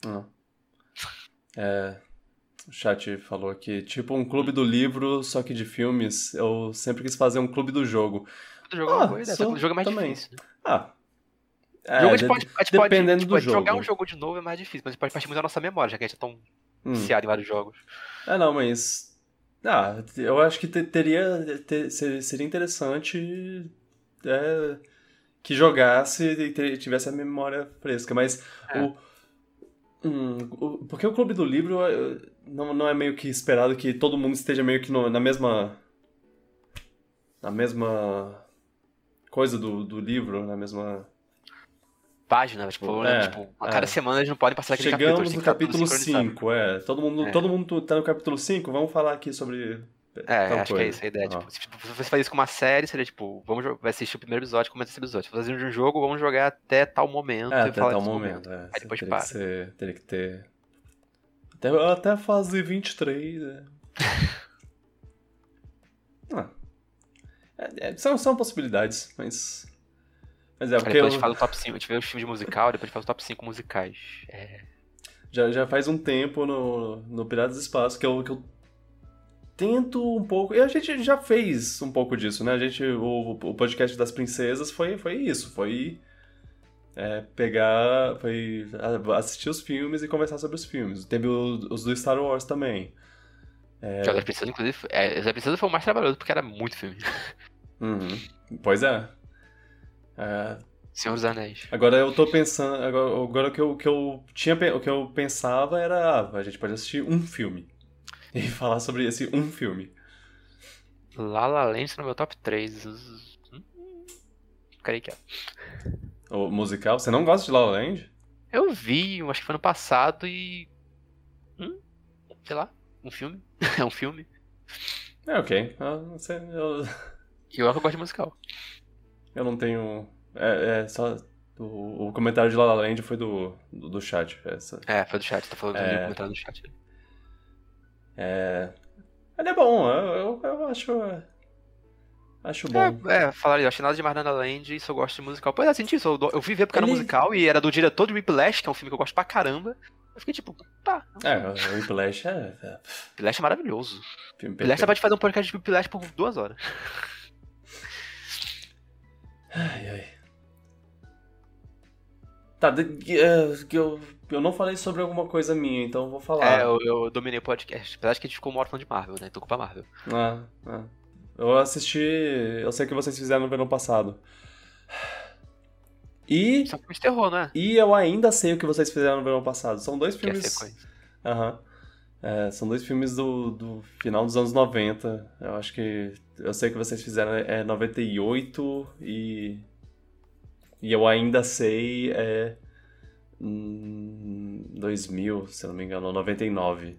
Speaker 1: Ah. É, o chat falou aqui, tipo um clube do livro, só que de filmes. Eu sempre quis fazer um clube do jogo.
Speaker 2: O jogo é
Speaker 1: Ah,
Speaker 2: uma boa ideia, só que o jogo é mais
Speaker 1: também.
Speaker 2: difícil. né?
Speaker 1: Ah. É,
Speaker 2: jogo a gente
Speaker 1: de-
Speaker 2: pode, a gente pode
Speaker 1: dependendo
Speaker 2: tipo,
Speaker 1: do jogo.
Speaker 2: jogar um jogo de novo é mais difícil, mas a gente pode partir muito da nossa memória, já que a gente é tão
Speaker 1: hum.
Speaker 2: viciado em vários jogos.
Speaker 1: Ah, não, mas. Ah, eu acho que te- teria. te- ser- seria interessante é, que jogasse e te- tivesse a memória fresca, mas
Speaker 2: É.
Speaker 1: o. hum, porque o Clube do Livro não, não é meio que esperado que todo mundo esteja meio que no- na mesma. Na mesma. Coisa do, do livro, na mesma.
Speaker 2: Página, tipo,
Speaker 1: É,
Speaker 2: tipo a
Speaker 1: é.
Speaker 2: cada semana eles não podem passar aquele
Speaker 1: Chegamos
Speaker 2: capítulo. tem
Speaker 1: no capítulo
Speaker 2: sincronizado.
Speaker 1: 5, é. Todo mundo,
Speaker 2: É.
Speaker 1: todo mundo tá no capítulo 5, vamos falar aqui sobre.
Speaker 2: É, acho que é
Speaker 1: coisa.
Speaker 2: isso a ideia.
Speaker 1: Ah.
Speaker 2: Tipo, se você fazer isso com uma série, seria tipo, vamos vai assistir o primeiro episódio, comenta esse episódio. Se fazer um jogo, vamos jogar até tal momento
Speaker 1: É, até tal
Speaker 2: desse
Speaker 1: momento. É.
Speaker 2: Aí depois
Speaker 1: teria
Speaker 2: para.
Speaker 1: que, ser, teria que ter. Até, até a fase 23. É. ah. É, é, são, são possibilidades, mas. Mas é, porque
Speaker 2: depois a gente
Speaker 1: eu-
Speaker 2: faz o top 5, a gente vê os filmes de musical, depois a gente faz o top 5 musicais. É.
Speaker 1: já, já faz um tempo no, no Piratas do Espaço que eu, que eu tento um pouco. E a gente já fez um pouco disso, né? A gente, o, o podcast das princesas foi, foi isso, foi é, pegar, foi assistir os filmes e conversar sobre os filmes. Teve o- os do Star Wars também.
Speaker 2: É. Jogos da Princesa, inclusive, é, Jogos da Princesa foi o mais trabalhoso, porque era muito filme.
Speaker 1: Uhum. Pois é. É,
Speaker 2: Senhor dos Anéis.
Speaker 1: Agora eu tô pensando. Agora, agora o, que eu, o que eu tinha o que eu pensava era. Ah, a gente pode assistir um filme. E falar sobre esse um filme.
Speaker 2: La La Land tá no meu top 3. Hum, Creio que é.
Speaker 1: O musical. Você não gosta de La La Land?
Speaker 2: Eu vi, eu acho que foi ano passado e. Hum? Sei lá, um filme. é um filme.
Speaker 1: É, ok. Ah, eu,
Speaker 2: E eu, eu gosto de musical.
Speaker 1: eu não tenho. É, é só. O, o comentário de La La Land foi do, do, do chat. Essa.
Speaker 2: É, foi do chat, tá falando
Speaker 1: É.
Speaker 2: do comentário do chat.
Speaker 1: É. Ele é bom, eu, eu, eu acho. Acho bom.
Speaker 2: É, é, falaria, eu achei nada demais na La La Land e só gosto de musical. Pois é, senti isso, eu, eu fui ver porque era
Speaker 1: Ele-
Speaker 2: musical e era do diretor de Whiplash, que é um filme que eu gosto pra caramba. Eu fiquei tipo, tá,
Speaker 1: É, o Whiplash é. é
Speaker 2: Whiplash é maravilhoso. Whiplash
Speaker 1: perfeito.
Speaker 2: você pode fazer um podcast de Whiplash por duas horas.
Speaker 1: Ai, ai. Tá, é, que eu, eu não falei sobre alguma coisa minha, então eu vou falar.
Speaker 2: É, eu, eu dominei o podcast. Apesar de que a gente ficou falando de Marvel, né? Então culpa Marvel.
Speaker 1: Ah, ah. Eu assisti. Eu sei que vocês fizeram no verão passado. E.
Speaker 2: São filmes de terror, não é?
Speaker 1: E eu ainda sei o que vocês fizeram no verão passado. São dois
Speaker 2: Que é
Speaker 1: filmes.
Speaker 2: sequência.
Speaker 1: Aham. É, são dois filmes do, do final dos anos 90. Eu acho que. Eu sei que vocês fizeram é 98 e. E eu ainda sei é. hum, 2000, se eu não me engano, 99.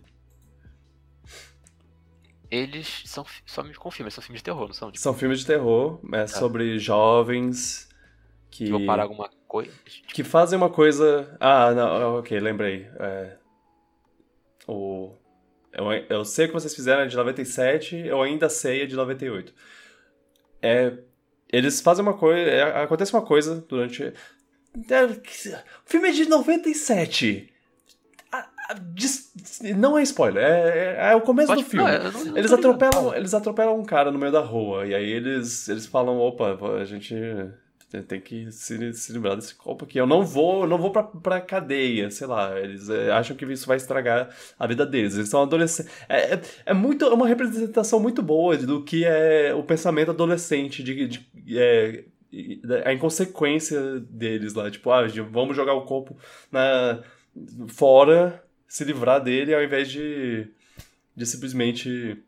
Speaker 2: Eles são só me confirma, são filmes de terror, não são? Tipo,
Speaker 1: São filmes de terror, é sobre jovens que.
Speaker 2: que vão parar alguma coisa.
Speaker 1: Que fazem uma coisa. Ah, não, ok, lembrei. É, o... eu, eu sei o que vocês fizeram é de 97, eu ainda sei é de 98. É, eles fazem uma coisa. é, acontece uma coisa durante. É, o filme é de 97. Ah, ah, dis- Não é spoiler, é, é, é o começo
Speaker 2: pode-
Speaker 1: do filme.
Speaker 2: não, não- não
Speaker 1: Eles
Speaker 2: ligado,
Speaker 1: atropelam, eles atropelam um cara no meio da rua. E aí eles, eles falam, opa, a gente tem que se, se livrar desse corpo aqui. Eu não vou, eu não vou pra, pra cadeia, sei lá. Eles é, acham que isso vai estragar a vida deles. Eles são adolescentes. É, é, é muito, é uma representação muito boa do que é o pensamento adolescente, de, de é, e- a inconsequência deles lá. Tipo, ah, vamos jogar o corpo na, fora, se livrar dele, ao invés de, de simplesmente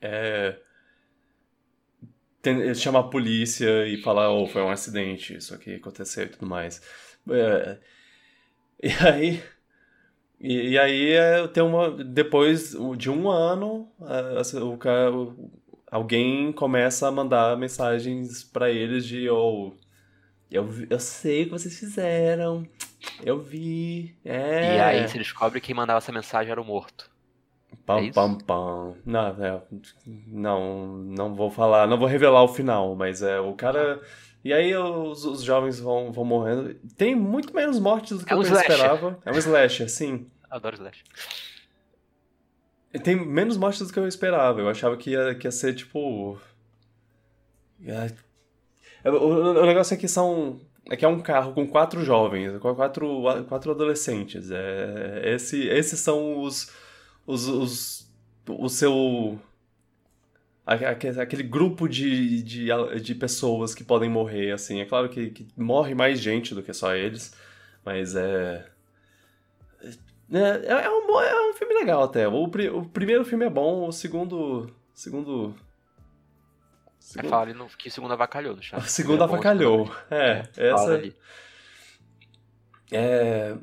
Speaker 1: é, chamar a polícia e falar, oh, foi um acidente, isso aqui aconteceu e tudo mais. É, e aí. E, e aí é, tem uma. Depois de um ano, é, assim, o cara, alguém começa a mandar mensagens pra eles de oh, eu, eu sei o que vocês fizeram. Eu vi. É.
Speaker 2: E aí você descobre que quem mandava essa mensagem era o morto.
Speaker 1: Pam,
Speaker 2: É
Speaker 1: pam, pam. Não, é, não, não vou falar, não vou revelar o final, mas é o cara. E aí os, os jovens vão, vão morrendo. Tem muito menos mortes do que
Speaker 2: É
Speaker 1: eu
Speaker 2: um slasher.
Speaker 1: esperava. É um slasher, sim.
Speaker 2: Adoro Slash.
Speaker 1: Tem menos mortes do que eu esperava. Eu achava que ia, que ia ser tipo. O, o- o negócio é que são. É que é um carro com quatro jovens, com quatro, quatro adolescentes. É, esse, esses são os. Os, os o seu. aque- aque- Aquele grupo de, de, de pessoas que podem morrer, assim. É claro que, que morre mais gente do que só eles, mas é. É, é, um, bom- é um filme legal até. O, o primeiro filme é bom, o segundo. Segundo.
Speaker 2: É
Speaker 1: segundo
Speaker 2: falar ali no, que segunda avacalhou no
Speaker 1: o
Speaker 2: chat.
Speaker 1: segundo
Speaker 2: É bom,
Speaker 1: avacalhou. É,
Speaker 2: Fala
Speaker 1: essa.
Speaker 2: ali.
Speaker 1: É,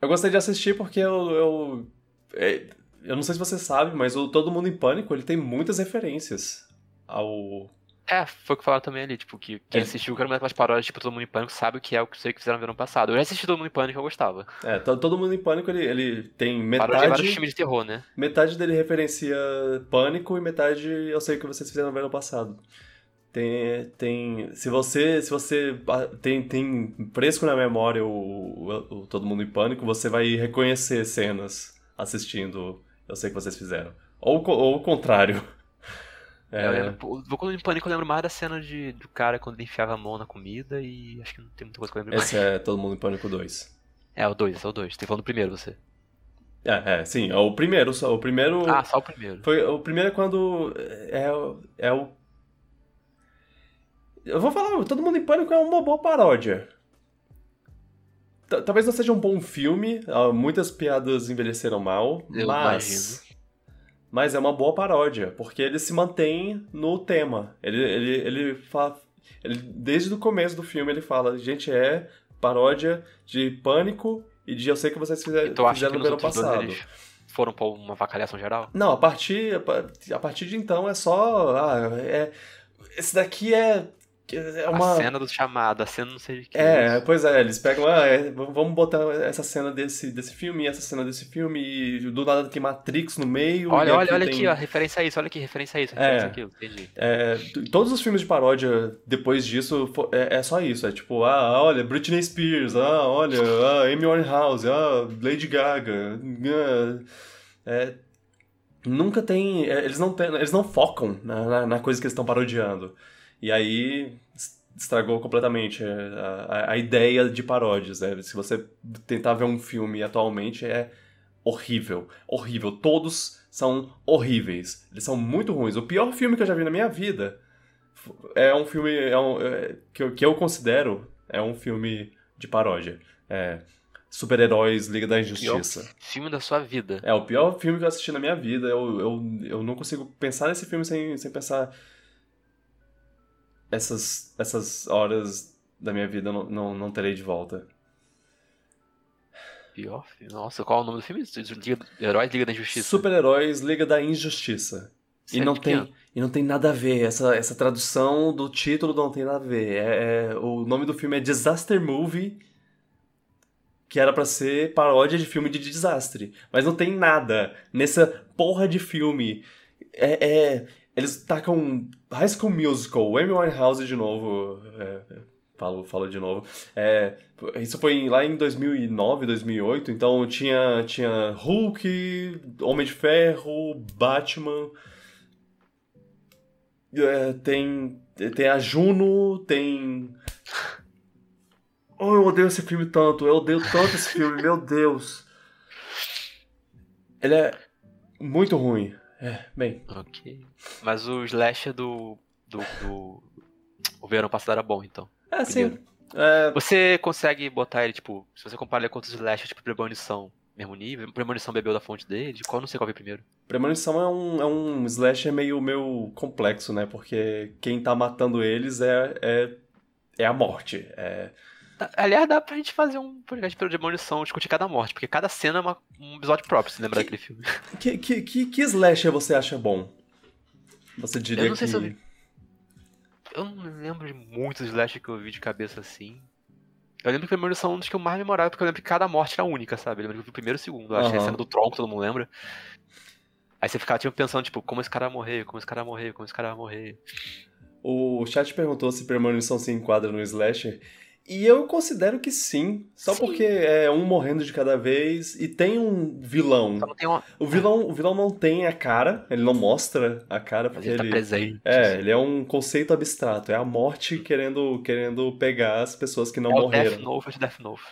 Speaker 1: eu gostei de assistir porque eu. Eu, é, eu não sei se você sabe, mas o Todo Mundo em Pânico ele tem muitas referências ao.
Speaker 2: É, foi o que falaram também ali, tipo, que quem
Speaker 1: É.
Speaker 2: assistiu o Cara das Paródias, tipo, Todo Mundo em Pânico, sabe o que é o que sei que fizeram no ano passado. Eu já assisti Todo Mundo em Pânico e eu gostava.
Speaker 1: É, to- Todo Mundo em Pânico ele, ele tem
Speaker 2: Paródia de vários
Speaker 1: metade.
Speaker 2: filmes de terror, né?
Speaker 1: Metade dele referencia Pânico e metade eu sei o que vocês fizeram no ano passado. Tem, tem, se você, se você tem, tem fresco na memória o, o- o Todo Mundo em Pânico, você vai reconhecer cenas assistindo Eu sei que vocês fizeram. Ou, ou o contrário. É,
Speaker 2: Eu lembro, pô, do Todo Mundo em Pânico eu lembro mais da cena de, do cara quando ele enfiava a mão na comida e acho que não tem muita coisa que eu lembro mais.
Speaker 1: esse é Todo Mundo em Pânico 2.
Speaker 2: É, o 2, esse é o 2. Tem falando do primeiro, você.
Speaker 1: É, é, sim, é o primeiro, só, o primeiro...
Speaker 2: Ah, só o primeiro.
Speaker 1: Foi, o primeiro é quando é, é o... Eu vou falar, Todo Mundo em Pânico é uma boa paródia. Talvez não seja um bom filme, muitas piadas envelheceram mal,
Speaker 2: Eu
Speaker 1: mas... Mas é uma boa paródia, porque ele se mantém no tema. Ele, ele, ele, fa... ele Desde o começo do filme ele fala, gente, é paródia de Pânico e de Eu Sei Que Vocês fizer-
Speaker 2: E tu acha
Speaker 1: Fizeram no
Speaker 2: dois
Speaker 1: Passado.
Speaker 2: foram pra uma vacalhação geral?
Speaker 1: Não, a partir, a pa- a partir de então é só. Ah, é, esse daqui é. É uma.
Speaker 2: A cena do chamado, a cena não sei de que.
Speaker 1: É, pois é, eles pegam, ah, é, vamos botar essa cena desse, desse filme, essa cena desse filme, e do nada tem Matrix no meio.
Speaker 2: Olha, olha, olha
Speaker 1: tem-
Speaker 2: aqui, ó, referência a isso, olha aqui, referência a isso,
Speaker 1: É.
Speaker 2: referência a aquilo, entendi.
Speaker 1: É, todos os filmes de paródia depois disso é, é só isso. É tipo, ah, olha, Britney Spears, ah, olha, ah, Amy Winehouse, ah, Lady Gaga. ah, é, nunca tem. é, eles, não tem, eles não focam na, na, na coisa que eles estão parodiando. E aí estragou completamente a, a, a ideia de paródias. Né? Se você tentar ver um filme atualmente, é horrível. Horrível. Todos são horríveis. Eles são muito ruins. O pior filme que eu já vi na minha vida é um filme é um, é, que, eu, que eu considero é um filme de paródia. É, Super-Heróis Liga da Injustiça.
Speaker 2: Pior filme da sua vida.
Speaker 1: É o pior filme que eu assisti na minha vida. Eu, eu, eu não consigo pensar nesse filme sem, sem pensar. Essas, essas horas da minha vida eu não, não, não terei de volta.
Speaker 2: Pior filme? Nossa, qual é o nome do filme? Liga, Heróis Liga da Injustiça.
Speaker 1: Super-Heróis Liga da Injustiça. E não, tem, e não tem nada a ver. Essa, essa tradução do título não tem nada a ver. É, é o nome do filme é Disaster Movie que era para ser paródia de filme de desastre. Mas não tem nada nessa porra de filme. É, é eles tacam High School Musical, Amy Winehouse de novo. É, falo, falo de novo. É, isso foi lá em 2009, 2008, então tinha, tinha Hulk, Homem de Ferro, Batman. É, tem, tem a Juno, tem Oh, eu odeio esse filme tanto. Eu odeio tanto esse filme, meu Deus. Ele é muito ruim. É, bem.
Speaker 2: Ok. Mas o slasher do. do, do... O verão passado era bom, então.
Speaker 1: É, sim. É...
Speaker 2: Você consegue botar ele, tipo, se você comparar ele com outros slasher, tipo, Premonição, mesmo nível? Premonição bebeu da fonte dele? Qual não sei qual veio primeiro?
Speaker 1: Premonição é um, é um slasher meio, meio complexo, né? Porque quem tá matando eles é, é, é a morte. É
Speaker 2: Aliás, dá pra gente fazer um podcast pelo Demolição, discutir cada morte, porque cada cena é uma, um episódio próprio, se lembra
Speaker 1: que,
Speaker 2: daquele filme.
Speaker 1: Que, que, que, que slasher você acha bom? Você diria
Speaker 2: eu não sei
Speaker 1: que...
Speaker 2: Se eu, vi... eu não lembro de muitos slasher que eu vi de cabeça assim. Eu lembro que Demolição é um dos que eu mais memorava, porque eu lembro que cada morte era única, sabe? Eu lembro que eu vi o primeiro e o segundo. Eu achei uhum. a cena do tronco, todo mundo lembra. Aí você ficava tipo, pensando, tipo, como esse cara vai morrer, como esse cara vai morrer, como esse cara vai morrer.
Speaker 1: O chat perguntou se Premonição se enquadra no slasher. E eu considero que sim, só sim. porque é um morrendo de cada vez e tem um vilão.
Speaker 2: Uma...
Speaker 1: O vilão, o vilão não tem a cara, ele não mostra a cara porque
Speaker 2: ele, tá
Speaker 1: ele
Speaker 2: tá presente.
Speaker 1: É, ele é um conceito abstrato, é a morte querendo querendo pegar as pessoas que não
Speaker 2: é
Speaker 1: morreram.
Speaker 2: Death Note de Death Note.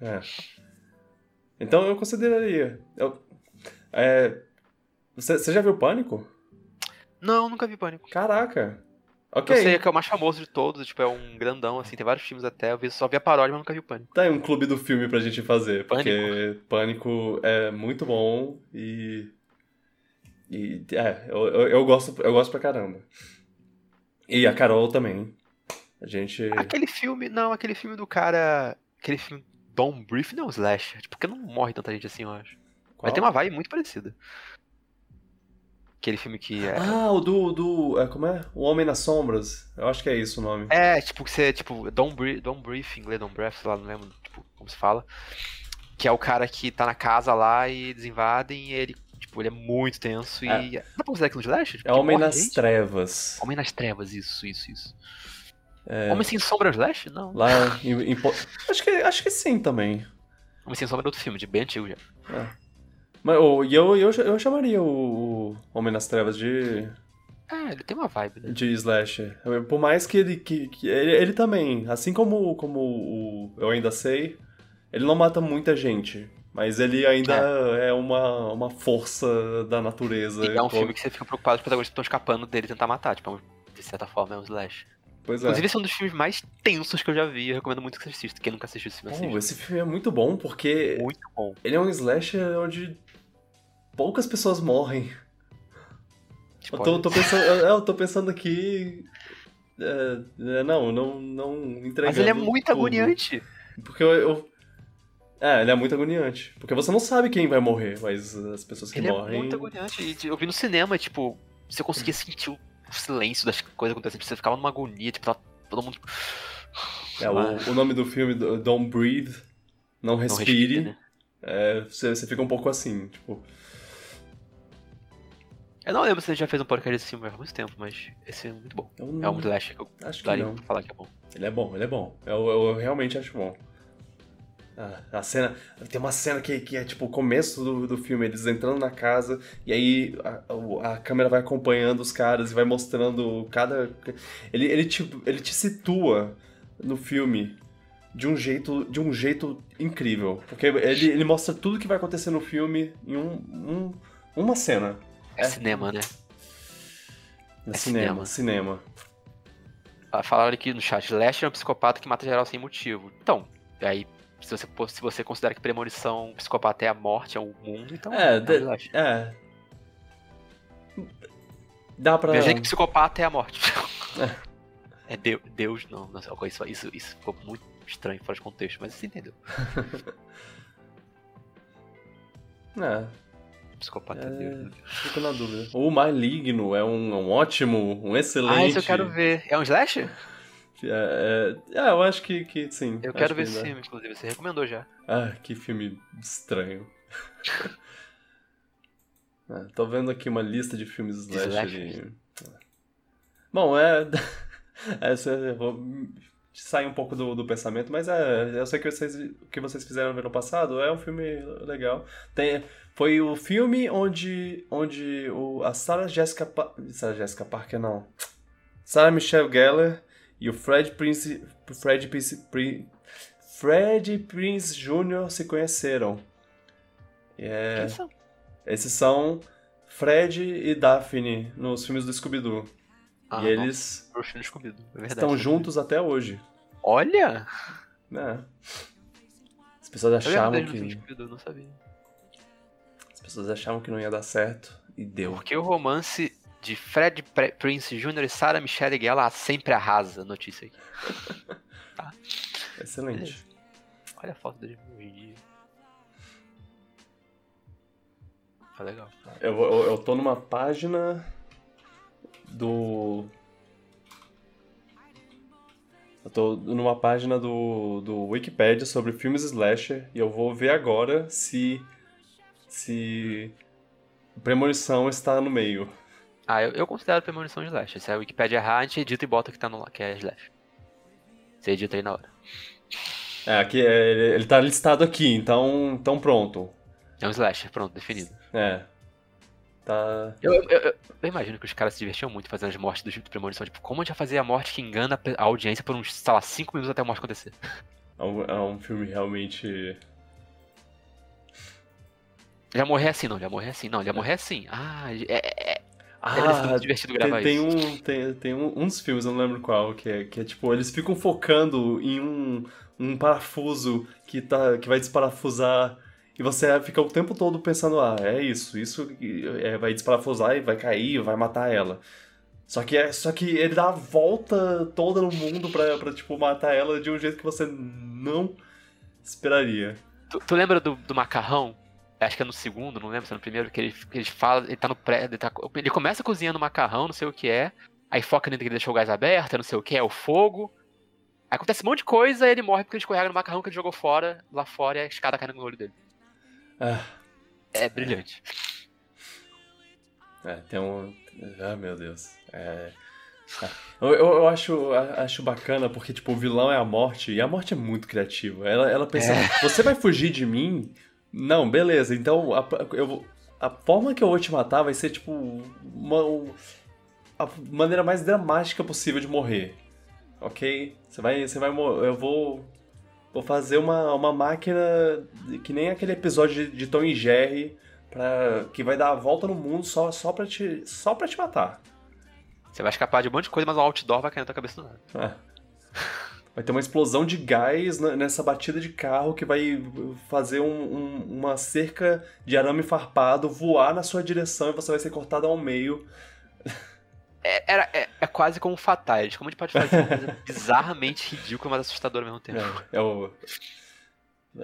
Speaker 1: É. Então eu consideraria. Eu, é, você, você já viu Pânico?
Speaker 2: Não, nunca vi Pânico.
Speaker 1: Caraca. Ok.
Speaker 2: Eu sei que é o mais famoso de todos, tipo, é um grandão, assim, tem vários filmes até. Eu vi, só vi a paródia, mas nunca vi o Pânico.
Speaker 1: Tá aí um clube do filme pra gente fazer, porque Pânico, Pânico é muito bom e. E. É, eu, eu, eu, gosto, eu gosto pra caramba. E a Carol também. A gente.
Speaker 2: Aquele filme, não, aquele filme do cara. Aquele filme Don't Brief não é um slash. Tipo, porque não morre tanta gente assim, eu acho. Qual? Mas tem uma vibe muito parecida. Aquele filme que é.
Speaker 1: Ah, o do. do é, como é? O Homem nas Sombras. Eu acho que é isso o nome.
Speaker 2: É, tipo, que você, tipo, Don't Breathe, don't brief em inglês, Don't Breath, lá, não lembro, tipo, como se fala. Que é o cara que tá na casa lá e eles invadem e ele, tipo, ele é muito tenso é. e. Dá pra considerar aquilo de Slash?
Speaker 1: É Homem nas gente? Trevas.
Speaker 2: Homem nas Trevas, isso, isso, isso. É... Homem sem sombra Slash? Não.
Speaker 1: Lá em, em... acho, que, acho que sim também.
Speaker 2: Homem sem sombra é outro filme, de bem antigo já.
Speaker 1: É. Mas oh, eu, eu, eu chamaria o, Homem nas Trevas de.
Speaker 2: É, ele tem uma vibe, né?
Speaker 1: De slasher. Por mais que ele. Que, que ele, ele, também, assim como, como o Eu Ainda Sei, ele não mata muita gente. Mas ele ainda é, é uma, uma força da natureza.
Speaker 2: E é um filme que você fica preocupado os protagonistas estão escapando dele tentar matar. Tipo, de certa forma é um slash.
Speaker 1: Pois é.
Speaker 2: Inclusive, esse é um dos filmes mais tensos que eu já vi. Eu recomendo muito que você assista. Quem nunca assistiu esse filme, assista.
Speaker 1: esse filme é muito bom porque.
Speaker 2: Muito bom.
Speaker 1: Ele é um slasher onde poucas pessoas morrem. Eu tô, tô, pensando, eu, eu tô pensando aqui. É, é, não, não, não entregando.
Speaker 2: Mas ele é muito tudo. agoniante.
Speaker 1: Porque eu, eu, É, ele é muito agoniante. Porque você não sabe quem vai morrer, mas as pessoas que
Speaker 2: ele
Speaker 1: morrem.
Speaker 2: Ele é muito agoniante. Eu vi no cinema, tipo, você conseguia sentir o silêncio das coisas acontecendo. Você ficava numa agonia, tipo, tava todo mundo.
Speaker 1: É, o, o, nome do filme, Don't Breathe, Não Respire. Não respire né? é, você, você fica um pouco assim, tipo.
Speaker 2: Eu não lembro se a gente já fez um podcast desse filme há muito tempo, mas esse é muito bom. Não... É um Slash que eu
Speaker 1: acho que
Speaker 2: daria
Speaker 1: não.
Speaker 2: pra falar que é bom.
Speaker 1: Ele é bom, ele é bom. Eu, eu, eu realmente acho bom. Ah, a cena. Tem uma cena que, que é tipo o começo do, do filme, eles entrando na casa, e aí a, a câmera vai acompanhando os caras e vai mostrando cada. Ele, ele, te, ele te situa no filme de um jeito, de um jeito incrível. Porque ele, ele mostra tudo que vai acontecer no filme em um, um uma cena.
Speaker 2: É, é cinema, né?
Speaker 1: É, é cinema, cinema. cinema.
Speaker 2: Ah, falaram aqui no chat, Lester é um psicopata que mata geral sem motivo. Então, aí se você, se você considera que premonição psicopata é a morte, é o mundo, então.
Speaker 1: É, de, é. Dá pra.
Speaker 2: Veja que psicopata é a morte. É, é Deus, Deus, não. não isso, isso, isso ficou muito estranho fora de contexto, mas você entendeu.
Speaker 1: é.
Speaker 2: Psicopata é, Deus. Né?
Speaker 1: Fico na dúvida. O Maligno é um, um ótimo, um excelente. Ah,
Speaker 2: isso eu quero ver. É um slasher?
Speaker 1: É, é, é, eu acho que, que sim.
Speaker 2: Eu quero ver esse filme, inclusive. Você recomendou já.
Speaker 1: Ah, que filme estranho. é, tô vendo aqui uma lista de filmes slasher. E... Bom, é. é eu vou sair um pouco do, do pensamento, mas é, eu sei que vocês, que vocês fizeram no passado é um filme legal. Tem, foi o filme onde, onde o, a Sarah Jessica, pa Sarah Jessica Parker, não. Sarah Michelle Gellar e o Fred Prince, Fred Prince, Fred Prince Jr. se conheceram. É, Quem são? Esses são Fred e Daphne nos filmes do Scooby-Doo. Ah, e eles
Speaker 2: é
Speaker 1: estão juntos até hoje.
Speaker 2: Olha!
Speaker 1: É. As pessoas achavam que.
Speaker 2: Não sabia.
Speaker 1: As pessoas achavam que não ia dar certo e deu.
Speaker 2: Porque o romance de Fred Prince Jr. e Sarah Michelle Gellar sempre arrasa. Notícia aqui.
Speaker 1: tá. Excelente.
Speaker 2: Olha a foto dele hoje em dia. Tá legal.
Speaker 1: Eu, eu, eu tô numa página do. Eu tô numa página do, do Wikipedia sobre filmes slasher e eu vou ver agora se. se. Premonição está no meio.
Speaker 2: Ah, eu, eu considero premonição de slash. Se a Wikipedia errar, a gente edita e bota que tá no que é slash. Você edita aí na hora.
Speaker 1: É, aqui é, ele, ele tá listado aqui, então, então pronto.
Speaker 2: É um slash, pronto, definido.
Speaker 1: É. Tá.
Speaker 2: Eu, eu, eu, eu, imagino que os caras se divertiam muito fazendo as mortes do tipo de premonição. Tipo, como a gente vai fazer a morte que engana a audiência por uns, sei lá, 5 minutos até a morte acontecer?
Speaker 1: É um, é um filme realmente.
Speaker 2: Já morrer assim, não, já morrer assim, não, já morrer assim. Ah, é, é,
Speaker 1: ah,
Speaker 2: divertido gravar
Speaker 1: tem,
Speaker 2: tem
Speaker 1: isso. Um, tem, tem um, uns filmes, eu não lembro qual, que é, que é tipo, eles ficam focando em um, um parafuso que, tá, que vai desparafusar e você fica o tempo todo pensando, ah, é isso, isso é, vai desparafusar e vai cair, vai matar ela. Só que, é, só que ele dá a volta toda no mundo pra, pra tipo, matar ela de um jeito que você não esperaria.
Speaker 2: Tu, tu lembra do, do macarrão? acho que é no segundo, não lembro se é no primeiro, que ele, que ele fala, ele tá no pré, ele, tá, ele começa cozinhando macarrão, não sei o que é, aí foca nele que ele deixou o gás aberto, não sei o que, é o fogo. Aí acontece um monte de coisa e ele morre porque ele escorrega no macarrão que ele jogou fora, lá fora, e a escada cai no olho dele.
Speaker 1: Ah.
Speaker 2: É brilhante.
Speaker 1: É, tem um. Ah, meu Deus. É. Eu, eu, eu, acho, acho bacana porque, tipo, o vilão é a morte e a morte é muito criativa. Ela, ela pensa, é. você vai fugir de mim? Não, beleza. Então, a, eu, a forma que eu vou te matar vai ser, tipo, uma, a maneira mais dramática possível de morrer. Ok? Você vai, você vai Eu vou. Vou fazer uma, uma máquina que nem aquele episódio de, de Tom e Jerry pra, que vai dar a volta no mundo só, só, pra te, só pra te matar.
Speaker 2: Você vai escapar de um monte de coisa, mas o outdoor vai cair na tua cabeça do nada.
Speaker 1: É. Vai ter uma explosão de gás nessa batida de carro que vai fazer um, um, uma cerca de arame farpado voar na sua direção e você vai ser cortado ao meio.
Speaker 2: É, era, é, é quase como Fatality. Como a gente pode fazer uma coisa bizarramente ridícula, mas assustadora ao mesmo tempo?
Speaker 1: É, é o,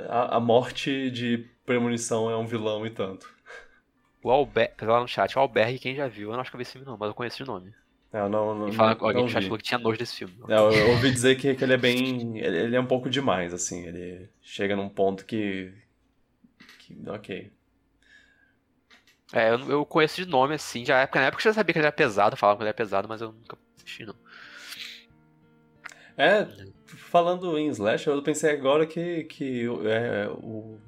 Speaker 1: a, a, morte de premonição é um vilão e tanto.
Speaker 2: O Alberg, lá no chat, o Alberg, quem já viu? Eu não acho que eu vi esse filme não, mas eu conheço de nome.
Speaker 1: É, não, não,
Speaker 2: fala,
Speaker 1: não,
Speaker 2: alguém
Speaker 1: no
Speaker 2: chat falou que tinha nojo desse filme.
Speaker 1: É, eu, eu ouvi dizer que, que ele é bem. Ele, ele, é um pouco demais, assim. Ele chega num ponto que. que ok.
Speaker 2: É, eu, eu conheço de nome, assim, já época, na época eu já sabia que ele era pesado, falava que ele era pesado, mas eu nunca assisti, não.
Speaker 1: É, falando em Slash, eu pensei agora que, que é, o,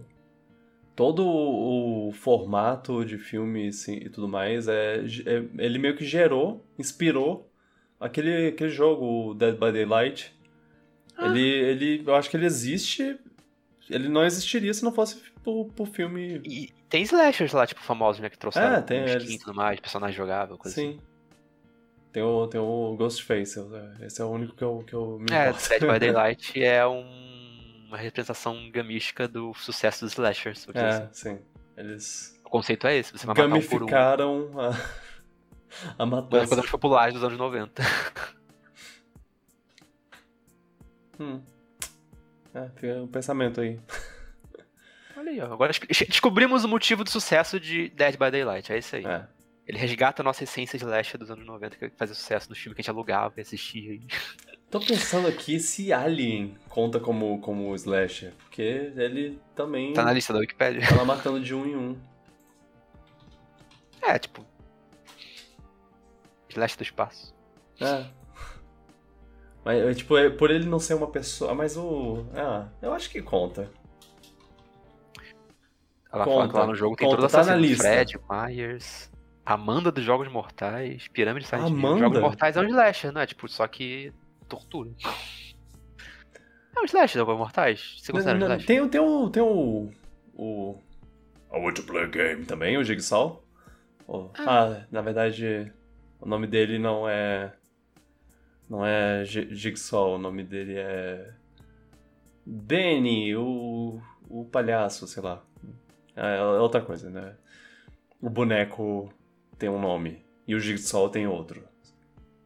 Speaker 1: todo o formato de filme assim, e tudo mais, é, é, ele meio que gerou, inspirou aquele, aquele jogo, Dead by Daylight. Ah. Ele, ele, eu acho que ele existe, ele não existiria se não fosse pro, pro filme...
Speaker 2: E tem slashers lá, tipo, famosos, né, que trouxeram
Speaker 1: é, tem
Speaker 2: skin e tudo mais, personagem jogável, coisa
Speaker 1: Sim.
Speaker 2: assim.
Speaker 1: Tem o, tem o Ghostface, esse é o único que eu, que eu me
Speaker 2: É, Dead by Daylight é um, uma representação gamística do sucesso dos slashers.
Speaker 1: É, assim. sim. Eles...
Speaker 2: O conceito é esse, você vai matar um por
Speaker 1: um. a, a matança.
Speaker 2: Coisas populares dos anos 90.
Speaker 1: hum. É, fica um pensamento aí.
Speaker 2: Olha aí, ó. Agora descobrimos o motivo do sucesso de Dead by Daylight, é isso aí.
Speaker 1: É.
Speaker 2: Ele resgata a nossa essência de Leste dos anos 90, que fazia sucesso no filme que a gente alugava e assistia.
Speaker 1: Tô pensando aqui se Alien conta como, como slasher, porque ele também...
Speaker 2: Tá na lista da Wikipedia.
Speaker 1: Tá lá matando de um em um.
Speaker 2: É, tipo... Slash do espaço.
Speaker 1: É. Mas, tipo, é, por ele não ser uma pessoa... Mas o... Ah, eu acho que conta.
Speaker 2: Ela conta, fala que lá no jogo tem
Speaker 1: conta,
Speaker 2: toda
Speaker 1: tá lista.
Speaker 2: Fred, Myers... Amanda dos Jogos Mortais, Pirâmide Silent
Speaker 1: Amanda?
Speaker 2: Jogos Mortais é um slasher, não é? Tipo, só que tortura. É um slasher Jogos Mortais? Você considera um slasher?
Speaker 1: Tem, tem o... Tem o... O... I want to play a game também, o Jigsaw. Oh, ah. ah, na verdade, o nome dele não é... Não é Jigsaw, o nome dele é... Benny, o... O palhaço, sei lá. É, é outra coisa, né? O boneco tem um nome e o Jigsaw tem outro.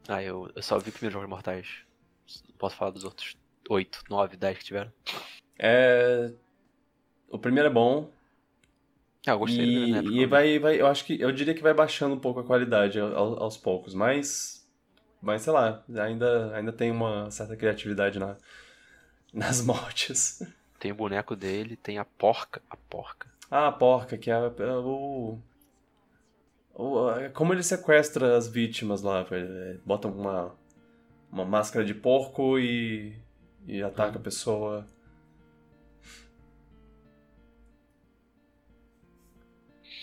Speaker 2: Ah, eu, eu só vi o primeiro Jogos Mortais. Não posso falar dos outros 8, 9, 10 que tiveram.
Speaker 1: É. O primeiro é bom.
Speaker 2: Ah, eu gostei
Speaker 1: e,
Speaker 2: né,
Speaker 1: e vai, vai, eu acho que eu diria que vai baixando um pouco a qualidade aos, aos poucos, mas mas sei lá, ainda ainda tem uma certa criatividade na, nas mortes.
Speaker 2: Tem o boneco dele, tem a porca, a porca.
Speaker 1: Ah, a porca, que é, é o como ele sequestra as vítimas lá? Bota uma, uma máscara de porco e, e ataca a pessoa.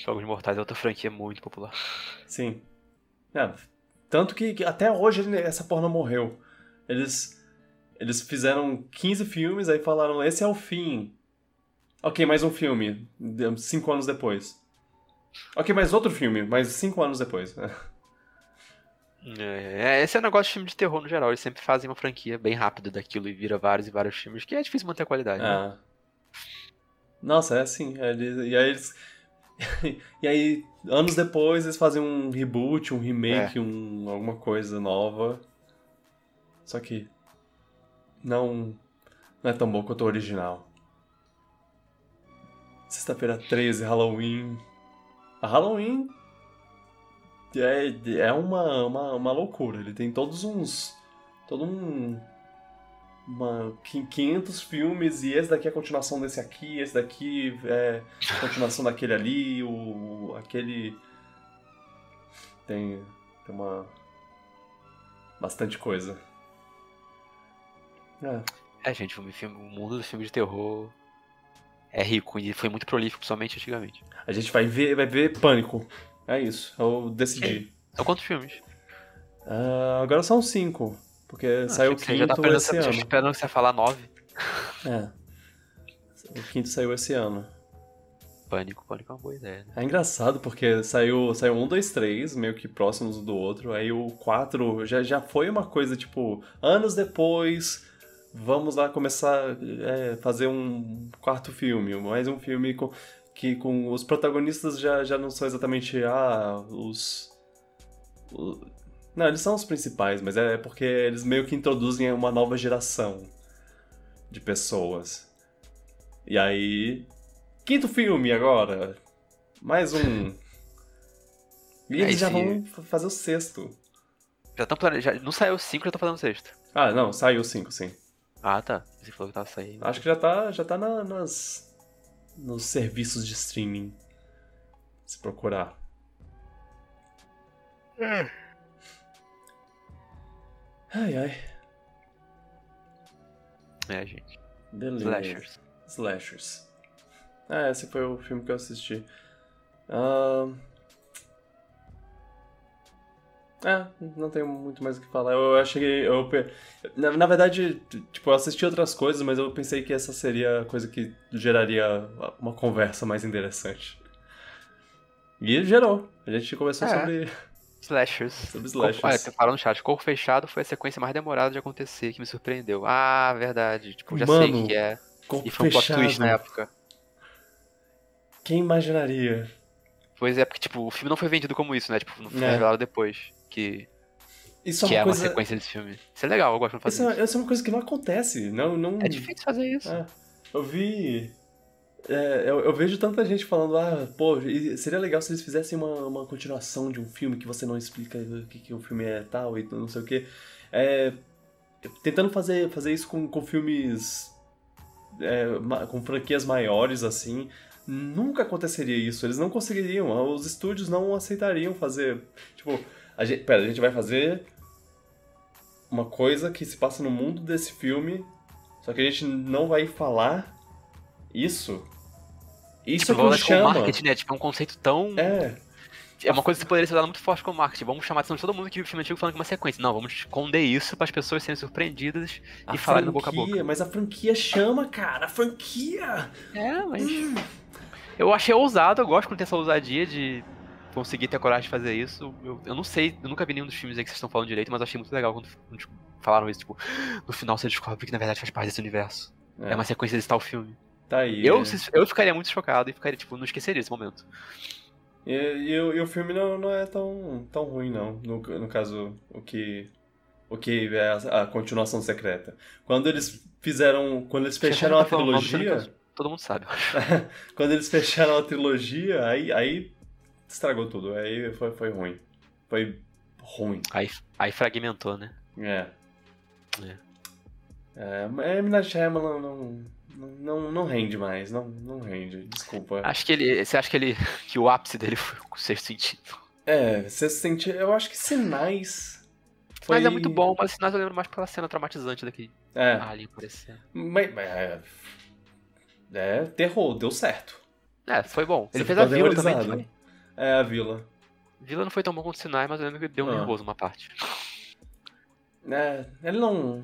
Speaker 2: Jogos Mortais é outra franquia muito popular.
Speaker 1: Sim. É, tanto que, que, até hoje essa porra não morreu. Eles, eles fizeram 15 filmes, aí falaram, esse é o fim. Ok, mais um filme, cinco anos depois. Ok, mas outro filme, mas cinco anos depois.
Speaker 2: É, é, esse é o negócio de filme de terror no geral. Eles sempre fazem uma franquia bem rápida daquilo e vira vários e vários filmes, que é difícil manter a qualidade. Né?
Speaker 1: É. Nossa, é assim. É, e aí eles. e aí, anos depois, eles fazem um reboot, um remake, é. um, alguma coisa nova. Só que. Não. Não é tão bom quanto o original. Sexta-feira 13, Halloween. A Halloween é, é uma, uma, uma loucura. Ele tem todos uns. Todo um. Uma, 500 filmes e esse daqui é a continuação desse aqui, esse daqui é a continuação daquele ali, o, aquele. Tem, tem uma. Bastante coisa.
Speaker 2: É. É, gente, o, filme, o mundo do filme de terror é rico e foi muito prolífico, somente antigamente.
Speaker 1: A gente vai ver, vai ver Pânico. É isso, eu decidi.
Speaker 2: São quantos filmes?
Speaker 1: Uh, agora são cinco, porque ah, saiu o quinto já tá esse ano.
Speaker 2: esperando que você ia falar nove.
Speaker 1: É. O quinto saiu esse ano.
Speaker 2: Pânico, Pânico é uma boa ideia. Né?
Speaker 1: É engraçado porque saiu, saiu um, dois, três, meio que próximos um do outro. Aí o quatro já, já foi uma coisa tipo, anos depois, vamos lá começar a é, fazer um quarto filme, mais um filme com, que com os protagonistas já, já não são exatamente ah, os, os, Não, eles são os principais, mas é porque eles meio que introduzem uma nova geração de pessoas. E aí. Quinto filme agora! Mais um. E eles já vão fazer o sexto.
Speaker 2: Já estão planejando. Não saiu o 5, já estão fazendo o sexto.
Speaker 1: Ah, não, saiu o 5, sim.
Speaker 2: Ah, tá. Você falou que tava saindo.
Speaker 1: Acho que já tá, já tá na, nas, nos serviços de streaming. Se procurar. Hum. Ai, ai.
Speaker 2: É, gente.
Speaker 1: Beleza.
Speaker 2: Slashers.
Speaker 1: Slashers. Ah, esse foi o filme que eu assisti. Ahn. É, não tenho muito mais o que falar. Eu achei. Eu, na, na verdade, tipo, eu assisti outras coisas, mas eu pensei que essa seria a coisa que geraria uma conversa mais interessante. E gerou. A gente conversou
Speaker 2: É.
Speaker 1: sobre,
Speaker 2: Slashers.
Speaker 1: sobre slashers.
Speaker 2: Olha, você falou no chat, Corpo Fechado foi a sequência mais demorada de acontecer, que me surpreendeu. Ah, verdade. Tipo, já sei
Speaker 1: Mano,
Speaker 2: o que é.
Speaker 1: Corpo
Speaker 2: E foi um plot
Speaker 1: fechado.
Speaker 2: twist na época.
Speaker 1: Quem imaginaria?
Speaker 2: Pois é, porque, tipo, o filme não foi vendido como isso, né? Tipo, não foi
Speaker 1: É.
Speaker 2: revelado depois. Que,
Speaker 1: Isso
Speaker 2: que
Speaker 1: é
Speaker 2: é
Speaker 1: uma
Speaker 2: uma
Speaker 1: coisa.
Speaker 2: sequência desse filme. Isso é legal, eu gosto de
Speaker 1: Isso
Speaker 2: fazer
Speaker 1: é,
Speaker 2: isso.
Speaker 1: isso é uma coisa que não acontece. Não, não...
Speaker 2: É difícil fazer isso.
Speaker 1: É, eu vi. é, eu, eu vejo tanta gente falando, ah, pô, seria legal se eles fizessem uma, uma continuação de um filme que você não explica o que, que o filme é tal e não sei o quê. É, tentando fazer, fazer isso com, com filmes. é, com franquias maiores, assim. Nunca aconteceria isso. Eles não conseguiriam. Os estúdios não aceitariam fazer. Tipo, a gente, pera, a gente vai fazer uma coisa que se passa no mundo desse filme, só que a gente não vai falar isso. Isso
Speaker 2: Tipo,
Speaker 1: é que
Speaker 2: vamos
Speaker 1: me
Speaker 2: com
Speaker 1: chama.
Speaker 2: marketing, né? Tipo, é um conceito tão.
Speaker 1: É,
Speaker 2: É uma coisa que poderia ser usada muito forte como marketing. Vamos chamar a atenção de todo mundo que viu o filme antigo falando que é uma sequência. Não, vamos esconder isso para as pessoas serem surpreendidas
Speaker 1: a
Speaker 2: e falarem no boca a
Speaker 1: franquia,
Speaker 2: boca.
Speaker 1: mas a franquia chama, cara, a franquia!
Speaker 2: É, mas. Eu achei ousado, eu gosto quando tem essa ousadia de conseguir ter a coragem de fazer isso. Eu, eu não sei, eu nunca vi nenhum dos filmes aí que vocês estão falando direito, mas eu achei muito legal quando, quando falaram isso. Tipo, no final você descobre que na verdade faz parte desse universo. É, uma sequência desse tal filme.
Speaker 1: Tá aí.
Speaker 2: Eu,
Speaker 1: é.
Speaker 2: se- eu ficaria muito chocado e ficaria, tipo, não esqueceria esse momento.
Speaker 1: E, e o- e o filme não, não é tão, tão ruim, não. No, no caso, o que. O que é a, a continuação secreta. Quando eles fizeram. Quando eles fecharam a trilogia.
Speaker 2: Todo mundo sabe.
Speaker 1: quando eles fecharam a trilogia, aí, aí estragou tudo. Aí foi, foi ruim. Foi ruim.
Speaker 2: Aí, aí fragmentou, né?
Speaker 1: É.
Speaker 2: É.
Speaker 1: É, mas M. Night Shyamalan não, não, não, rende mais. Não, não rende. Desculpa.
Speaker 2: Acho que ele. Você acha que ele. que o ápice dele foi o sexto sentido?
Speaker 1: É, você sente. Eu acho que Sinais. Foi...
Speaker 2: Mas é muito bom, mas sinais eu lembro mais pela cena traumatizante daquele
Speaker 1: É.
Speaker 2: alien aparecendo.
Speaker 1: Mas, mas é, é, terror, deu certo.
Speaker 2: É, foi bom. Ele
Speaker 1: Você
Speaker 2: fez a vila também, foi?
Speaker 1: É, a vila.
Speaker 2: Vila não foi tão bom quanto sinais, mas eu lembro que deu um
Speaker 1: Ah.
Speaker 2: nervoso uma parte.
Speaker 1: É, ele não.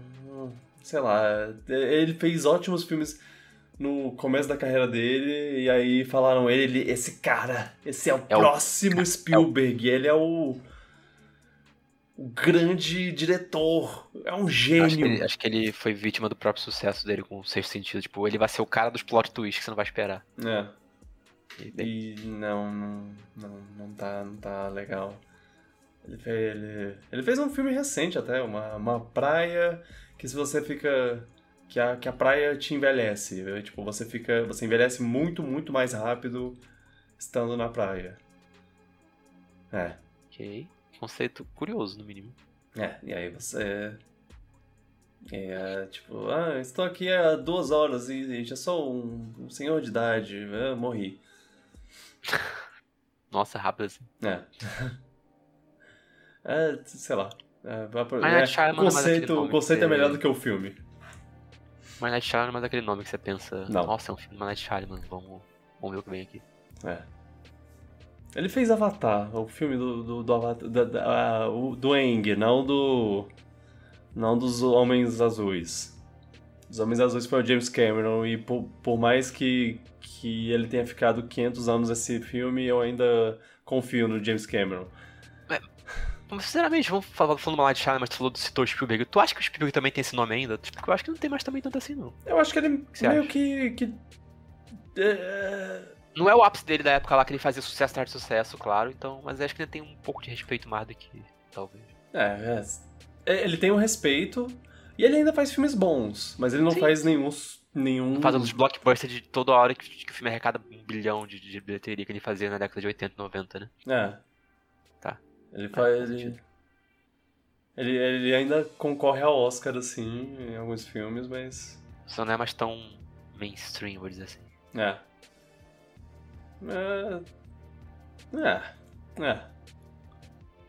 Speaker 1: Sei lá. Ele fez ótimos filmes no começo da carreira dele, e aí falaram ele, esse cara, esse é o
Speaker 2: É o-
Speaker 1: próximo Spielberg, ele é o. O grande diretor. É um
Speaker 2: Acho que,
Speaker 1: gênio.
Speaker 2: ele, acho que ele foi vítima do próprio sucesso dele com o sexto sentido. Tipo, ele vai ser o cara dos plot twists que você não vai esperar.
Speaker 1: É.
Speaker 2: E,
Speaker 1: não, não, não, tá, não tá legal. Ele fez, ele, ele fez um filme recente até, uma, uma praia que se você fica. Que a, que a praia te envelhece. Tipo, você fica. Você envelhece muito, muito mais rápido estando na praia. É.
Speaker 2: ok. Conceito curioso, no mínimo.
Speaker 1: É, e aí você. É, tipo, ah, estou aqui há duas horas e já sou um, um senhor de idade, eu morri.
Speaker 2: Nossa, rápido assim.
Speaker 1: É. é, sei lá. É, é,
Speaker 2: é
Speaker 1: conceito, o conceito é melhor do que o filme.
Speaker 2: Mas Night Shyamalan não é mais aquele nome que você pensa.
Speaker 1: Não.
Speaker 2: Nossa, é um filme do Night Shyamalan. Vamos, vamos ver o que vem aqui.
Speaker 1: É. Ele fez Avatar, o filme do, do, do Avatar, da, da- ah, do Eng, não do. Não dos Homens Azuis. Os Homens Azuis foi o James Cameron, e por, por mais que, que ele tenha ficado 500 anos nesse filme, eu ainda confio no James Cameron.
Speaker 2: Mas, sinceramente, vamos falar falando mal de Shyamalan, mas tu falou citou Spielberg. Tu acha que o Spielberg também tem esse nome ainda? Tipo, Porque eu acho que não tem mais também tanto assim, não.
Speaker 1: Eu acho que ele
Speaker 2: você
Speaker 1: meio
Speaker 2: acha?
Speaker 1: que. que é,
Speaker 2: Não é o ápice dele da época lá que ele fazia sucesso atrás de sucesso, claro, então, mas acho que ainda tem um pouco de respeito mais do que talvez.
Speaker 1: É, é, ele tem um respeito e ele ainda faz filmes bons, mas ele não
Speaker 2: Sim.
Speaker 1: faz nenhum. nenhum...
Speaker 2: Fazendo os blockbusters de toda hora que, que o filme arrecada um bilhão de, de bilheteria que ele fazia na década de 80 e 90, né?
Speaker 1: É.
Speaker 2: Tá.
Speaker 1: Ele
Speaker 2: faz
Speaker 1: faz. ele, ele, ele ainda concorre ao Oscar, assim, em alguns filmes, mas.
Speaker 2: Só não é mais tão mainstream, vou dizer assim.
Speaker 1: É. É. É. é.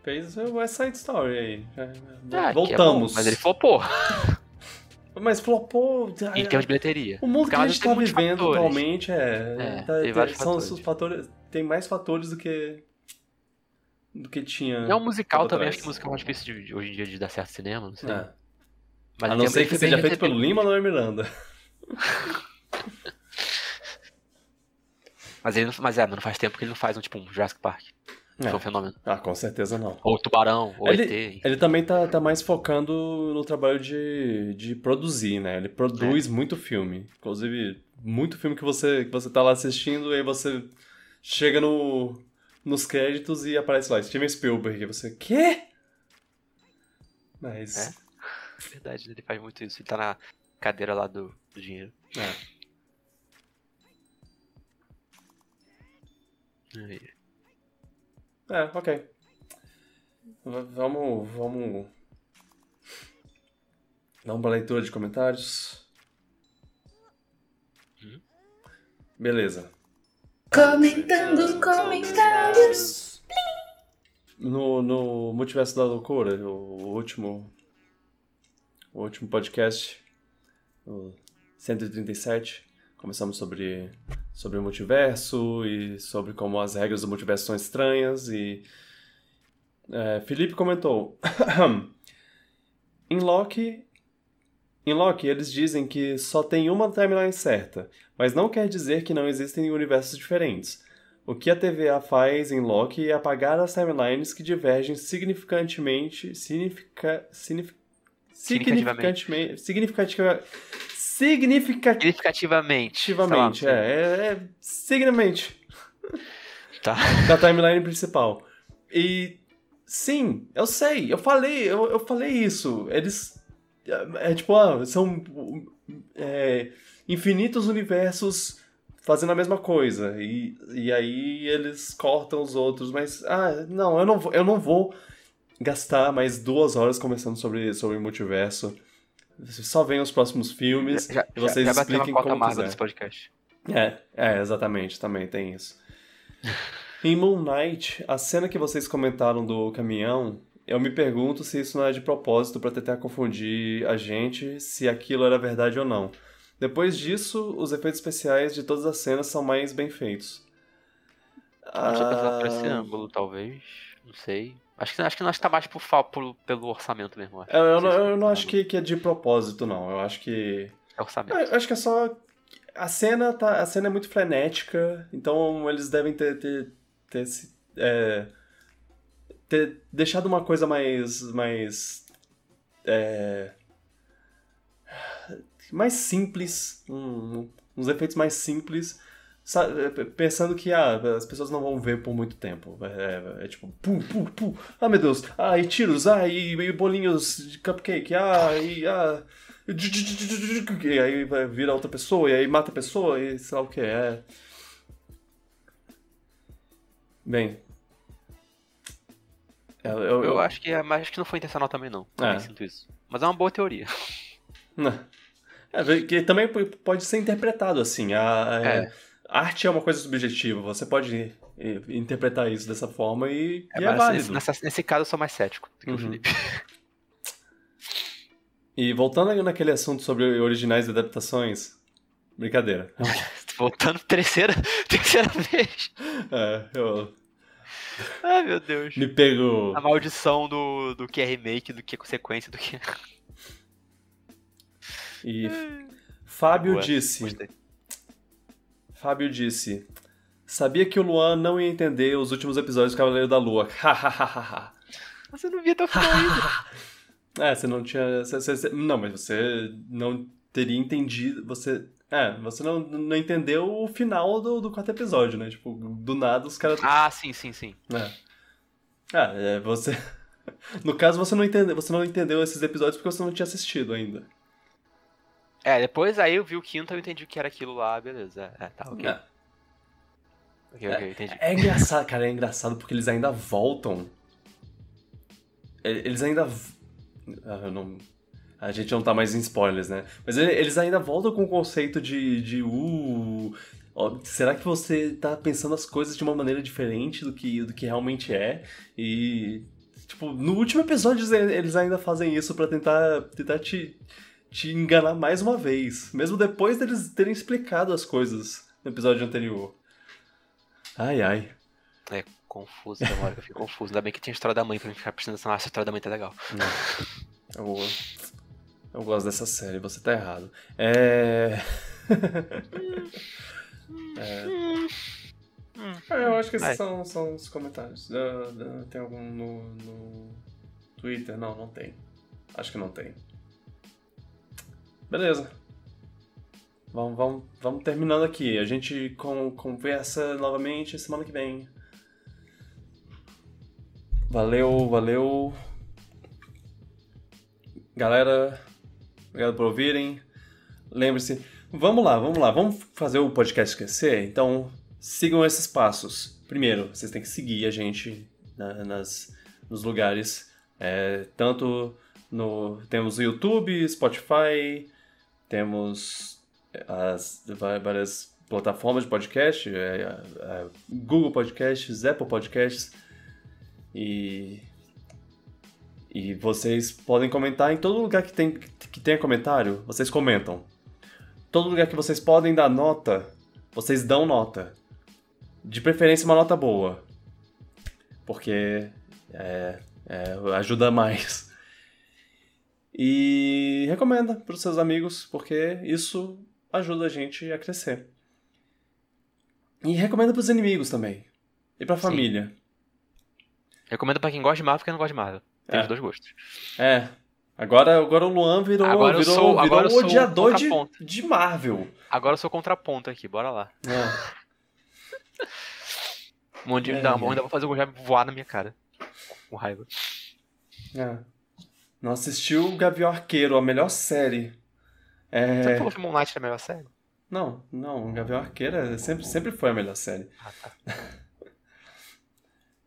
Speaker 1: Fez o West Side Story aí. Já-
Speaker 2: Ah, é
Speaker 1: Voltamos.
Speaker 2: bom, mas ele pô,
Speaker 1: Mas flopou.
Speaker 2: Em termos de bilheteria.
Speaker 1: O mundo que a gente
Speaker 2: tem
Speaker 1: tá vivendo
Speaker 2: fatores.
Speaker 1: atualmente é.
Speaker 2: É,
Speaker 1: tá-
Speaker 2: tem vários
Speaker 1: são
Speaker 2: fatores.
Speaker 1: fatores. Tem mais fatores do que. do que tinha.
Speaker 2: É um musical também,
Speaker 1: atrás.
Speaker 2: acho que musical é mais difícil de- hoje em dia de dar certo cinema, não sei.
Speaker 1: É.
Speaker 2: Mas
Speaker 1: a não ser que seja feito pelo
Speaker 2: recebido.
Speaker 1: Lima ou Miranda.
Speaker 2: Mas, ele não, mas é, não faz tempo que ele não faz um tipo um Jurassic Park.
Speaker 1: É.
Speaker 2: Foi um fenômeno.
Speaker 1: Ah, com certeza não.
Speaker 2: Ou Tubarão, ou
Speaker 1: Ele-
Speaker 2: ET.
Speaker 1: Ele também tá, tá mais focando no trabalho de, de produzir, né? Ele produz
Speaker 2: É.
Speaker 1: muito filme. Inclusive, muito filme que você, que você tá lá assistindo e aí você chega no, nos créditos e aparece lá, Steven Spielberg. E você, quê? Mas.
Speaker 2: É. Verdade, ele faz muito isso. Ele tá na cadeira lá do, do dinheiro.
Speaker 1: É.
Speaker 2: Aí.
Speaker 1: É, ok. V- vamos. Vamos. Vamos pra leitura de comentários. Beleza.
Speaker 4: Comentando comentários.
Speaker 1: No, no Multiverso da Loucura, o último. O último podcast, o 137, começamos sobre, sobre o multiverso e sobre como as regras do multiverso são estranhas e. é, Felipe comentou. em Loki. Em Loki, eles dizem que só tem uma timeline certa, mas não quer dizer que não existem universos diferentes. O que a TVA faz em Loki é apagar as timelines que divergem significantemente. Significa, signif, significantemente. Significativa, significativamente.
Speaker 2: Significativamente. lá,
Speaker 1: é, é, é. Significativamente.
Speaker 2: Tá.
Speaker 1: Da timeline principal. E. Sim, eu sei, eu falei, eu, eu falei isso. Eles. É, é tipo, ah, são. é, infinitos universos fazendo a mesma coisa. E, e aí eles cortam os outros, mas. Ah, não, eu não vou, eu não vou gastar mais duas horas conversando sobre, sobre multiverso. Só venham os próximos filmes
Speaker 2: Já,
Speaker 1: e vocês
Speaker 2: já, já
Speaker 1: expliquem
Speaker 2: uma
Speaker 1: como quiser.
Speaker 2: desse podcast.
Speaker 1: É, é, exatamente, também tem isso. em Moon Knight, a cena que vocês comentaram do caminhão, eu me pergunto se isso não é de propósito pra tentar confundir a gente se aquilo era verdade ou não. Depois disso, os efeitos especiais de todas as cenas são mais bem feitos.
Speaker 2: Não tinha pensado por esse
Speaker 1: Ah,
Speaker 2: ângulo, talvez. Não sei. Acho que, acho que nós tá mais por, por- pelo orçamento mesmo.
Speaker 1: Eu, eu não, eu não
Speaker 2: foi
Speaker 1: acho que, que é de propósito, não. Eu acho que
Speaker 2: É orçamento.
Speaker 1: Eu acho que é só. A cena, tá, a cena é muito frenética, então eles devem ter. ter, ter, se- é, ter deixado uma coisa mais. mais. é, mais simples, um- uns efeitos mais simples, pensando que ah, as pessoas não vão ver por muito tempo. É, é tipo, pum, pum, pum, ah meu Deus, ah, e tiros, ah, e, e bolinhos de cupcake, ah, e ah. E aí vai vira outra pessoa, e aí mata a pessoa, e sei lá o que é. Bem. Eu, eu,
Speaker 2: Eu acho que, é, mas acho que não foi intencional também, não. Também
Speaker 1: É.
Speaker 2: sinto isso. Mas é uma boa teoria.
Speaker 1: É, que também pode ser interpretado assim. A, a-
Speaker 2: É.
Speaker 1: arte é uma coisa subjetiva. Você pode eh, interpretar isso dessa forma e é, e é válido.
Speaker 2: nesse, nessa- nesse caso eu sou mais cético do que
Speaker 1: Uhum.
Speaker 2: o Felipe.
Speaker 1: E voltando naquele assunto sobre originais e adaptações. Brincadeira.
Speaker 2: Voltando terceira, terceira vez.
Speaker 1: É, eu
Speaker 2: Ai, meu Deus.
Speaker 1: me pego.
Speaker 2: A maldição do, do que é remake, do que é consequência, do que é...
Speaker 1: E Fábio
Speaker 2: Boa,
Speaker 1: disse.
Speaker 2: Gostei.
Speaker 1: Fábio disse. Sabia que o Luan não ia entender os últimos episódios do Cavaleiro da Lua. Hahaha.
Speaker 2: Você não via até o final ainda.
Speaker 1: É, você não tinha. você- você- não, mas você não teria entendido. Você. É, você não, não entendeu o final do, do quarto episódio, né? Tipo, do nada os caras.
Speaker 2: Ah, sim, sim, sim.
Speaker 1: É. Ah, é, você. No caso, você não, entendeu, você não entendeu esses episódios porque você não tinha assistido ainda.
Speaker 2: É, depois aí eu vi o quinto e eu entendi que era aquilo lá, beleza. É, tá, ok.
Speaker 1: É.
Speaker 2: Ok, ok, entendi.
Speaker 1: É engraçado, cara, é engraçado porque eles ainda voltam. Eles ainda. Ah, eu não. A gente não tá mais em spoilers, né? Mas ele- eles ainda voltam com o conceito de. de uh, será que você tá pensando as coisas de uma maneira diferente do que, do que realmente é? E. Tipo, no último episódio eles- ainda fazem isso pra tentar, tentar te, te enganar mais uma vez, mesmo depois deles terem explicado as coisas no episódio anterior. Ai, ai.
Speaker 2: É confuso, hora que eu fico confuso. Ainda bem que tinha a história da mãe pra mim ficar prestando atenção. Ah, essa história da mãe tá legal.
Speaker 1: Eu, eu gosto dessa série, você tá errado. É. é... É, eu acho que esses são, são os comentários. Ah, ah, tem algum no, no Twitter? Não, não tem. Acho que não tem. Beleza. Vamos, vamos, vamos terminando aqui. A gente con- conversa novamente semana que vem. Valeu, valeu. Galera, obrigado por ouvirem. Lembre-se, vamos lá, vamos lá, vamos fazer o podcast crescer? Então, sigam esses passos. Primeiro, vocês têm que seguir a gente na- nas, nos lugares. É, tanto no. Temos o YouTube, Spotify, temos as va- várias plataformas de podcast, é, é, Google Podcasts, Apple Podcasts. E. E vocês podem comentar em todo lugar que, tem, que tenha comentário, vocês comentam. Todo lugar que vocês podem dar nota, vocês dão nota. De preferência uma nota boa. Porque é, é, ajuda mais. E recomenda para os seus amigos, porque isso ajuda a gente a crescer. E recomenda para os inimigos também. E para a família.
Speaker 2: Recomendo pra quem gosta de Marvel e quem não gosta de Marvel. Tem
Speaker 1: É.
Speaker 2: os dois gostos.
Speaker 1: É. Agora, agora o Luan virou,
Speaker 2: Agora
Speaker 1: virou,
Speaker 2: sou-
Speaker 1: virou um odiador de, de Marvel.
Speaker 2: Agora eu sou contraponto aqui, bora lá.
Speaker 1: É.
Speaker 2: Um
Speaker 1: É,
Speaker 2: não,
Speaker 1: é.
Speaker 2: ainda vou fazer o Gojab voar na minha cara. Com raiva.
Speaker 1: É. Não assistiu Gavião Arqueiro, a melhor série. É...
Speaker 2: Você falou que Moon Knight é a melhor série?
Speaker 1: Não, não, Gavião Arqueiro é- sempre, sempre foi a melhor série.
Speaker 2: Ah, tá.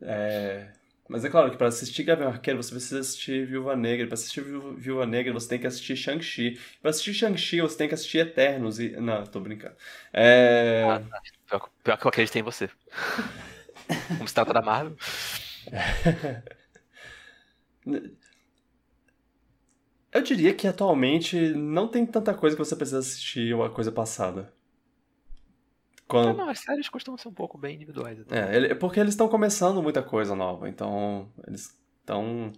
Speaker 1: É, Mas é claro que para assistir Gavião Arqueiro você precisa assistir Viúva Negra. Para assistir Viú- Viúva Negra você tem que assistir Shang-Chi. Para assistir Shang-Chi você tem que assistir Eternos. E... Não, tô brincando. É...
Speaker 2: Ah, tá. Pior, que- pior que eu acreditei em você. Como se trata da Marvel.
Speaker 1: Eu diria que atualmente não tem tanta coisa que você precisa assistir uma coisa passada.
Speaker 2: Ah,
Speaker 1: Quando...
Speaker 2: não, as séries costumam ser um pouco bem individuais. até.
Speaker 1: É, ele- é porque eles estão começando muita coisa nova, então eles estão.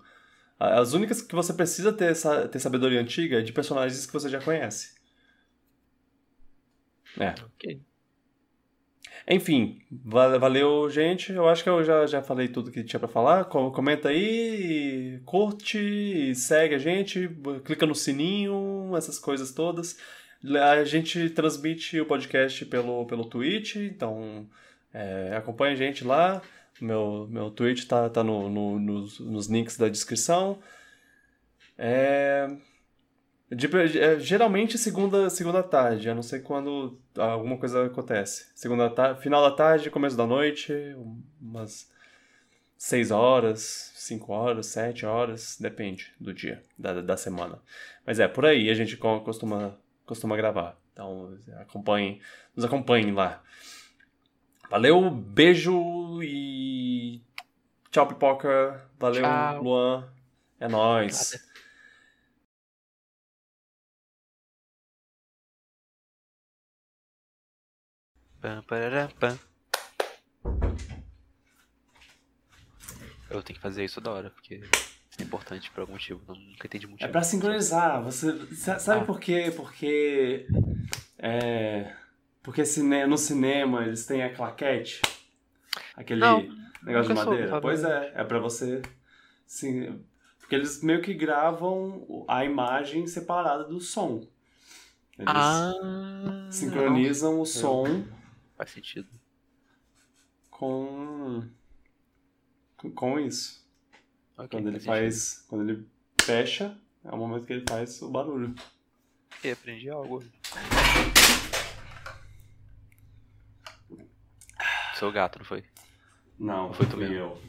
Speaker 1: As únicas que você precisa ter, essa, ter sabedoria antiga é de personagens que você já conhece. É.
Speaker 2: Ok.
Speaker 1: Enfim, va- valeu, gente. Eu acho que eu já, já falei tudo que tinha pra falar. Co- Comenta aí, curte, segue a gente, clica no sininho, essas coisas todas. A gente transmite o podcast pelo, pelo Twitch, então é, acompanha a gente lá. Meu, meu Twitch tá, tá no, no- nos, nos links da descrição. É, de- é, geralmente segunda, segunda tarde, a não ser quando alguma coisa acontece. Segunda tarde, final da tarde, começo da noite, umas 6 horas, 5 horas, 7 horas, depende do dia, da, da semana. Mas é, por aí a gente co- costuma, costuma gravar. Então acompanhem, nos acompanhem lá. Valeu, beijo e tchau, pipoca. Valeu,
Speaker 2: Tchau.
Speaker 1: Luan. É nóis.
Speaker 2: Pam, pararam, pam. Eu tenho que fazer isso da hora, porque é importante por algum motivo. Não, nunca entendi muito.
Speaker 1: É pra sincronizar. Você sa- sabe
Speaker 2: Ah.
Speaker 1: por quê? Porque é, porque cine- no cinema eles têm a claquete, aquele
Speaker 2: Não,
Speaker 1: negócio de
Speaker 2: soube,
Speaker 1: madeira.
Speaker 2: sabe?
Speaker 1: Pois é, é pra você sim, porque eles meio que gravam a imagem separada do som. Eles
Speaker 2: Ah,
Speaker 1: sincronizam o som
Speaker 2: não, faz sentido.
Speaker 1: com com- isso.
Speaker 2: Ok,
Speaker 1: Quando ele
Speaker 2: faz
Speaker 1: quando ele fecha, é o momento que ele faz o barulho.
Speaker 2: Ok, aprendi algo. Seu gato, não foi?
Speaker 1: Não,
Speaker 2: Foi tu mesmo.
Speaker 1: eu.